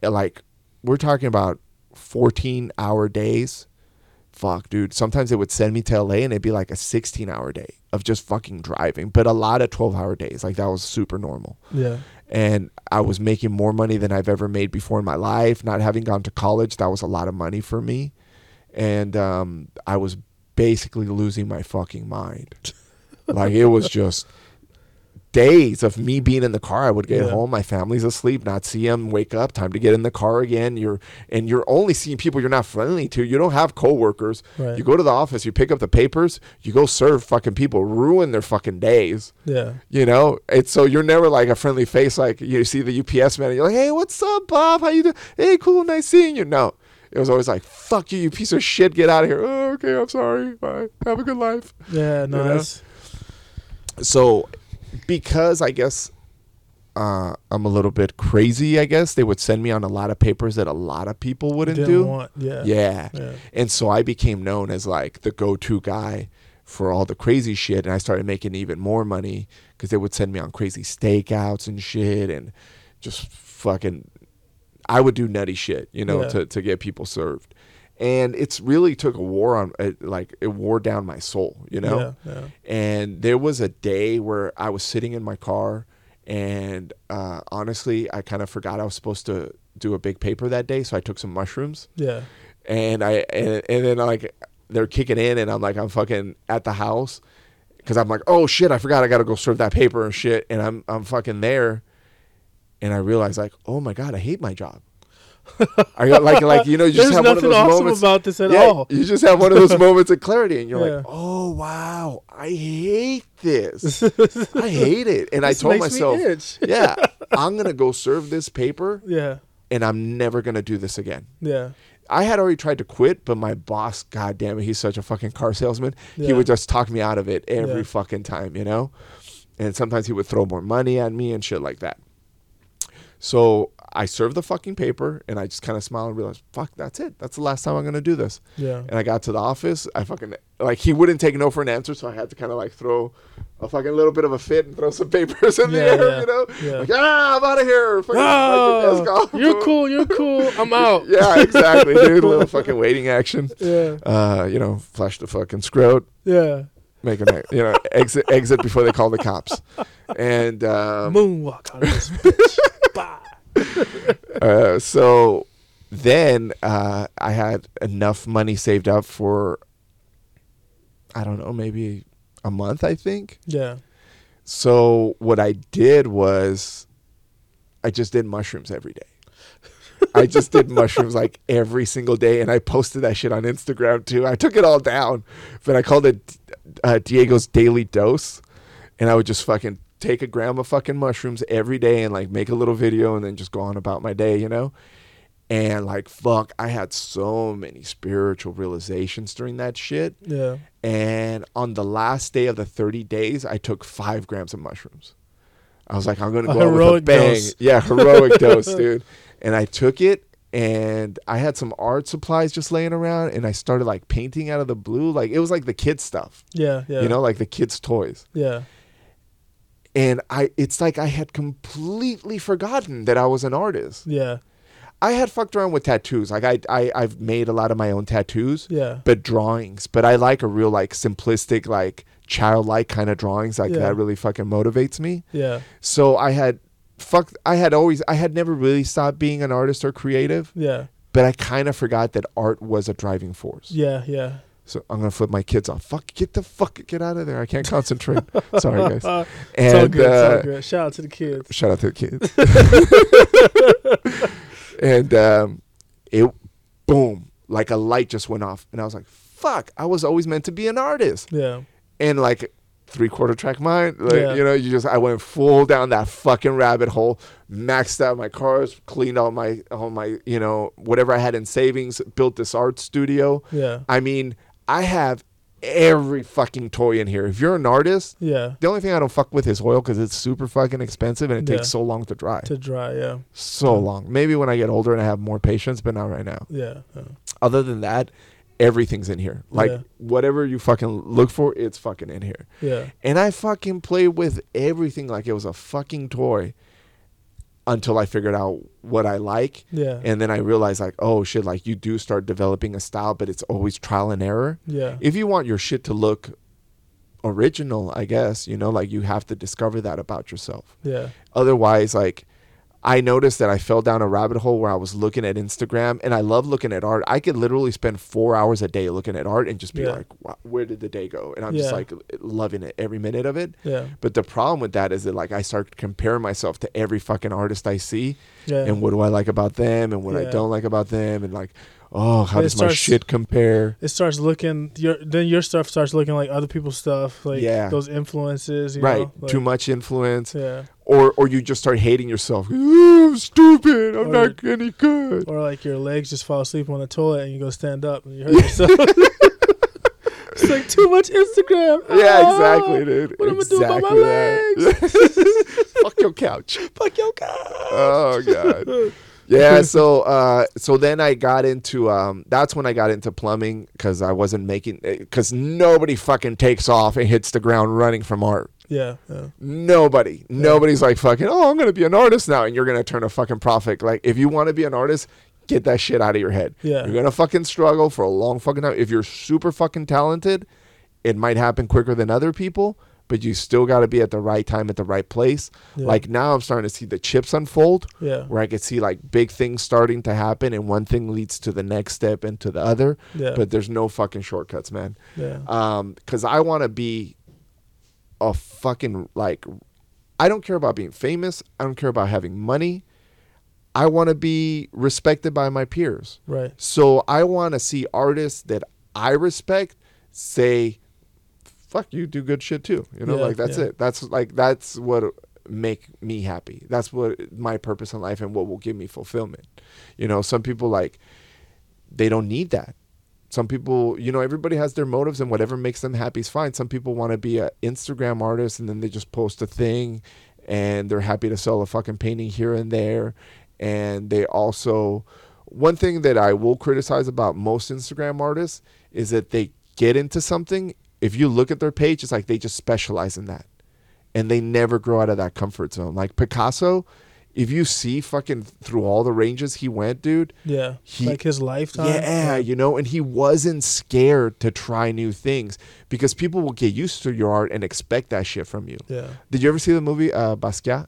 [SPEAKER 2] Like, we're talking about 14 hour days. Fuck, dude. Sometimes they would send me to LA and it'd be like a 16 hour day of just fucking driving, but a lot of 12 hour days. Like, that was super normal
[SPEAKER 3] Yeah.
[SPEAKER 2] And I was making more money than I've ever made before in my life. Not having gone to college, that was a lot of money for me, and um, I was basically losing my fucking mind. [LAUGHS] like it was just days of me being in the car. I would get
[SPEAKER 3] Yeah.
[SPEAKER 2] home, my family's asleep, not see them, wake up, time to get in the car again. You're and you're only seeing people you're not friendly to. You don't have coworkers.
[SPEAKER 3] Right.
[SPEAKER 2] You go to the office, you pick up the papers, you go serve fucking people, ruin their fucking days.
[SPEAKER 3] Yeah.
[SPEAKER 2] You know, it's so you're never like a friendly face. Like you see the UPS man, and you're like, "Hey, what's up, Bob? How you doing? Hey, cool, nice seeing you." No, it was always like, "Fuck you, you piece of shit, get out of here." Oh, okay, I'm sorry. Bye. Have a good life.
[SPEAKER 3] Yeah. No.
[SPEAKER 2] You know? So, because I guess uh, I'm a little bit crazy, I guess they would send me on a lot of papers that a lot of people wouldn't
[SPEAKER 3] didn't
[SPEAKER 2] do.
[SPEAKER 3] want. Yeah.
[SPEAKER 2] yeah.
[SPEAKER 3] Yeah.
[SPEAKER 2] And so I became known as like the go-to guy for all the crazy shit, and I started making even more money because they would send me on crazy stakeouts and shit, and just fucking. I would do nutty shit, you know,
[SPEAKER 3] Yeah.
[SPEAKER 2] to to get people served, and it's really took a war on, it, like it wore down my soul, you know.
[SPEAKER 3] Yeah. Yeah.
[SPEAKER 2] And there was a day where I was sitting in my car, and uh, honestly, I kind of forgot I was supposed to do a big paper that day, so I took some mushrooms
[SPEAKER 3] Yeah.
[SPEAKER 2] and I and, and then like they're kicking in and I'm like I'm fucking at the house because I'm like oh shit I forgot I gotta go serve that paper and shit and I'm I'm fucking there and I realize like oh my god I hate my job [LAUGHS] I got like like you know you just
[SPEAKER 3] There's
[SPEAKER 2] have one of
[SPEAKER 3] nothing
[SPEAKER 2] those
[SPEAKER 3] awesome
[SPEAKER 2] moments
[SPEAKER 3] about this at
[SPEAKER 2] yeah,
[SPEAKER 3] all.
[SPEAKER 2] you just have one of those [LAUGHS] moments of clarity and you're
[SPEAKER 3] Yeah.
[SPEAKER 2] like oh wow I hate this [LAUGHS] I hate it and I told myself yeah I'm gonna go serve this paper
[SPEAKER 3] Yeah.
[SPEAKER 2] and I'm never gonna do this again
[SPEAKER 3] Yeah.
[SPEAKER 2] I had already tried to quit, but my boss, god damn it, he's such a fucking car salesman. He would just talk me out of it every
[SPEAKER 3] Yeah.
[SPEAKER 2] fucking time, you know? And sometimes he would throw more money at me and shit like that. So I served the fucking paper and I just kind of smiled and realized, fuck, that's it. That's the last time I'm gonna do this.
[SPEAKER 3] Yeah.
[SPEAKER 2] And I got to the office. I fucking like he wouldn't take no for an answer, so I had to kind of like throw a fucking little bit of a fit and throw some [LAUGHS] papers in
[SPEAKER 3] Yeah,
[SPEAKER 2] the air,
[SPEAKER 3] yeah,
[SPEAKER 2] you know?
[SPEAKER 3] yeah.
[SPEAKER 2] Like, ah, I'm out of here. Fucking, fucking
[SPEAKER 3] Oh, you're cool. You're cool. I'm [LAUGHS] out.
[SPEAKER 2] yeah, exactly, dude. A little [LAUGHS] fucking waiting action.
[SPEAKER 3] Yeah.
[SPEAKER 2] Uh, you know, flash the fucking scrot,
[SPEAKER 3] Yeah.
[SPEAKER 2] make a you know exit exit before they call the cops, and um,
[SPEAKER 3] Moonwalk out of this bitch. Bye.
[SPEAKER 2] Uh, so then uh, I had enough money saved up for I don't know maybe a month I think.
[SPEAKER 3] Yeah.
[SPEAKER 2] So what I did was I just did mushrooms every day. I just did mushrooms like every single day, and I posted that shit on Instagram too. I took it all down, but I called it uh, Diego's Daily Dose, and I would just fucking take a gram of fucking mushrooms every day and like make a little video and then just go on about my day, you know. And like fuck, I had so many spiritual realizations during that shit.
[SPEAKER 3] Yeah.
[SPEAKER 2] And on the last day of the 30 days, I took five grams of mushrooms. I was like, I'm gonna
[SPEAKER 3] A
[SPEAKER 2] go out with a
[SPEAKER 3] heroic
[SPEAKER 2] bang.
[SPEAKER 3] dose. [LAUGHS]
[SPEAKER 2] Yeah, heroic [LAUGHS] dose, dude. And I took it and I had some art supplies just laying around and I started like painting out of the blue. Like it was like the kids stuff.
[SPEAKER 3] Yeah. Yeah.
[SPEAKER 2] You know, like the kids' toys.
[SPEAKER 3] Yeah.
[SPEAKER 2] And I it's like I had completely forgotten that I was an artist.
[SPEAKER 3] Yeah.
[SPEAKER 2] I had fucked around with tattoos. Like I, I I've made a lot of my own tattoos.
[SPEAKER 3] Yeah.
[SPEAKER 2] but drawings. But I like a real like simplistic, like childlike kind of drawings. Like
[SPEAKER 3] Yeah.
[SPEAKER 2] that really fucking motivates me.
[SPEAKER 3] Yeah.
[SPEAKER 2] So I had fuck I had always I had never really stopped being an artist or creative,
[SPEAKER 3] Yeah.
[SPEAKER 2] but I kind of forgot that art was a driving force.
[SPEAKER 3] Yeah. Yeah.
[SPEAKER 2] So I'm gonna flip my kids off. Fuck, get the fuck, get out of there. I can't concentrate. [LAUGHS] Sorry, guys.
[SPEAKER 3] Uh,
[SPEAKER 2] And
[SPEAKER 3] it's all good. it's all
[SPEAKER 2] uh,
[SPEAKER 3] good. Shout out to the kids.
[SPEAKER 2] shout out to the kids. [LAUGHS] [LAUGHS] and um, it, boom, like a light just went off, and I was like, "Fuck!" I was always meant to be an artist,
[SPEAKER 3] Yeah.
[SPEAKER 2] and like three quarter track mind, like
[SPEAKER 3] Yeah.
[SPEAKER 2] you know, you just I went full down that fucking rabbit hole, maxed out my cars, cleaned out my all my you know whatever I had in savings, built this art studio.
[SPEAKER 3] Yeah.
[SPEAKER 2] I mean, I have every fucking toy in here. If you're an artist,
[SPEAKER 3] Yeah.
[SPEAKER 2] the only thing I don't fuck with is oil because it's super fucking expensive and it
[SPEAKER 3] Yeah.
[SPEAKER 2] takes so long to dry.
[SPEAKER 3] To dry. Yeah.
[SPEAKER 2] so long. Maybe when I get older and I have more patience, but not right now.
[SPEAKER 3] Yeah. yeah.
[SPEAKER 2] Other than that, everything's in here. Like
[SPEAKER 3] Yeah.
[SPEAKER 2] whatever you fucking look for, it's fucking in here.
[SPEAKER 3] Yeah.
[SPEAKER 2] And I fucking play with everything like it was a fucking toy until I figured out what I like.
[SPEAKER 3] Yeah.
[SPEAKER 2] And then I realized like, oh shit, like you do start developing a style, but it's always trial and error.
[SPEAKER 3] Yeah.
[SPEAKER 2] If you want your shit to look original, I guess, you know, like you have to discover that about yourself.
[SPEAKER 3] Yeah.
[SPEAKER 2] Otherwise, like I noticed that I fell down a rabbit hole where I was looking at Instagram and I love looking at art. I could literally spend four hours a day looking at art and just be
[SPEAKER 3] Yeah.
[SPEAKER 2] like, wow, where did the day go? And I'm just like loving it every minute of it.
[SPEAKER 3] Yeah.
[SPEAKER 2] But the problem with that is that like I start comparing myself to every fucking artist I see
[SPEAKER 3] Yeah.
[SPEAKER 2] and what do I like about them and what I don't like about them and like, oh, how
[SPEAKER 3] It
[SPEAKER 2] does my
[SPEAKER 3] starts-
[SPEAKER 2] shit compare?
[SPEAKER 3] it starts looking your then your stuff starts looking like other people's stuff like
[SPEAKER 2] Yeah.
[SPEAKER 3] those influences you
[SPEAKER 2] Right.
[SPEAKER 3] know? like,
[SPEAKER 2] Too much influence.
[SPEAKER 3] yeah
[SPEAKER 2] Or or you just start hating yourself. Ooh, stupid. I'm
[SPEAKER 3] Or-
[SPEAKER 2] not any good.
[SPEAKER 3] or like your legs just fall asleep on the toilet and you go stand up and you hurt yourself [LAUGHS] it's like too much instagram [LAUGHS]
[SPEAKER 2] Yeah,
[SPEAKER 3] Ah,
[SPEAKER 2] exactly, dude.
[SPEAKER 3] what am I doing about my
[SPEAKER 2] that. [LAUGHS] Fuck your couch.
[SPEAKER 3] fuck your couch.
[SPEAKER 2] Oh god. Yeah, [LAUGHS] so uh so then I got into um that's when I got into plumbing cuz I wasn't making cuz nobody fucking takes off and hits the ground running from art.
[SPEAKER 3] yeah yeah
[SPEAKER 2] Nobody. Nobody's like fucking, "Oh, I'm going to be an artist now." And you're going to turn a fucking profit. Like if you want to be an artist, get that shit out of your head.
[SPEAKER 3] Yeah.
[SPEAKER 2] You're going to fucking struggle for a long fucking time. If you're super fucking talented, it might happen quicker than other people, but you still got to be at the right time at the right place.
[SPEAKER 3] Yeah.
[SPEAKER 2] Like now I'm starting to see the chips unfold
[SPEAKER 3] yeah
[SPEAKER 2] where I could see like big things starting to happen and one thing leads to the next step and to the other,
[SPEAKER 3] yeah
[SPEAKER 2] but there's no fucking shortcuts, man.
[SPEAKER 3] yeah
[SPEAKER 2] Um cuz I want to be a fucking like I don't care about being famous. I don't care about having money. I want to be respected by my peers.
[SPEAKER 3] right
[SPEAKER 2] So I want to see artists that I respect say, "Fuck you, do good shit too." You know,
[SPEAKER 3] Yeah,
[SPEAKER 2] like that's
[SPEAKER 3] yeah.
[SPEAKER 2] it. That's like that's what make me happy. That's what my purpose in life and what will give me fulfillment. You know, some people like they don't need that. Some people, you know, everybody has their motives and whatever makes them happy is fine. Some people want to be an Instagram artist and then they just post a thing and they're happy to sell a fucking painting here and there. And they also, one thing that I will criticize about most Instagram artists is that they get into something. If you look at their page, it's like they just specialize in that. And they never grow out of that comfort zone. Like Picasso, if you see fucking through all the ranges he went, dude,
[SPEAKER 3] yeah
[SPEAKER 2] He-
[SPEAKER 3] like his lifetime?
[SPEAKER 2] Yeah, you know, and he wasn't scared to try new things because people will get used to your art and expect that shit from you.
[SPEAKER 3] yeah.
[SPEAKER 2] Did you ever see the movie uh, Basquiat?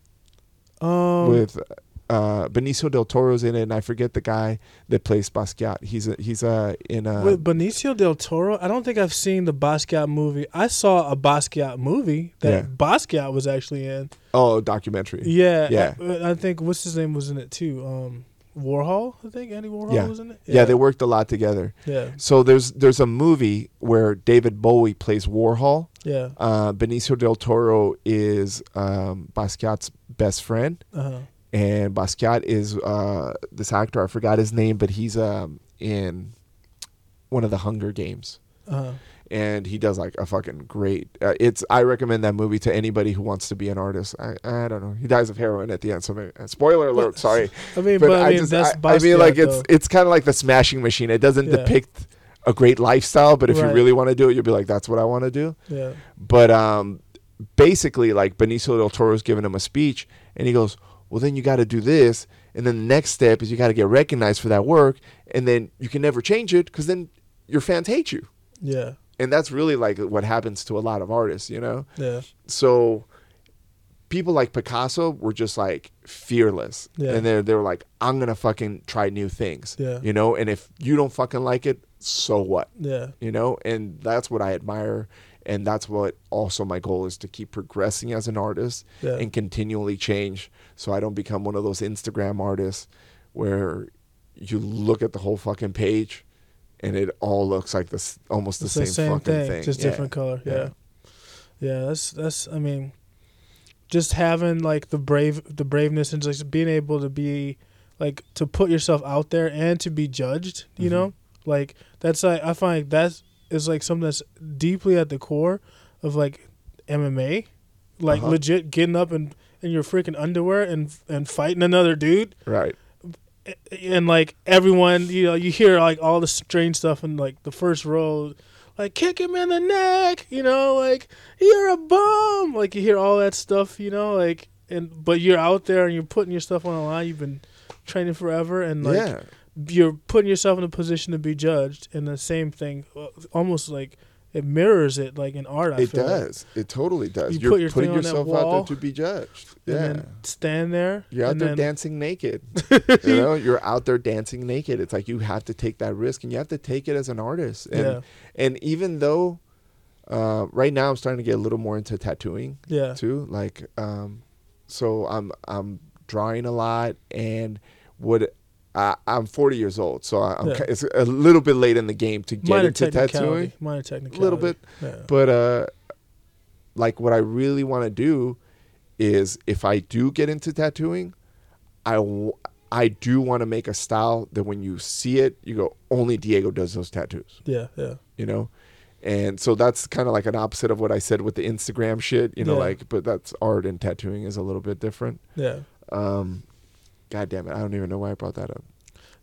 [SPEAKER 3] Um
[SPEAKER 2] with uh, Benicio del Toro's in it, and I forget the guy that plays Basquiat. He's a, he's uh, in a
[SPEAKER 3] With Benicio del Toro, I don't think I've seen the Basquiat movie. I saw a Basquiat movie that
[SPEAKER 2] Yeah.
[SPEAKER 3] Basquiat was actually in.
[SPEAKER 2] oh documentary.
[SPEAKER 3] Yeah,
[SPEAKER 2] Yeah.
[SPEAKER 3] I, I think what's his name was in it too. Um, Warhol, I think Andy Warhol
[SPEAKER 2] Yeah.
[SPEAKER 3] was in it.
[SPEAKER 2] Yeah, they worked a lot together.
[SPEAKER 3] Yeah,
[SPEAKER 2] So there's there's a movie where David Bowie plays Warhol.
[SPEAKER 3] yeah,
[SPEAKER 2] Uh, Benicio del Toro is um, Basquiat's best friend.
[SPEAKER 3] uh-huh.
[SPEAKER 2] And Basquiat is uh, this actor. I forgot his name, but he's um, in one of the Hunger Games,
[SPEAKER 3] Uh,
[SPEAKER 2] and he does like a fucking great. Uh, it's I recommend that movie to anybody who wants to be an artist. I I don't know. He dies of heroin at the end. So maybe, uh, spoiler alert. Sorry,
[SPEAKER 3] I mean,
[SPEAKER 2] but,
[SPEAKER 3] but, I mean,
[SPEAKER 2] just
[SPEAKER 3] that's
[SPEAKER 2] I, I mean like
[SPEAKER 3] Basquiat,
[SPEAKER 2] it's
[SPEAKER 3] though.
[SPEAKER 2] it's kind of like the Smashing Machine. It doesn't
[SPEAKER 3] Yeah.
[SPEAKER 2] depict a great lifestyle, but if you really want to do it, you'll be like, that's what I want to do.
[SPEAKER 3] yeah,
[SPEAKER 2] But um, basically, like Benicio del Toro's giving him a speech, and he goes, "Well, then you got to do this, and then the next step is you got to get recognized for that work, and then you can never change it because then your fans hate you."
[SPEAKER 3] yeah,
[SPEAKER 2] And that's really like what happens to a lot of artists, you know.
[SPEAKER 3] yeah,
[SPEAKER 2] So people like Picasso were just like fearless,
[SPEAKER 3] Yeah.
[SPEAKER 2] and they they were like, "I'm gonna fucking try new things,"
[SPEAKER 3] Yeah.
[SPEAKER 2] you know. And if you don't fucking like it, so what?
[SPEAKER 3] yeah,
[SPEAKER 2] you know and that's what i admire and that's what also my goal is to keep progressing as an artist
[SPEAKER 3] Yeah.
[SPEAKER 2] and continually change so i don't become one of those instagram artists where you look at the whole fucking page and it all looks like this almost the same,
[SPEAKER 3] the same
[SPEAKER 2] fucking
[SPEAKER 3] thing,
[SPEAKER 2] thing,
[SPEAKER 3] just
[SPEAKER 2] Yeah.
[SPEAKER 3] different color.
[SPEAKER 2] Yeah.
[SPEAKER 3] Yeah. yeah, That's that's. I mean, just having like the brave, the braveness, and just being able to be like to put yourself out there and to be judged. You
[SPEAKER 2] Mhm.
[SPEAKER 3] know, like that's like I find that is like something that's deeply at the core of like MMA, like
[SPEAKER 2] Uh-huh.
[SPEAKER 3] legit getting up and in your freaking underwear and and fighting another dude.
[SPEAKER 2] Right.
[SPEAKER 3] And like everyone, you know, you hear like all the strange stuff in like the first row, like kick him in the neck, you know, like you're a bum, like you hear all that stuff, you know, like and but you're out there and you're putting your stuff on the line. You've been training forever, and like
[SPEAKER 2] yeah.
[SPEAKER 3] you're putting yourself in a position to be judged. And the same thing, uh, almost like it mirrors it, like in art. I
[SPEAKER 2] it
[SPEAKER 3] feel like.
[SPEAKER 2] does it totally does
[SPEAKER 3] You
[SPEAKER 2] you're
[SPEAKER 3] put
[SPEAKER 2] putting
[SPEAKER 3] thing on that
[SPEAKER 2] yourself out there to be judged
[SPEAKER 3] And
[SPEAKER 2] yeah
[SPEAKER 3] stand there.
[SPEAKER 2] You're out
[SPEAKER 3] and
[SPEAKER 2] there
[SPEAKER 3] then,
[SPEAKER 2] dancing naked. [LAUGHS] you know, you're out there dancing naked. It's like you have to take that risk and you have to take it as an artist. And
[SPEAKER 3] Yeah,
[SPEAKER 2] and even though uh, right now I'm starting to get a little more into tattooing
[SPEAKER 3] yeah,
[SPEAKER 2] too. Like um so I'm I'm drawing a lot and would I, I'm 40 years old, so I- I'm
[SPEAKER 3] Yeah.
[SPEAKER 2] it's a little bit late in the game to get
[SPEAKER 3] minor
[SPEAKER 2] into tattooing.
[SPEAKER 3] minor technicality, A
[SPEAKER 2] little bit.
[SPEAKER 3] Yeah.
[SPEAKER 2] But uh, like what I really want to do is if I do get into tattooing, I w- I do want to make a style that when you see it, you go, only Diego does those tattoos,
[SPEAKER 3] Yeah, yeah,
[SPEAKER 2] you know? And so that's kind of like an opposite of what I said with the Instagram shit, you know,
[SPEAKER 3] Yeah.
[SPEAKER 2] like, but that's art and tattooing is a little bit different.
[SPEAKER 3] yeah.
[SPEAKER 2] Um, God damn it. I don't even know why I brought that up.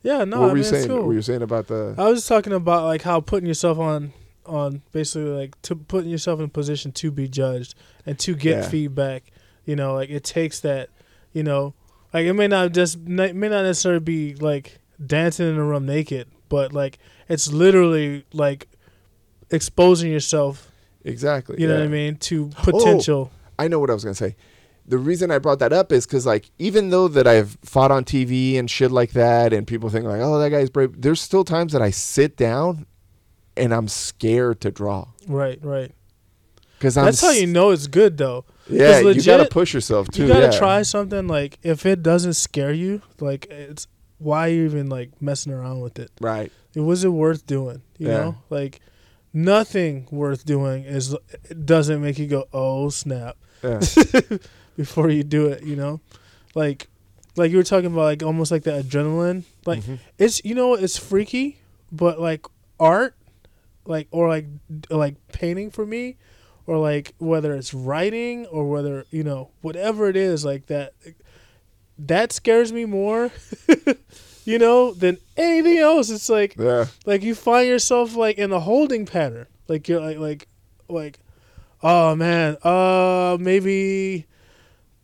[SPEAKER 3] Yeah, no,
[SPEAKER 2] what
[SPEAKER 3] I
[SPEAKER 2] were
[SPEAKER 3] mean,
[SPEAKER 2] you saying?
[SPEAKER 3] cool.
[SPEAKER 2] What were you saying about the,
[SPEAKER 3] I was just talking about like how putting yourself on on basically like to putting yourself in a position to be judged and to get
[SPEAKER 2] Yeah.
[SPEAKER 3] feedback. You know, like it takes that. You know, like it may not just may not necessarily be like dancing in a room naked, but like it's literally like exposing yourself.
[SPEAKER 2] exactly.
[SPEAKER 3] You know what I mean to potential.
[SPEAKER 2] Oh, I know what I was gonna say. The reason I brought that up is because, like, even though that I've fought on TV and shit like that, and people think like, "Oh, that guy's brave," there's still times that I sit down and I'm scared to draw
[SPEAKER 3] Right, right.
[SPEAKER 2] because
[SPEAKER 3] That's how you know it's good though.
[SPEAKER 2] Yeah, you gotta push yourself too.
[SPEAKER 3] you gotta
[SPEAKER 2] yeah.
[SPEAKER 3] try something like if it doesn't scare you, like it's why you even like messing around with it.
[SPEAKER 2] Right.
[SPEAKER 3] It wasn't worth doing, you
[SPEAKER 2] Yeah.
[SPEAKER 3] know? Like nothing worth doing is doesn't make you go, "Oh, snap."
[SPEAKER 2] Yeah. [LAUGHS]
[SPEAKER 3] before you do it, you know? Like like you were talking about like almost like the adrenaline. Like
[SPEAKER 2] Mhm.
[SPEAKER 3] it's you know it's freaky, but like art like or like like painting for me or like whether it's writing or whether, you know, whatever it is like that that scares me more. [LAUGHS] you know, than anything else. It's like
[SPEAKER 2] yeah.
[SPEAKER 3] like you find yourself like in a holding pattern. Like you're like like like oh man, uh maybe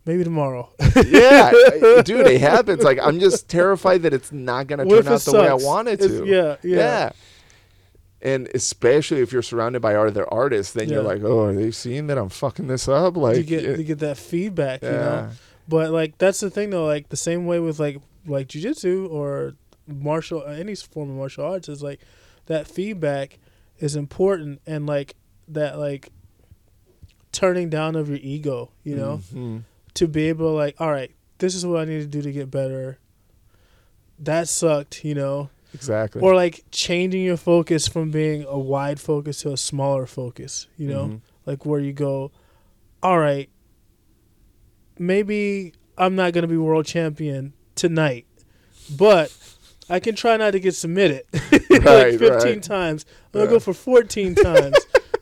[SPEAKER 3] maybe tomorrow.
[SPEAKER 2] yeah, [LAUGHS] dude, it happens. Like I'm just terrified that it's not gonna
[SPEAKER 3] What
[SPEAKER 2] turn out the way I want it to.
[SPEAKER 3] yeah, yeah.
[SPEAKER 2] And especially if you're surrounded by other artists, then you're like, oh, are they seeing that I'm fucking this up? Like,
[SPEAKER 3] you get you get that feedback, you know.
[SPEAKER 2] yeah.
[SPEAKER 3] But like that's the thing though, like the same way with like like jujitsu or martial any form of martial arts is like that feedback is important and like that like turning down of your ego, you know,
[SPEAKER 2] Mhm.
[SPEAKER 3] To be able to like, all right, this is what I need to do to get better. That sucked, you know,
[SPEAKER 2] exactly.
[SPEAKER 3] or like changing your focus from being a wide focus to a smaller focus, you know,
[SPEAKER 2] Mhm.
[SPEAKER 3] like where you go, all right, maybe I'm not gonna be world champion tonight, but I can try not to get submitted [LAUGHS] like 15
[SPEAKER 2] right.
[SPEAKER 3] times. I'm gonna
[SPEAKER 2] Yeah.
[SPEAKER 3] go for 14 times.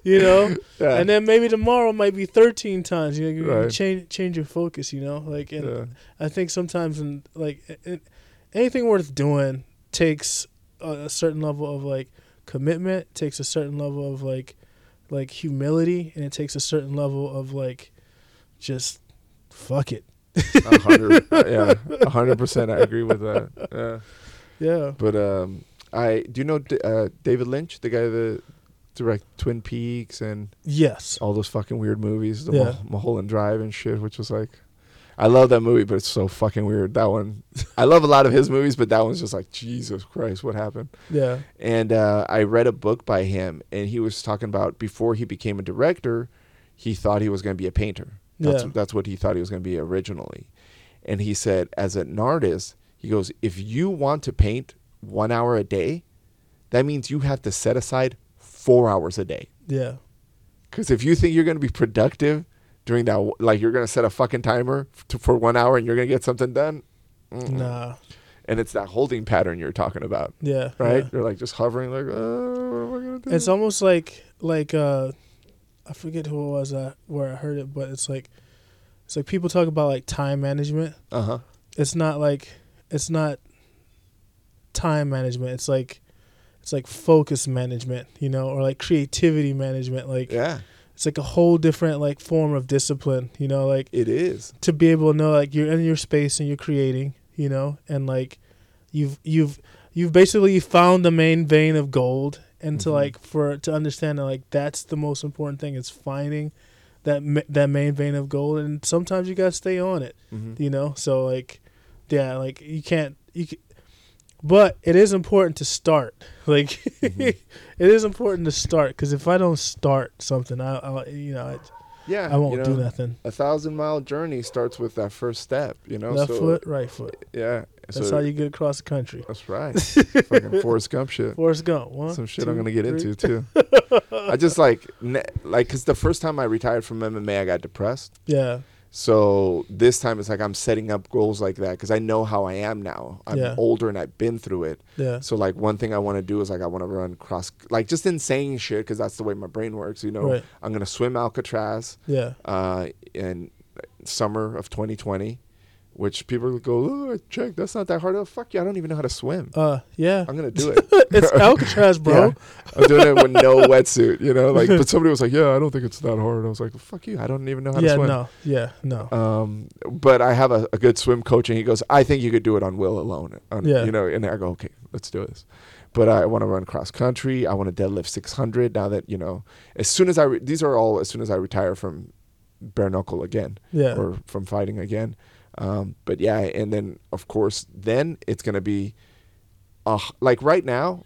[SPEAKER 3] You know, [LAUGHS]
[SPEAKER 2] Yeah.
[SPEAKER 3] and then maybe tomorrow might be 13 times. You know, you
[SPEAKER 2] Right.
[SPEAKER 3] change change your focus. You know, like and
[SPEAKER 2] yeah.
[SPEAKER 3] I think sometimes in like it, anything worth doing takes a, a certain level of like commitment, takes a certain level of like like humility, and it takes a certain level of like just fuck it.
[SPEAKER 2] A hundred, [LAUGHS] yeah, a hundred percent. I agree with that. Yeah,
[SPEAKER 3] Yeah.
[SPEAKER 2] but um, I do you know D- uh, David Lynch, the guy that direct Twin Peaks and
[SPEAKER 3] Yes.
[SPEAKER 2] all those fucking weird movies, the
[SPEAKER 3] Yeah.
[SPEAKER 2] Mul- Mulholland Drive and shit, which was like, I love that movie, but it's so fucking weird. That one, I love a lot of his movies, but that one's just like Jesus Christ, what happened?
[SPEAKER 3] Yeah.
[SPEAKER 2] And uh, I read a book by him, and he was talking about before he became a director, he thought he was going to be a painter. That's
[SPEAKER 3] Yeah.
[SPEAKER 2] that's what he thought he was going to be originally. And he said, as an artist, he goes, if you want to paint one hour a day, that means you have to set aside four hours a day.
[SPEAKER 3] Yeah.
[SPEAKER 2] Because if you think you're going to be productive during that, like you're going to set a fucking timer to, for one hour and you're going to get something done, mm-mm.
[SPEAKER 3] Nah.
[SPEAKER 2] and it's that holding pattern you're talking about,
[SPEAKER 3] Yeah.
[SPEAKER 2] right?
[SPEAKER 3] yeah.
[SPEAKER 2] You're like just hovering, like, oh, what am I going to do?
[SPEAKER 3] It's almost like like uh I forget who it was uh, where I heard it, but it's like it's like people talk about like time management.
[SPEAKER 2] uh huh.
[SPEAKER 3] It's not like it's not time management. It's like it's like focus management, you know, or like creativity management. Like
[SPEAKER 2] Yeah,
[SPEAKER 3] it's like a whole different like form of discipline, you know, like
[SPEAKER 2] it is.
[SPEAKER 3] to be able to know like you're in your space and you're creating, you know, and like you've you've you've basically found the main vein of gold and to
[SPEAKER 2] Mhm.
[SPEAKER 3] like for to understand that like that's the most important thing is finding that ma- that main vein of gold and sometimes you got to stay on it,
[SPEAKER 2] Mhm.
[SPEAKER 3] you know? So like yeah, like you can't you can, but it is important to start. [LAUGHS] Like
[SPEAKER 2] Mhm. [LAUGHS]
[SPEAKER 3] it is important to start cuz if I don't start something, I I you know, I,
[SPEAKER 2] Yeah,
[SPEAKER 3] I won't
[SPEAKER 2] you
[SPEAKER 3] do nothing.
[SPEAKER 2] A thousand mile journey starts with that first step. You know,
[SPEAKER 3] Left
[SPEAKER 2] so,
[SPEAKER 3] foot, right foot.
[SPEAKER 2] Yeah,
[SPEAKER 3] That's
[SPEAKER 2] so-
[SPEAKER 3] how you get across the country.
[SPEAKER 2] That's right. [LAUGHS] fucking Forrest Gump shit.
[SPEAKER 3] Forrest Gump. One,
[SPEAKER 2] Some shit
[SPEAKER 3] two,
[SPEAKER 2] I'm gonna get
[SPEAKER 3] three.
[SPEAKER 2] into too. I just like ne- like because the first time I retired from MMA, I got depressed.
[SPEAKER 3] Yeah,
[SPEAKER 2] So this time it's like I'm setting up goals like that because I know how I am now. I'm
[SPEAKER 3] Yeah.
[SPEAKER 2] older and I've been through it.
[SPEAKER 3] yeah,
[SPEAKER 2] So like one thing I want to do is like I want to run cross like just insane shit because that's the way my brain works. You know,
[SPEAKER 3] right.
[SPEAKER 2] I'm gonna swim Alcatraz
[SPEAKER 3] Yeah,
[SPEAKER 2] uh, in summer of 2020, which people go, oh, I checked. That's not that hard. Oh, fuck you. I don't even know how to swim.
[SPEAKER 3] uh, yeah.
[SPEAKER 2] I'm gonna do [LAUGHS] it.
[SPEAKER 3] it's Alcatraz, bro. [LAUGHS]
[SPEAKER 2] Yeah. I'm doing it with no [LAUGHS] wetsuit. You know, like but somebody was like, yeah, I don't think it's that hard. I was like, fuck you. I don't even know how
[SPEAKER 3] Yeah,
[SPEAKER 2] to swim.
[SPEAKER 3] Yeah, no, yeah, no.
[SPEAKER 2] Um, but I have a, a good swim coach, and he goes, "I think you could do it on will alone." On,
[SPEAKER 3] Yeah.
[SPEAKER 2] you know, and I go, "Okay, let's do this." But I want to run cross country. I want to deadlift 600. Now that you know, as soon as I re- these are all as soon as I retire from bare knuckle again
[SPEAKER 3] yeah,
[SPEAKER 2] or from fighting again. Um, but yeah, and then of course, then it's gonna be, uh, like right now,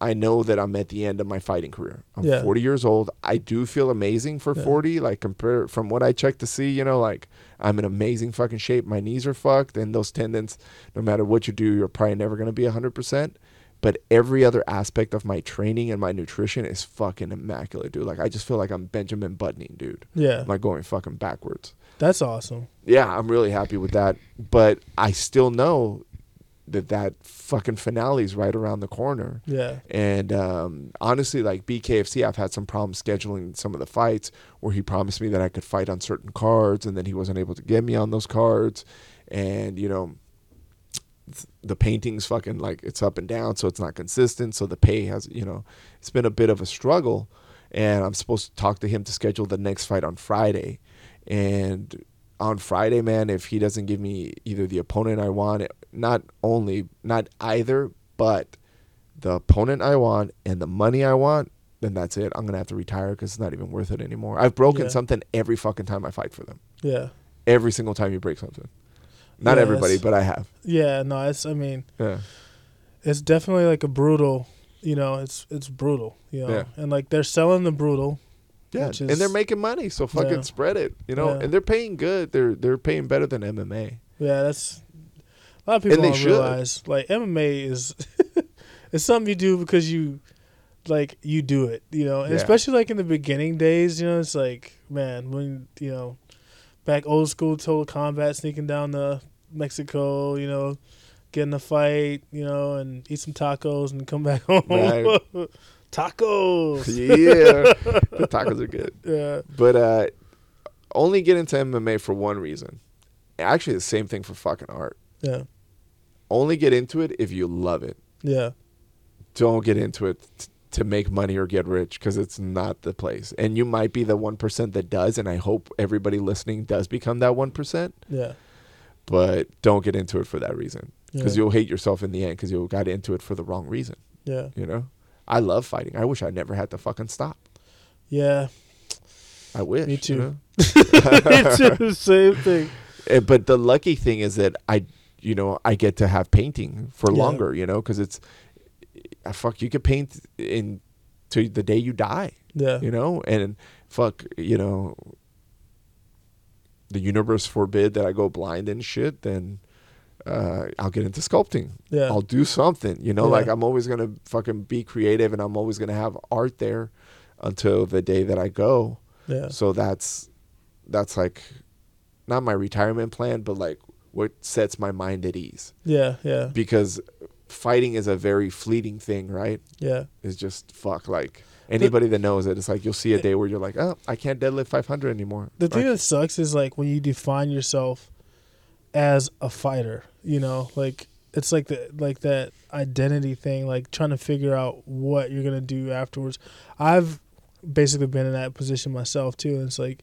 [SPEAKER 2] I know that I'm at the end of my fighting career. I'm
[SPEAKER 3] Yeah.
[SPEAKER 2] 40 years old. I do feel amazing for
[SPEAKER 3] Yeah.
[SPEAKER 2] 40. Like compared from what I check to see, you know, like I'm in amazing fucking shape. My knees are fucked, and those tendons, no matter what you do, you're probably never gonna be 100. percent But every other aspect of my training and my nutrition is fucking immaculate, dude. Like I just feel like I'm Benjamin Buttoning, dude.
[SPEAKER 3] yeah.
[SPEAKER 2] I'm like going fucking backwards
[SPEAKER 3] That's awesome.
[SPEAKER 2] yeah, I'm really happy with that. But I still know that that fucking finale is right around the corner.
[SPEAKER 3] Yeah,
[SPEAKER 2] And um, honestly, like BKFC, I've had some problems scheduling some of the fights where he promised me that I could fight on certain cards, and then he wasn't able to get me on those cards. And you know, the painting's fucking like it's up and down, so it's not consistent. So the pay has, you know, it's been a bit of a struggle. And I'm supposed to talk to him to schedule the next fight on Friday. And on Friday, man, if he doesn't give me either the opponent I want, not only, not either, but the opponent I want and the money I want, then that's it. I'm gonna have to retire because it's not even worth it anymore. I've broken
[SPEAKER 3] Yeah.
[SPEAKER 2] something every fucking time I fight for them.
[SPEAKER 3] yeah,
[SPEAKER 2] Every single time you break something. Not
[SPEAKER 3] Yeah,
[SPEAKER 2] everybody, but I have.
[SPEAKER 3] yeah. No, it's. I mean,
[SPEAKER 2] Yeah.
[SPEAKER 3] it's definitely like a brutal. You know, it's it's brutal. You know,
[SPEAKER 2] Yeah.
[SPEAKER 3] and like they're selling the brutal.
[SPEAKER 2] Yeah,
[SPEAKER 3] Which
[SPEAKER 2] and they're making money, so fucking
[SPEAKER 3] Yeah.
[SPEAKER 2] spread it, you know.
[SPEAKER 3] Yeah.
[SPEAKER 2] And they're paying good. They're they're paying better than MMA.
[SPEAKER 3] Yeah, that's a lot of people
[SPEAKER 2] they
[SPEAKER 3] don't realize. Like MMA is, [LAUGHS] it's something you do because you, like you do it. You know, and
[SPEAKER 2] Yeah.
[SPEAKER 3] especially like in the beginning days. You know, it's like man, when you know, back old school total combat, sneaking down to Mexico, you know, get in a fight, you know, and eat some tacos and come back [LAUGHS] home.
[SPEAKER 2] Right.
[SPEAKER 3] Tacos. [LAUGHS]
[SPEAKER 2] yeah, the tacos are good. [LAUGHS]
[SPEAKER 3] Yeah.
[SPEAKER 2] But uh, only get into MMA for one reason. Actually, the same thing for fucking art.
[SPEAKER 3] Yeah.
[SPEAKER 2] Only get into it if you love it.
[SPEAKER 3] Yeah.
[SPEAKER 2] Don't get into it t- to make money or get rich because it's not the place. And you might be the one percent that does, and I hope everybody listening does become that one percent.
[SPEAKER 3] Yeah.
[SPEAKER 2] But don't get into it for that reason
[SPEAKER 3] Yeah.
[SPEAKER 2] because you'll hate yourself in the end because you got into it for the wrong reason.
[SPEAKER 3] yeah.
[SPEAKER 2] You know, I love fighting. I wish I never had to fucking stop.
[SPEAKER 3] Yeah.
[SPEAKER 2] I wish.
[SPEAKER 3] Me
[SPEAKER 2] you
[SPEAKER 3] too.
[SPEAKER 2] know? [LAUGHS]
[SPEAKER 3] it's the same thing.
[SPEAKER 2] Eh, but the lucky thing is that I, you know, I get to have painting for
[SPEAKER 3] Yeah.
[SPEAKER 2] longer, you know, because it's, uh, fuck, you could paint in to the day you die,
[SPEAKER 3] Yeah.
[SPEAKER 2] you know, and fuck, you know, the universe forbid that I go blind and shit, then uh, I'll get into sculpting.
[SPEAKER 3] Yeah.
[SPEAKER 2] I'll do something, you know,
[SPEAKER 3] Yeah.
[SPEAKER 2] like I'm always gonna fucking be creative, and I'm always gonna have art there until the day that I go.
[SPEAKER 3] Yeah.
[SPEAKER 2] So that's that's like not my retirement plan, but like what sets my mind at ease.
[SPEAKER 3] Yeah. Yeah.
[SPEAKER 2] Because fighting is a very fleeting thing, right?
[SPEAKER 3] Yeah.
[SPEAKER 2] It's just fuck like anybody that knows it, it's like you'll see a day where you're like, oh, I can't deadlift 500 anymore.
[SPEAKER 3] The thing that sucks is like when you define yourself as a fighter, you know, like it's like the like that identity thing, like trying to figure out what you're gonna do afterwards. I've basically been in that position myself too. And it's like,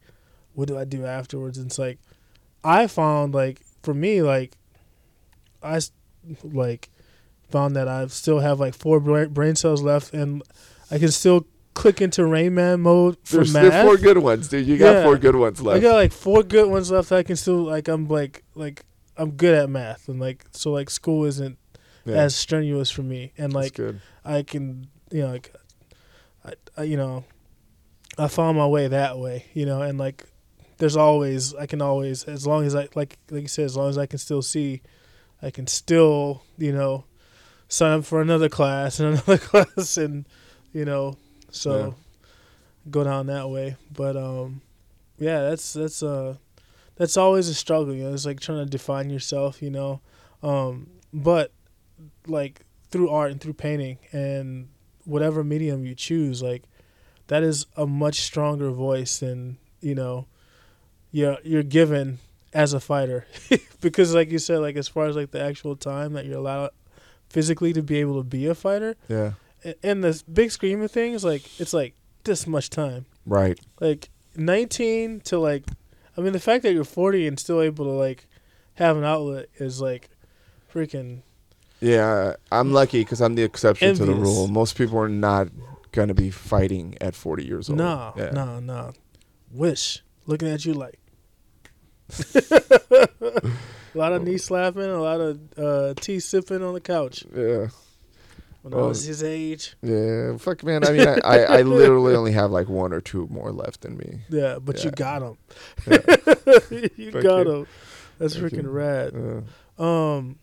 [SPEAKER 3] what do I do afterwards? And it's like, I found like for me, like I like found that I still have like four brain cells left, and I can still click into Rain Man mode for
[SPEAKER 2] there's,
[SPEAKER 3] math.
[SPEAKER 2] there's four good ones, dude. You got
[SPEAKER 3] Yeah.
[SPEAKER 2] four good ones left.
[SPEAKER 3] I got like four good ones left. I can still like I'm like like I'm good at math and like so like school isn't
[SPEAKER 2] yeah,
[SPEAKER 3] as strenuous for me and like. I can you know like I, I you know I found my way that way you know and like there's always I can always as long as I like like you said as long as I can still see I can still you know sign up for another class and [LAUGHS] another class and you know so
[SPEAKER 2] Yeah.
[SPEAKER 3] go down that way. But um yeah that's that's uh that's always a struggle you know it's like trying to define yourself you know. Um but like through art and through painting and whatever medium you choose like that is a much stronger voice than you know you're you're given as a fighter. [LAUGHS] Because like you said like as far as like the actual time that you're allowed physically to be able to be a fighter
[SPEAKER 2] Yeah,
[SPEAKER 3] in the big scheme of things like it's like this much time
[SPEAKER 2] right.
[SPEAKER 3] like 19 to like i mean the fact that you're 40 and still able to like have an outlet is like freaking
[SPEAKER 2] Yeah, I'm lucky because I'm the exception to the rule. Most people are not gonna be fighting at 40 years old.
[SPEAKER 3] no
[SPEAKER 2] Yeah.
[SPEAKER 3] no no wish looking at you like [LAUGHS] [LAUGHS] a lot of knee slapping a lot of uh, tea sipping on the couch
[SPEAKER 2] Yeah.
[SPEAKER 3] When I was his age
[SPEAKER 2] Yeah, fuck, man. I mean, I, I, I literally only have like one or two more left in me. [LAUGHS]
[SPEAKER 3] yeah but you got them.
[SPEAKER 2] Yeah. [LAUGHS]
[SPEAKER 3] you
[SPEAKER 2] Thank
[SPEAKER 3] got them. that's
[SPEAKER 2] Thank
[SPEAKER 3] freaking
[SPEAKER 2] you.
[SPEAKER 3] rad Um,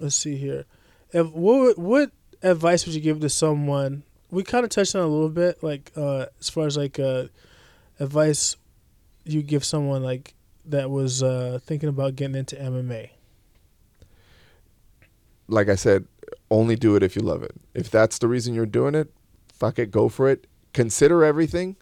[SPEAKER 3] let's see here. If what what advice would you give to someone? We kind of touched on it a little bit, like uh, as far as like uh, advice you give someone like that was uh, thinking about getting into MMA.
[SPEAKER 2] like I said, only do it if you love it. If that's the reason you're doing it, fuck it, go for it. Consider everything.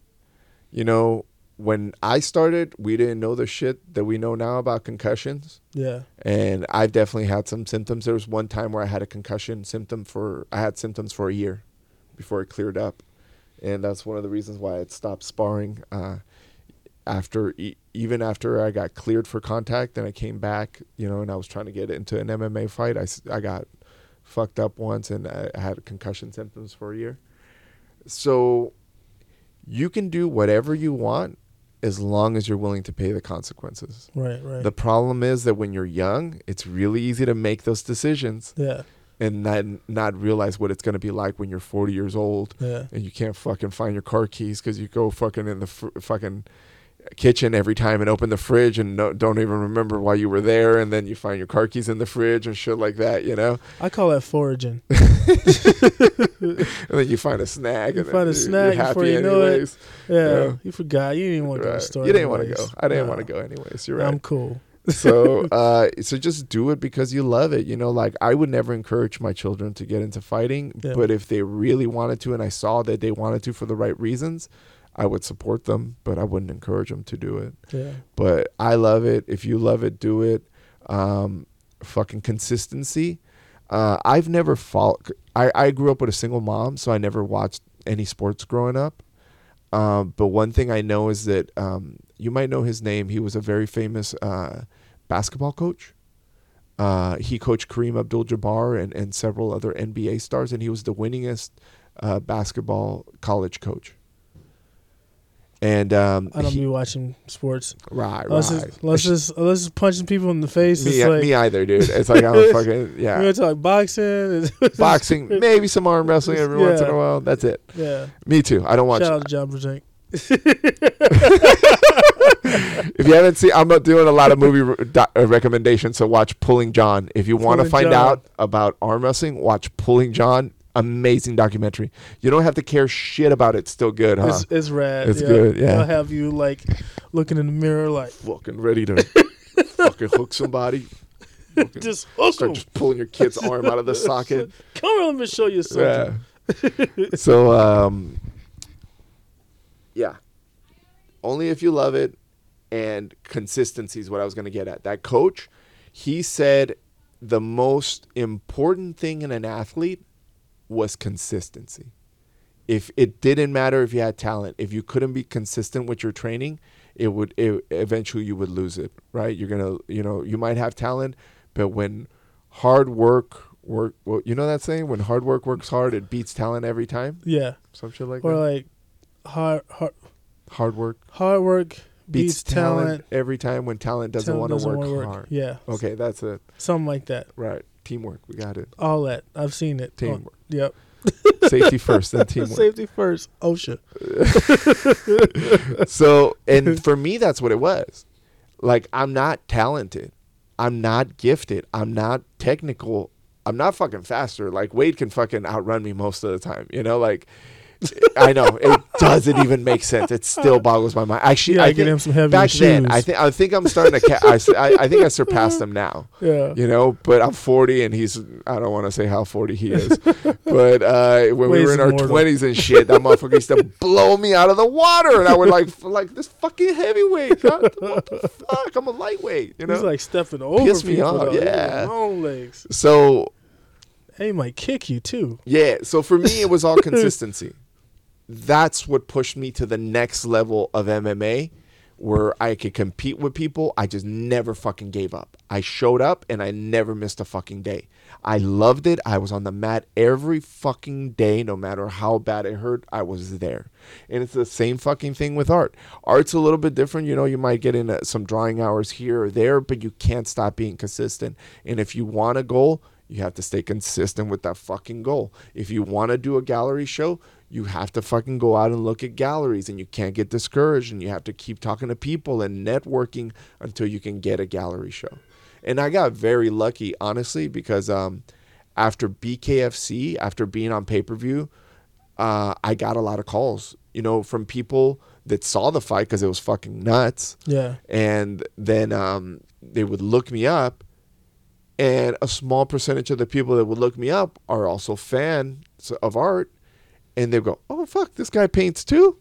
[SPEAKER 2] You know, when I started, we didn't know the shit that we know now about concussions.
[SPEAKER 3] Yeah,
[SPEAKER 2] And I've definitely had some symptoms. There was one time where I had a concussion symptom for, I had symptoms for a year before it cleared up. And that's one of the reasons why I stopped sparring. Uh, after, e- even after I got cleared for contact and I came back, you know, and I was trying to get into an MMA fight, I, I got fucked up once and I had concussion symptoms for a year. So you can do whatever you want as long as you're willing to pay the consequences.
[SPEAKER 3] right, right.
[SPEAKER 2] The problem is that when you're young, it's really easy to make those decisions
[SPEAKER 3] yeah,
[SPEAKER 2] and then not realize what it's going to be like when you're 40 years old
[SPEAKER 3] yeah,
[SPEAKER 2] and you can't fucking find your car keys because you go fucking in the f- fucking kitchen every time and open the fridge and no, don't even remember why you were there and then you find your car keys in the fridge and shit like that you know
[SPEAKER 3] I call that foraging. [LAUGHS]
[SPEAKER 2] and then you find a snag
[SPEAKER 3] You
[SPEAKER 2] and
[SPEAKER 3] find a snag
[SPEAKER 2] you're
[SPEAKER 3] before you know it.
[SPEAKER 2] anyways.
[SPEAKER 3] Yeah,
[SPEAKER 2] Yeah.
[SPEAKER 3] you forgot. You didn't want to go to the store.
[SPEAKER 2] you didn't want to go i didn't
[SPEAKER 3] No.
[SPEAKER 2] want to go anyways you're right
[SPEAKER 3] I'm cool.
[SPEAKER 2] so [LAUGHS] uh so just do it because you love it you know like i would never encourage my children to get into fighting
[SPEAKER 3] Yeah.
[SPEAKER 2] but if they really wanted to and i saw that they wanted to for the right reasons i would support them but i wouldn't encourage them to do it
[SPEAKER 3] Yeah.
[SPEAKER 2] but i love it if you love it do it um fucking consistency uh i've never fought i i grew up with a single mom so i never watched any sports growing up um, but one thing I know is that um, you might know his name. He was a very famous uh, basketball coach. Uh, he coached Kareem Abdul-Jabbar and, and several other NBA stars, and he was the winningest uh, basketball college coach. And um,
[SPEAKER 3] I don't
[SPEAKER 2] he-
[SPEAKER 3] be watching sports.
[SPEAKER 2] right,
[SPEAKER 3] Unless,
[SPEAKER 2] right.
[SPEAKER 3] it's, unless, it's, unless it's punching people in the face.
[SPEAKER 2] me,
[SPEAKER 3] it's like,
[SPEAKER 2] me either, dude. It's like I'm [LAUGHS] fucking yeah.
[SPEAKER 3] to talk boxing? [LAUGHS]
[SPEAKER 2] Boxing, maybe some arm wrestling every once in a while. That's it.
[SPEAKER 3] yeah.
[SPEAKER 2] Me too. I don't watch.
[SPEAKER 3] Shout out to John Brzenk. [LAUGHS]
[SPEAKER 2] if you haven't seen, I'm doing a lot of movie re- do- uh, recommendations. So watch Pulling John. If you want to find
[SPEAKER 3] John.
[SPEAKER 2] out about arm wrestling, watch Pulling John. Amazing documentary. You don't have to care shit about it. It's still good, huh?
[SPEAKER 3] It's, it's rad.
[SPEAKER 2] It's
[SPEAKER 3] yeah.
[SPEAKER 2] good, yeah.
[SPEAKER 3] They'll have you like looking in the mirror, like
[SPEAKER 2] fucking ready to [LAUGHS] fucking hook somebody. Fucking
[SPEAKER 3] just hook
[SPEAKER 2] start just pulling your kid's arm out of the socket. [LAUGHS]
[SPEAKER 3] Come on, let me show you something.
[SPEAKER 2] Yeah. [LAUGHS] so um yeah. Only if you love it and consistency is what I was going to get at. That coach, he said the most important thing in an athlete was consistency. If it didn't matter if you had talent, if you couldn't be consistent with your training, it would it, eventually you would lose it, right? You're to, you know, you might have talent, but when hard work work well, you know that saying when hard work works hard, it beats talent every time?
[SPEAKER 3] Yeah.
[SPEAKER 2] Some shit like
[SPEAKER 3] Or
[SPEAKER 2] that.
[SPEAKER 3] like hard, hard,
[SPEAKER 2] hard work
[SPEAKER 3] hard work
[SPEAKER 2] beats,
[SPEAKER 3] beats,
[SPEAKER 2] talent,
[SPEAKER 3] talent.
[SPEAKER 2] every time when talent doesn't want to
[SPEAKER 3] doesn't
[SPEAKER 2] work hard.
[SPEAKER 3] Yeah.
[SPEAKER 2] Okay, that's it.
[SPEAKER 3] Something like that.
[SPEAKER 2] Right. Teamwork. We got it.
[SPEAKER 3] All that. I've seen it. Oh,
[SPEAKER 2] Teamwork.
[SPEAKER 3] yep. [LAUGHS]
[SPEAKER 2] Safety first, then [LAUGHS] teamwork.
[SPEAKER 3] Safety first. OSHA. [LAUGHS]
[SPEAKER 2] so, and for me, that's what it was. Like, I'm not talented. I'm not gifted. I'm not technical. I'm not fucking faster. Like, Wade can fucking outrun me most of the time. You know, like, I know it doesn't even make sense. It still boggles my mind. Actually,
[SPEAKER 3] Yeah,
[SPEAKER 2] I
[SPEAKER 3] get him some heavier
[SPEAKER 2] back
[SPEAKER 3] shoes.
[SPEAKER 2] then, I think I think I'm starting to. Ca- I, I- I think I surpassed him now.
[SPEAKER 3] yeah.
[SPEAKER 2] you know but i'm 40 and he's i don't want to say how 40 he is but uh when we were in our
[SPEAKER 3] immortal.
[SPEAKER 2] 20s and shit that motherfucker used to blow me out of the water and i would like like this fucking heavyweight God, what the fuck i'm a lightweight you know
[SPEAKER 3] He's like stepping over
[SPEAKER 2] Piss me off. Yeah.
[SPEAKER 3] Long legs.
[SPEAKER 2] so
[SPEAKER 3] And he might kick you too.
[SPEAKER 2] yeah so for me it was all [LAUGHS] consistency that's what pushed me to the next level of mma where I could compete with people. I just never fucking gave up. I showed up and I never missed a fucking day. I loved it. I was on the mat every fucking day, no matter how bad it hurt. I was there. And it's the same fucking thing with art. Art's a little bit different. You know, you might get in uh, some drawing hours here or there, but you can't stop being consistent. And if you want a goal, you have to stay consistent with that fucking goal. If you want to do a gallery show, you have to fucking go out and look at galleries and you can't get discouraged and you have to keep talking to people and networking until you can get a gallery show. And I got very lucky, honestly, because um, after BKFC, after being on pay per view, uh, I got a lot of calls, you know, from people that saw the fight because it was fucking nuts
[SPEAKER 3] Yeah.
[SPEAKER 2] and then um, they would look me up and a small percentage of the people that would look me up are also fans of art and they go oh fuck this guy paints too?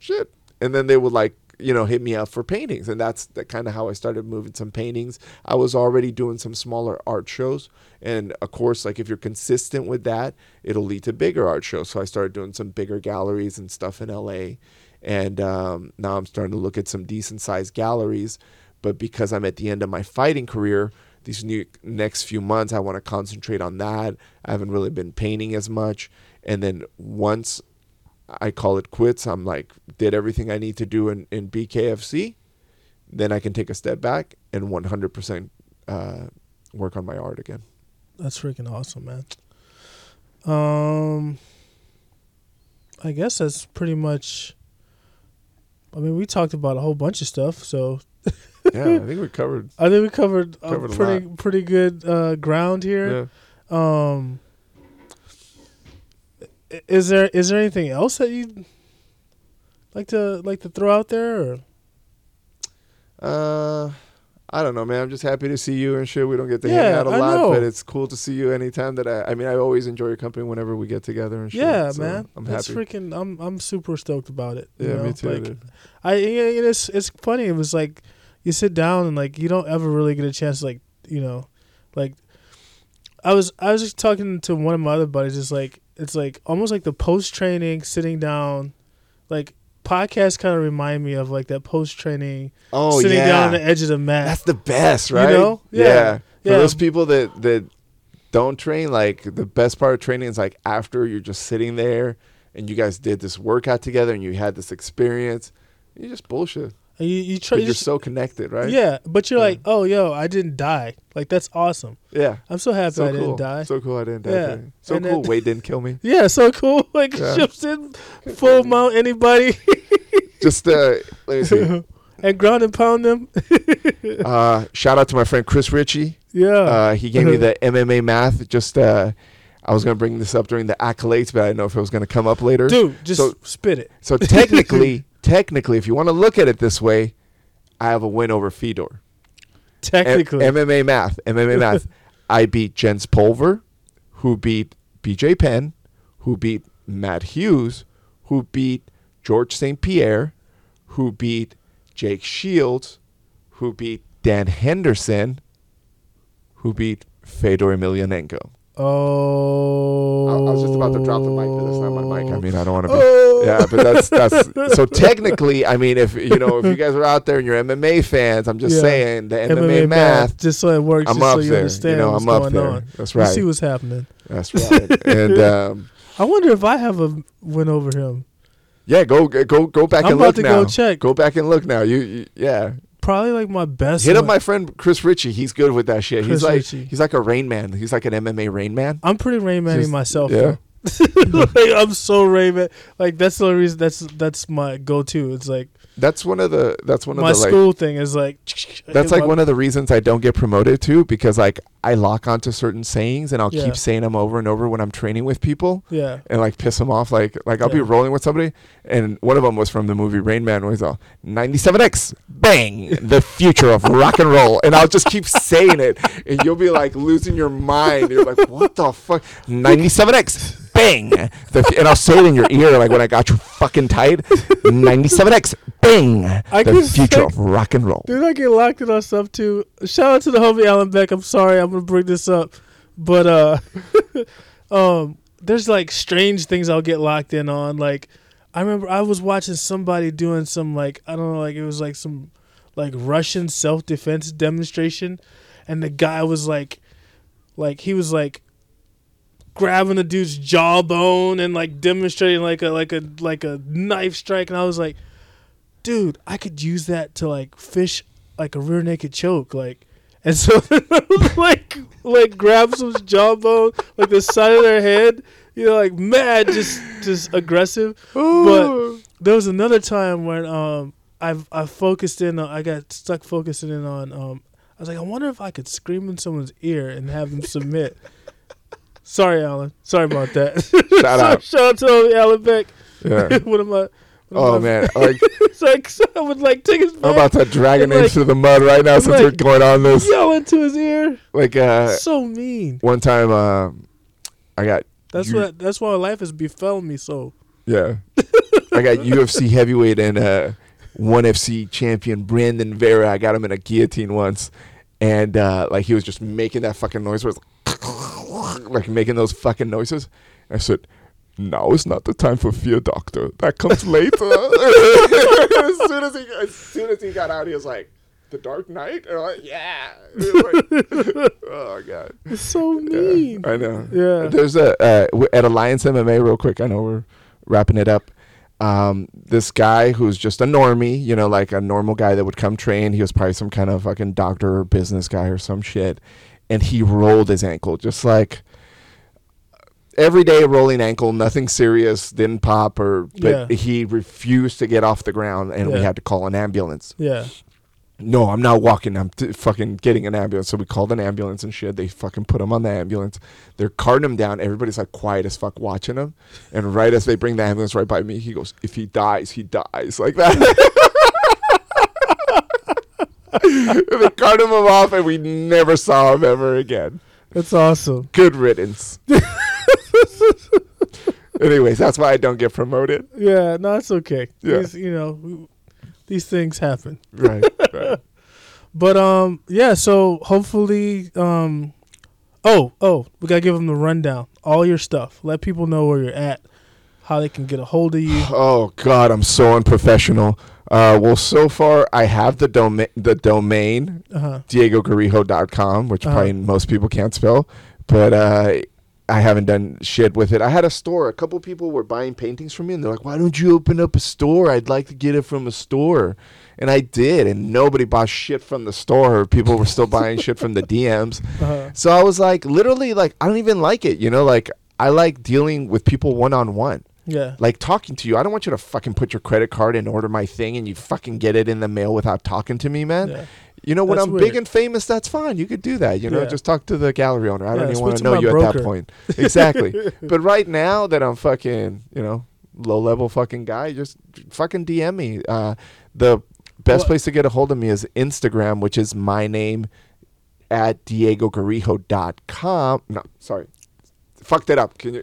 [SPEAKER 2] Shit. And then they would like you know hit me up for paintings and that's the kind of how i started moving some paintings. I was already doing some smaller art shows and of course like if you're consistent with that it'll lead to bigger art shows. So i started doing some bigger galleries and stuff in la and um, now i'm starting to look at some decent sized galleries. But because i'm at the end of my fighting career these new next few months i want to concentrate on that. I haven't really been painting as much and then once I call it quits. I'm like, did everything I need to do in, in BKFC. Then I can take a step back and 100% uh, work on my art again.
[SPEAKER 3] That's freaking awesome, man. Um, I guess that's pretty much I mean, we talked about a whole bunch of stuff, so
[SPEAKER 2] yeah, I think we [LAUGHS] covered.
[SPEAKER 3] I think we covered,
[SPEAKER 2] Covered
[SPEAKER 3] pretty pretty good uh, ground here.
[SPEAKER 2] Yeah.
[SPEAKER 3] Um, is there is there anything else that you like to like to throw out there? Or?
[SPEAKER 2] Uh, I don't know, man. I'm just happy to see you and shit. We don't get to hang out a
[SPEAKER 3] I
[SPEAKER 2] lot,
[SPEAKER 3] know.
[SPEAKER 2] but it's cool to see you anytime that I. I mean, I always enjoy your company whenever we get together and shit.
[SPEAKER 3] Yeah,
[SPEAKER 2] so
[SPEAKER 3] man.
[SPEAKER 2] I'm
[SPEAKER 3] That's
[SPEAKER 2] happy.
[SPEAKER 3] freaking. I'm I'm super stoked about it. you
[SPEAKER 2] yeah,
[SPEAKER 3] know?
[SPEAKER 2] me too.
[SPEAKER 3] Like,
[SPEAKER 2] dude.
[SPEAKER 3] I yeah, it's it's funny. It was like you sit down and like you don't ever really get a chance to like you know, like I was I was just talking to one of my other buddies. It's like it's like almost like the post training sitting down, like podcasts kind of remind me of like that post training
[SPEAKER 2] Oh
[SPEAKER 3] sitting
[SPEAKER 2] yeah,
[SPEAKER 3] down on the edge of the mat.
[SPEAKER 2] that's the best,
[SPEAKER 3] You
[SPEAKER 2] right?
[SPEAKER 3] know? Yeah.
[SPEAKER 2] For
[SPEAKER 3] Yeah.
[SPEAKER 2] those people that that don't train, like the best part of training is like after you're just sitting there and you guys did this workout together and you had this experience. You just bullshit.
[SPEAKER 3] You you try
[SPEAKER 2] you're
[SPEAKER 3] just-
[SPEAKER 2] so connected, right?
[SPEAKER 3] yeah, but you're
[SPEAKER 2] Yeah.
[SPEAKER 3] like, oh yo, I didn't die. Like that's awesome.
[SPEAKER 2] Yeah.
[SPEAKER 3] I'm so happy
[SPEAKER 2] So
[SPEAKER 3] I
[SPEAKER 2] cool.
[SPEAKER 3] didn't die.
[SPEAKER 2] So cool I didn't die.
[SPEAKER 3] Yeah.
[SPEAKER 2] So
[SPEAKER 3] And
[SPEAKER 2] cool
[SPEAKER 3] then-
[SPEAKER 2] Wade didn't kill me. [LAUGHS]
[SPEAKER 3] yeah, so cool. [LAUGHS] Like
[SPEAKER 2] Yeah.
[SPEAKER 3] ships in full mount anybody [LAUGHS]
[SPEAKER 2] Just uh let me see.
[SPEAKER 3] and ground and pound them.
[SPEAKER 2] Uh shout out to my friend Chris Ritchie.
[SPEAKER 3] Yeah.
[SPEAKER 2] Uh he gave me the MMA math. Just uh I was gonna bring this up during the accolades, but I didn't know if it was gonna come up later.
[SPEAKER 3] Dude, just
[SPEAKER 2] so-
[SPEAKER 3] spit it.
[SPEAKER 2] So technically, technically, if you want to look at it this way, I have a win over Fedor. M-
[SPEAKER 3] Technically.
[SPEAKER 2] MMA math, MMA math. [LAUGHS] I beat Jens Pulver, who beat BJ Penn, who beat Matt Hughes, who beat George St. Pierre, who beat Jake Shields, who beat Dan Henderson, who beat Fedor Emelianenko.
[SPEAKER 3] Oh.
[SPEAKER 2] I, I was just about to drop the mic, but that's not my mic. I mean, I don't want to be.
[SPEAKER 3] Oh.
[SPEAKER 2] Yeah, but that's that's so [LAUGHS] technically. I mean, if you know, if you guys are out there and you're MMA fans, I'm just
[SPEAKER 3] Yeah.
[SPEAKER 2] saying the MMA, math.
[SPEAKER 3] just so it works,
[SPEAKER 2] I'm
[SPEAKER 3] just
[SPEAKER 2] up
[SPEAKER 3] so you
[SPEAKER 2] there.
[SPEAKER 3] understand
[SPEAKER 2] You know,
[SPEAKER 3] what's
[SPEAKER 2] I'm up
[SPEAKER 3] going
[SPEAKER 2] there.
[SPEAKER 3] on.
[SPEAKER 2] That's
[SPEAKER 3] You
[SPEAKER 2] right.
[SPEAKER 3] see what's happening.
[SPEAKER 2] That's right. and [LAUGHS] um,
[SPEAKER 3] I wonder if I have a win over him.
[SPEAKER 2] yeah, go go go back
[SPEAKER 3] I'm
[SPEAKER 2] and
[SPEAKER 3] about
[SPEAKER 2] look
[SPEAKER 3] to
[SPEAKER 2] now.
[SPEAKER 3] go check.
[SPEAKER 2] Go back and look now. You, you yeah.
[SPEAKER 3] Probably like my best.
[SPEAKER 2] Hit up my friend Chris Ritchie. He's good with that shit.
[SPEAKER 3] Chris
[SPEAKER 2] he's like
[SPEAKER 3] Ritchie.
[SPEAKER 2] he's like a rain man. He's like an MMA rain man.
[SPEAKER 3] I'm pretty Rain Man myself.
[SPEAKER 2] yeah. [LAUGHS]
[SPEAKER 3] like, I'm so Rain Man. Like that's the only reason. That's that's my go-to. It's like
[SPEAKER 2] That's one of the that's one of
[SPEAKER 3] my
[SPEAKER 2] the like
[SPEAKER 3] school thing is like. [TSK] [TSK]
[SPEAKER 2] That's like one of the reasons I don't get promoted too, because like I lock onto certain sayings and I'll
[SPEAKER 3] Yeah.
[SPEAKER 2] keep saying them over and over when I'm training with people
[SPEAKER 3] Yeah.
[SPEAKER 2] and like piss them off. Like like I'll be rolling with somebody, and one of them was from the movie Rain Man, where he's all 97x, bang, the future of rock and roll, and I'll just keep saying it, and you'll be like losing your mind. You're like, what the fuck, 97x, bang, the, and I'll say it in your ear like when I got you fucking tight, 97x, bang,
[SPEAKER 3] I
[SPEAKER 2] the future
[SPEAKER 3] say-
[SPEAKER 2] of rock and roll.
[SPEAKER 3] Dude, I get locked in on stuff too. Shout out to the homie Alan Beck. I'm sorry, I'm gonna bring this up, but uh, [LAUGHS] um, there's like strange things I'll get locked in on. Like, I remember I was watching somebody doing some like I don't know, like it was like some like Russian self defense demonstration, and the guy was like, like he was like grabbing the dude's jawbone and like demonstrating like a like a like a knife strike, and I was like dude, I could use that to like fish like a rear naked choke, like. [LAUGHS] And so [LAUGHS] like like grab some jawbone, like the side of their head, you know, like mad, just just aggressive. But there was another time when um I I focused in, on, I got stuck focusing in on um I was like, I wonder if I could scream in someone's ear and have them submit. Sorry, Alan. Sorry about that.
[SPEAKER 2] Shout [LAUGHS] out.
[SPEAKER 3] Shout out to Alan Beck.
[SPEAKER 2] Yeah.
[SPEAKER 3] one of my.
[SPEAKER 2] Oh man, like [LAUGHS]
[SPEAKER 3] it's like someone like take his
[SPEAKER 2] I'm about to drag
[SPEAKER 3] him like-
[SPEAKER 2] inch the mud right now since
[SPEAKER 3] like-
[SPEAKER 2] we're going on this.
[SPEAKER 3] yell into his ear.
[SPEAKER 2] Like uh,
[SPEAKER 3] so mean.
[SPEAKER 2] one time, uh, I got
[SPEAKER 3] That's
[SPEAKER 2] you-
[SPEAKER 3] what. That's why life has befell me. So
[SPEAKER 2] yeah, [LAUGHS] I got UFC heavyweight and uh, one FC champion Brandon Vera. I got him in a guillotine once, and uh, like he was just making that fucking noise, where it's [LAUGHS] like making those fucking noises. I said. Now is not the time for fear, doctor. That comes later. [LAUGHS] as soon as he, as soon as he got out, he was like, "The Dark Knight." And I'm like, yeah. Like, [LAUGHS] oh god.
[SPEAKER 3] it's so
[SPEAKER 2] Yeah,
[SPEAKER 3] mean.
[SPEAKER 2] I know.
[SPEAKER 3] Yeah.
[SPEAKER 2] There's a uh, at Alliance MMA real quick. I know we're wrapping it up. Um, this guy who's just a normie, you know, like a normal guy that would come train. He was probably some kind of fucking doctor or business guy or some shit, and he rolled his ankle just like everyday rolling ankle, nothing serious, didn't pop or but
[SPEAKER 3] Yeah.
[SPEAKER 2] he refused to get off the ground and we had to call an ambulance.
[SPEAKER 3] Yeah.
[SPEAKER 2] No, I'm not walking. I'm t- fucking getting an ambulance. So we called an ambulance and shit. They fucking put him on the ambulance. They're carting him down. Everybody's like quiet as fuck watching him. And right as they bring the ambulance right by me, he goes, "If he dies, he dies." Like that. [LAUGHS] they carted him off, and we never saw him ever again.
[SPEAKER 3] That's awesome.
[SPEAKER 2] Good riddance. [LAUGHS] Anyways, that's why I don't get promoted.
[SPEAKER 3] Yeah, no, it's okay.
[SPEAKER 2] Yeah.
[SPEAKER 3] These, you know, these things happen.
[SPEAKER 2] Right. Right. [LAUGHS]
[SPEAKER 3] But um, yeah. So hopefully, um, oh, oh, we gotta give them the rundown. All your stuff. Let people know where you're at, how they can get a hold of you. [SIGHS]
[SPEAKER 2] Oh God, I'm so unprofessional. Uh, well, so far I have the domain, the domain
[SPEAKER 3] Uh huh.
[SPEAKER 2] diegogarijo.com, which
[SPEAKER 3] Uh-huh.
[SPEAKER 2] probably most people can't spell, but uh, I haven't done shit with it. I had a store. A couple people were buying paintings from me, and they're like, "Why don't you open up a store? I'd like to get it from a store." And I did, and nobody bought shit from the store. People were still buying shit from the [LAUGHS] DMs.
[SPEAKER 3] Uh-huh.
[SPEAKER 2] So I was like, literally, like, I don't even like it. You know, like I like dealing with people one on one
[SPEAKER 3] Yeah.
[SPEAKER 2] like talking to you. I don't want you to fucking put your credit card and order my thing and you fucking get it in the mail without talking to me, man.
[SPEAKER 3] Yeah.
[SPEAKER 2] You know, when
[SPEAKER 3] That's
[SPEAKER 2] I'm big
[SPEAKER 3] weird.
[SPEAKER 2] and famous, that's fine. You could do that. You know,
[SPEAKER 3] Yeah.
[SPEAKER 2] just talk to the gallery owner. I
[SPEAKER 3] Yeah,
[SPEAKER 2] don't even
[SPEAKER 3] speak
[SPEAKER 2] want
[SPEAKER 3] to
[SPEAKER 2] to know
[SPEAKER 3] my
[SPEAKER 2] you at that
[SPEAKER 3] broker.
[SPEAKER 2] point. [LAUGHS] Exactly. but right now that I'm fucking, you know, low level fucking guy, just fucking DM me. Uh, the best
[SPEAKER 3] Well-
[SPEAKER 2] place to get a hold of me is Instagram, which is my name at diegogarijo.com. No, sorry. Fucked it up. Can you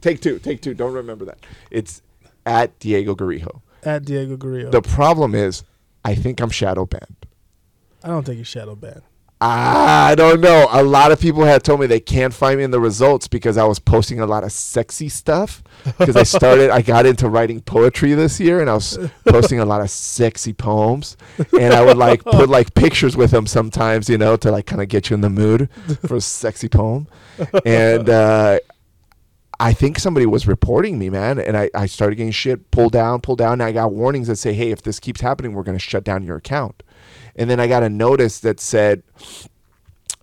[SPEAKER 2] take two? Take two. Don't remember that. It's at Diego Garijo.
[SPEAKER 3] At Diego Grillo.
[SPEAKER 2] The problem is, I think I'm shadow banned.
[SPEAKER 3] I don't think you're shadow banned.
[SPEAKER 2] I don't know. A lot of people had told me they can't find me in the results because I was posting a lot of sexy stuff. Because I started, I got into writing poetry this year, and I was posting a lot of sexy poems. And I would like put like pictures with them sometimes, you know, to like kind of get you in the mood for a sexy poem. And uh, I think somebody was reporting me, man, and I, I started getting shit pulled down, pulled down. And I got warnings that say, hey, if this keeps happening, we're going to shut down your account. And then I got a notice that said,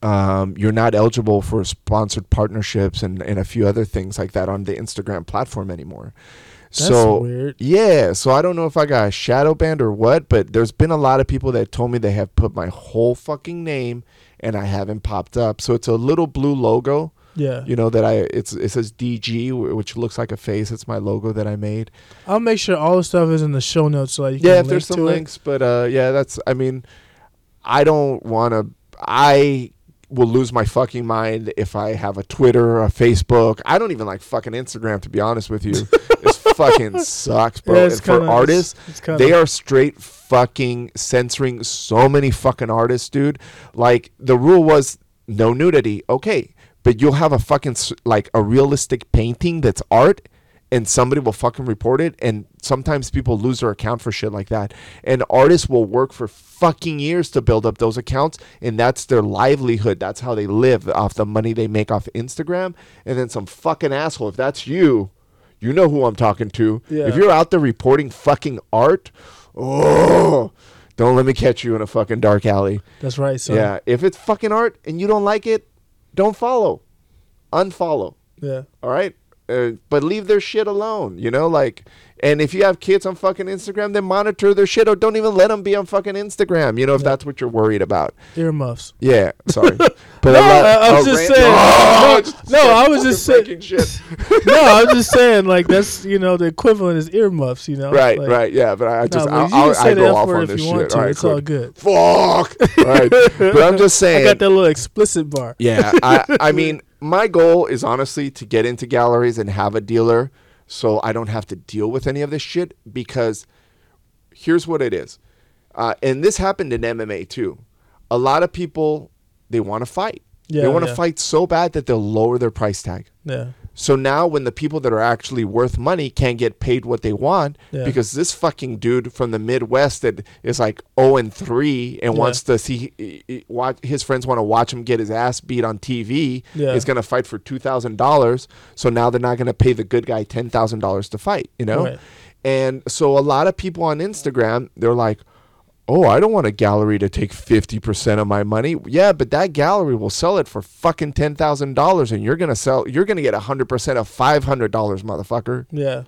[SPEAKER 2] um, you're not eligible for sponsored partnerships and, and a few other things like that on the Instagram platform anymore.
[SPEAKER 3] That's
[SPEAKER 2] so
[SPEAKER 3] weird.
[SPEAKER 2] yeah, so I don't know if I got a shadow banned or what, but there's been a lot of people that told me they have put my whole fucking name and I haven't popped up. So it's a little blue logo
[SPEAKER 3] Yeah.
[SPEAKER 2] you know that I it's it says DG which looks like a face. It's my logo that I made.
[SPEAKER 3] I'll make sure all the stuff is in the show notes so you
[SPEAKER 2] Yeah, if there's some
[SPEAKER 3] to it.
[SPEAKER 2] links, but uh, yeah, that's. I mean, I don't want to. I will lose my fucking mind if I have a Twitter, or a Facebook. I don't even like fucking Instagram to be honest with you. [LAUGHS] this fucking sucks, bro.
[SPEAKER 3] Yeah, it's
[SPEAKER 2] and for
[SPEAKER 3] kinda-
[SPEAKER 2] artists,
[SPEAKER 3] it's, it's
[SPEAKER 2] they are straight fucking censoring so many fucking artists, dude. Like the rule was no nudity. Okay, but you'll have a fucking like a realistic painting that's art and somebody will fucking report it and sometimes people lose their account for shit like that. And artists will work for fucking years to build up those accounts and that's their livelihood. That's how they live off the money they make off Instagram and then some fucking asshole if that's you you know who I'm talking to.
[SPEAKER 3] Yeah.
[SPEAKER 2] If you're out there reporting fucking art, oh, don't let me catch you in a fucking dark alley.
[SPEAKER 3] That's right. So
[SPEAKER 2] yeah, if it's fucking art and you don't like it, don't follow, unfollow.
[SPEAKER 3] yeah.
[SPEAKER 2] All right, uh, but leave their shit alone. You know, like, and if you have kids on fucking Instagram, then monitor their shit or don't even let them be on fucking Instagram. You know, if
[SPEAKER 3] Yeah.
[SPEAKER 2] that's what you're worried about.
[SPEAKER 3] Earmuffs.
[SPEAKER 2] Yeah, sorry, [LAUGHS] but
[SPEAKER 3] No,
[SPEAKER 2] not-
[SPEAKER 3] I- I was
[SPEAKER 2] oh,
[SPEAKER 3] just
[SPEAKER 2] rant-
[SPEAKER 3] saying-
[SPEAKER 2] Oh,
[SPEAKER 3] no, [LAUGHS] no, I was just saying- no, I was [LAUGHS] just saying like that's you know the equivalent is earmuffs. You know.
[SPEAKER 2] Right,
[SPEAKER 3] Like,
[SPEAKER 2] right, yeah, but I just I'll,
[SPEAKER 3] but you can
[SPEAKER 2] I'll, I
[SPEAKER 3] the
[SPEAKER 2] go off on
[SPEAKER 3] if
[SPEAKER 2] this
[SPEAKER 3] you
[SPEAKER 2] shit.
[SPEAKER 3] want to.
[SPEAKER 2] All right,
[SPEAKER 3] it's all good.
[SPEAKER 2] Fuck. right, but I'm just saying.
[SPEAKER 3] I got that little explicit bar.
[SPEAKER 2] Yeah, I, I mean, my goal is honestly to get into galleries and have a dealer so I don't have to deal with any of this shit because here's what it is. Uh, and this happened in MMA too. A lot of people, they want to fight.
[SPEAKER 3] Yeah, they
[SPEAKER 2] want to
[SPEAKER 3] yeah.
[SPEAKER 2] fight so bad that they'll lower their price tag.
[SPEAKER 3] Yeah.
[SPEAKER 2] So now when the people that are actually worth money can't get paid what they want
[SPEAKER 3] Yeah.
[SPEAKER 2] because this fucking dude from the Midwest that is like 0 and 3 and
[SPEAKER 3] Yeah.
[SPEAKER 2] wants to see he- watch his friends want to watch him get his ass beat on TV
[SPEAKER 3] Yeah.
[SPEAKER 2] is going to fight for $2,000 so now they're not going to pay the good guy $10,000 to fight, you know?
[SPEAKER 3] Right.
[SPEAKER 2] And so a lot of people on Instagram they're like oh, I don't want a gallery to take 50% of my money. Yeah, but that gallery will sell it for fucking $10,000 and you're going to sell you're going to get 100% of $500, motherfucker.
[SPEAKER 3] Yeah.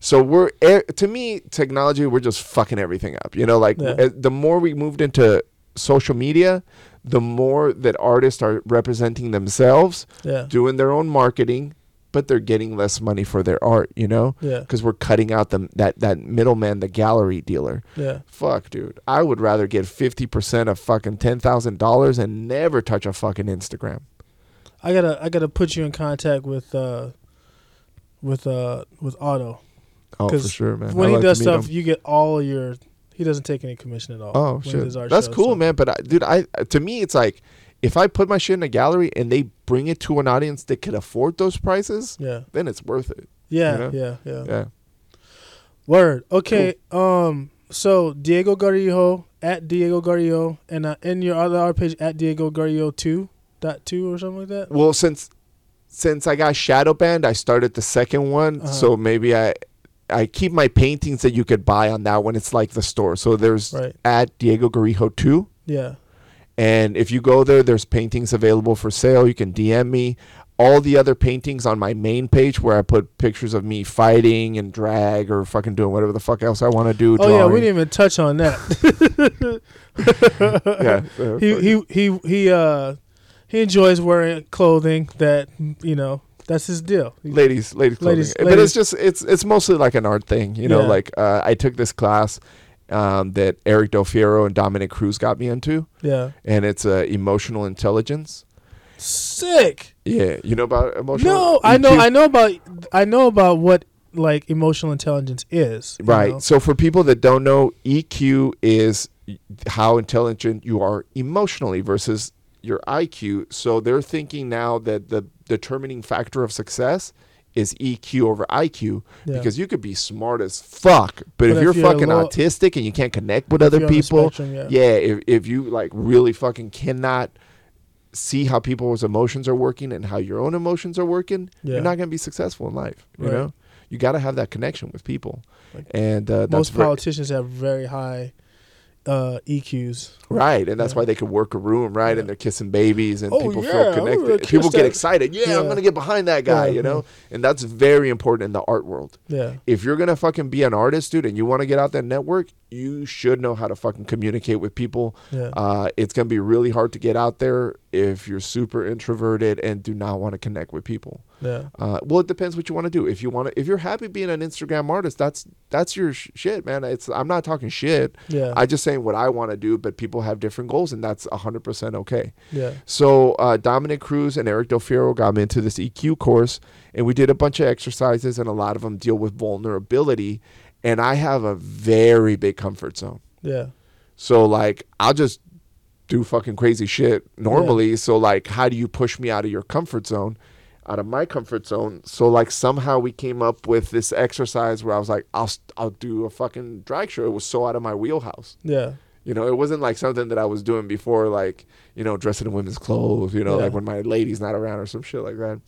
[SPEAKER 2] So we're eh, to me technology we're just fucking everything up. You know, like
[SPEAKER 3] Yeah.
[SPEAKER 2] eh, the more we moved into social media, the more that artists are representing themselves,
[SPEAKER 3] Yeah.
[SPEAKER 2] doing their own marketing, but they're getting less money for their art, you know?
[SPEAKER 3] Yeah.
[SPEAKER 2] Cuz we're cutting out the that that middleman, the gallery dealer.
[SPEAKER 3] Yeah.
[SPEAKER 2] Fuck, dude. I would rather get 50% of fucking $10,000 and never touch a fucking Instagram.
[SPEAKER 3] I gotta I gotta put you in contact with uh with uh with Otto.
[SPEAKER 2] Oh, for sure, man.
[SPEAKER 3] when
[SPEAKER 2] I'd
[SPEAKER 3] he
[SPEAKER 2] like
[SPEAKER 3] does stuff,
[SPEAKER 2] him.
[SPEAKER 3] you get all your. He doesn't take any commission at all.
[SPEAKER 2] Oh shit, that's
[SPEAKER 3] show,
[SPEAKER 2] cool,
[SPEAKER 3] so-
[SPEAKER 2] man. But I, dude, I to me it's like if I put my shit in a gallery and they bring it to an audience that can afford those prices,
[SPEAKER 3] Yeah,
[SPEAKER 2] then it's worth it.
[SPEAKER 3] yeah,
[SPEAKER 2] You know?
[SPEAKER 3] yeah, yeah,
[SPEAKER 2] Yeah.
[SPEAKER 3] Word. Okay. Um. So Diego Garijo at Diego Garijo and uh, in your other art page at Diego Garijo two dot two or something like that.
[SPEAKER 2] Well, since since I got shadow banned, I started the second one.
[SPEAKER 3] Uh-huh.
[SPEAKER 2] So maybe I I keep my paintings that you could buy on that one. It's like the store. So there's
[SPEAKER 3] Right.
[SPEAKER 2] at Diego Garijo two.
[SPEAKER 3] Yeah.
[SPEAKER 2] And if you go there, there's paintings available for sale. You can DM me. All the other paintings on my main page where I put pictures of me fighting and drag or fucking doing whatever the fuck else I want to do.
[SPEAKER 3] Oh yeah, we didn't even touch on that. [LAUGHS] [LAUGHS]
[SPEAKER 2] Yeah. uh,
[SPEAKER 3] he he he he uh he enjoys wearing clothing that you know that's his deal.
[SPEAKER 2] Ladies, ladies, clothing.
[SPEAKER 3] Ladies-
[SPEAKER 2] but
[SPEAKER 3] ladies.
[SPEAKER 2] it's just it's it's mostly like an art thing, you know.
[SPEAKER 3] Yeah.
[SPEAKER 2] Like uh, I took this class um, that Eric Del Fierro and Dominic Cruz got me into,
[SPEAKER 3] Yeah.
[SPEAKER 2] and it's uh, emotional intelligence.
[SPEAKER 3] Sick.
[SPEAKER 2] Yeah, you know about emotional.
[SPEAKER 3] No, I know I know about I know about what like emotional intelligence is.
[SPEAKER 2] Right.
[SPEAKER 3] know?
[SPEAKER 2] So for people that don't know, EQ is how intelligent you are emotionally versus your IQ. So they're thinking now that the determining factor of success is EQ over IQ
[SPEAKER 3] Yeah.
[SPEAKER 2] because you could be smart as fuck, but,
[SPEAKER 3] But
[SPEAKER 2] if
[SPEAKER 3] if
[SPEAKER 2] you're
[SPEAKER 3] you're
[SPEAKER 2] fucking
[SPEAKER 3] low-
[SPEAKER 2] autistic and you can't connect with other
[SPEAKER 3] you're on the
[SPEAKER 2] people,
[SPEAKER 3] spectrum, yeah.
[SPEAKER 2] yeah, if if you like really fucking cannot see how people's emotions are working and how your own emotions are working,
[SPEAKER 3] Yeah.
[SPEAKER 2] you're not going to be successful in life. You
[SPEAKER 3] Right.
[SPEAKER 2] know, you got to have that connection with people,
[SPEAKER 3] Like,
[SPEAKER 2] and uh,
[SPEAKER 3] Most politicians have very high uh, EQs.
[SPEAKER 2] right, and that's
[SPEAKER 3] Yeah.
[SPEAKER 2] why they can work a room, right,
[SPEAKER 3] Yeah.
[SPEAKER 2] and they're kissing babies, and
[SPEAKER 3] Oh,
[SPEAKER 2] people
[SPEAKER 3] yeah,
[SPEAKER 2] feel connected. People get excited. Yeah, I'm going to get behind that guy, you know, and that's very important in the art world.
[SPEAKER 3] Yeah.
[SPEAKER 2] If you're gonna fucking be an artist, dude, and you want to get out that network, you should know how to fucking communicate with people.
[SPEAKER 3] Yeah.
[SPEAKER 2] Uh, it's gonna be really hard to get out there if you're super introverted and do not want to connect with people.
[SPEAKER 3] Yeah.
[SPEAKER 2] Uh, well, it depends what you want to do. If you want to, if you're happy being an Instagram artist, that's that's your sh- shit, man. It's I'm not talking shit.
[SPEAKER 3] Yeah.
[SPEAKER 2] I just saying what I want to do, but people have different goals, and that's hundred percent okay.
[SPEAKER 3] yeah.
[SPEAKER 2] So uh, Dominic Cruz and Eric Del got me into this EQ course, and we did a bunch of exercises, and a lot of them deal with vulnerability. And I have a very big comfort zone.
[SPEAKER 3] Yeah.
[SPEAKER 2] So like I'll just do fucking crazy shit normally. So like how do you push me out of your comfort zone? Out of my comfort zone. So like somehow we came up with this exercise where I was like I'll I'll do a fucking drag show. It was so out of my wheelhouse.
[SPEAKER 3] Yeah.
[SPEAKER 2] You know, it wasn't like something that I was doing before like, you know, dressing in women's clothes, you know,
[SPEAKER 3] Yeah.
[SPEAKER 2] like when my lady's not around or some shit like that.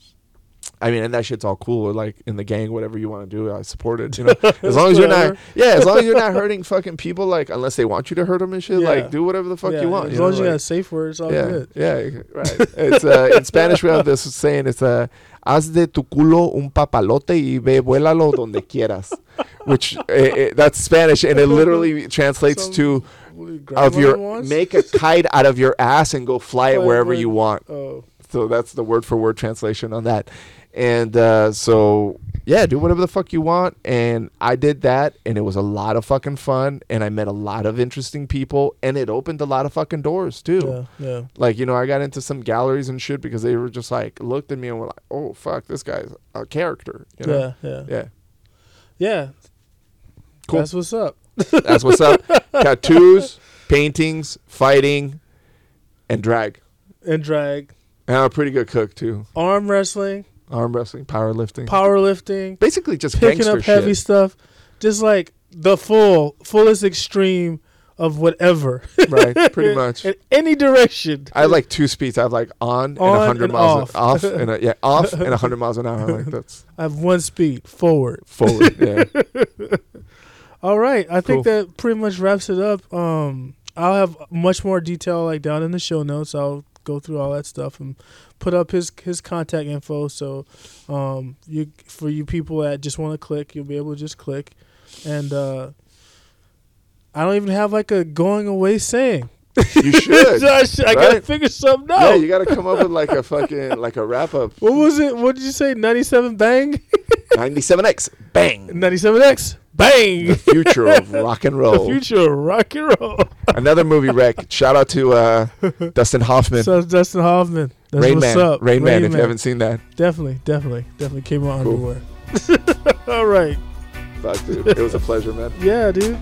[SPEAKER 2] I mean, and that shit's all cool. Like in the gang, whatever you want to do, I support it. You know, as long as you're not, [LAUGHS] yeah, as long as you're not hurting fucking people, like unless they want you to hurt them and shit,
[SPEAKER 3] Yeah.
[SPEAKER 2] like do whatever the fuck
[SPEAKER 3] yeah.
[SPEAKER 2] you want.
[SPEAKER 3] As
[SPEAKER 2] you
[SPEAKER 3] long
[SPEAKER 2] know,
[SPEAKER 3] as you
[SPEAKER 2] like-
[SPEAKER 3] got safe words, all
[SPEAKER 2] yeah,
[SPEAKER 3] good.
[SPEAKER 2] yeah, [LAUGHS] right. It's uh, in Spanish. We have this saying. It's uh, haz de tu culo un papalote y ve vuélalo donde quieras, which uh, uh, that's Spanish, and it literally translates
[SPEAKER 3] Some-
[SPEAKER 2] to
[SPEAKER 3] What do you-
[SPEAKER 2] of your
[SPEAKER 3] wants?
[SPEAKER 2] make a kite out of your ass and go fly it
[SPEAKER 3] Fly it
[SPEAKER 2] wherever
[SPEAKER 3] where-
[SPEAKER 2] you want.
[SPEAKER 3] Oh.
[SPEAKER 2] So that's the word for word translation on that. And uh, so yeah, do whatever the fuck you want. And I did that, and it was a lot of fucking fun. And I met a lot of interesting people, and it opened a lot of fucking doors too.
[SPEAKER 3] Yeah. Yeah.
[SPEAKER 2] Like you know, I got into some galleries and shit because they were just like looked at me and were like, "Oh fuck, this guy's a character." You know?
[SPEAKER 3] Yeah. Yeah.
[SPEAKER 2] Yeah.
[SPEAKER 3] Yeah.
[SPEAKER 2] Cool.
[SPEAKER 3] That's what's up.
[SPEAKER 2] That's what's up. [LAUGHS] Tattoos, paintings, fighting, and drag.
[SPEAKER 3] And drag,
[SPEAKER 2] And I'm a pretty good cook too.
[SPEAKER 3] arm wrestling,
[SPEAKER 2] Arm wrestling, powerlifting.
[SPEAKER 3] powerlifting,
[SPEAKER 2] Basically just
[SPEAKER 3] picking up heavy
[SPEAKER 2] shit.
[SPEAKER 3] stuff, just like the full, fullest extreme of whatever
[SPEAKER 2] right, pretty [LAUGHS] much.
[SPEAKER 3] in any direction.
[SPEAKER 2] I have like two speeds. I have like on, and
[SPEAKER 3] On
[SPEAKER 2] 100
[SPEAKER 3] and
[SPEAKER 2] miles
[SPEAKER 3] off.
[SPEAKER 2] off, and a, yeah, off [LAUGHS] and 100 miles an hour. Like that's [LAUGHS]
[SPEAKER 3] I have one speed forward.
[SPEAKER 2] forward. Yeah.
[SPEAKER 3] All right, I think that pretty much wraps it up. Um, I'll have much more detail like down in the show notes. I'll go through all that stuff and put up his his contact info. So, um, you for you people that just want to click, you'll be able to just click. And uh, I don't even have like a going away saying.
[SPEAKER 2] You should. [LAUGHS]
[SPEAKER 3] I, sh- I gotta figure something out.
[SPEAKER 2] Yeah, you got to come up with like a fucking like a wrap up.
[SPEAKER 3] what was it? What did you say? Ninety seven bang,
[SPEAKER 2] 97X, bang.
[SPEAKER 3] ninety seven X bang.
[SPEAKER 2] The future of rock and [LAUGHS] roll.
[SPEAKER 3] the future of rock and roll.
[SPEAKER 2] Another movie wreck. Shout out to uh, [LAUGHS] Dustin Hoffman.
[SPEAKER 3] So Dustin Hoffman. That's
[SPEAKER 2] Rain
[SPEAKER 3] what's
[SPEAKER 2] Man.
[SPEAKER 3] up.
[SPEAKER 2] Rain, Man, if you haven't seen that.
[SPEAKER 3] Definitely, definitely, definitely came out
[SPEAKER 2] Cool.
[SPEAKER 3] underwear. [LAUGHS] All right.
[SPEAKER 2] Fuck, dude. It was a pleasure, man. [LAUGHS]
[SPEAKER 3] Yeah, dude.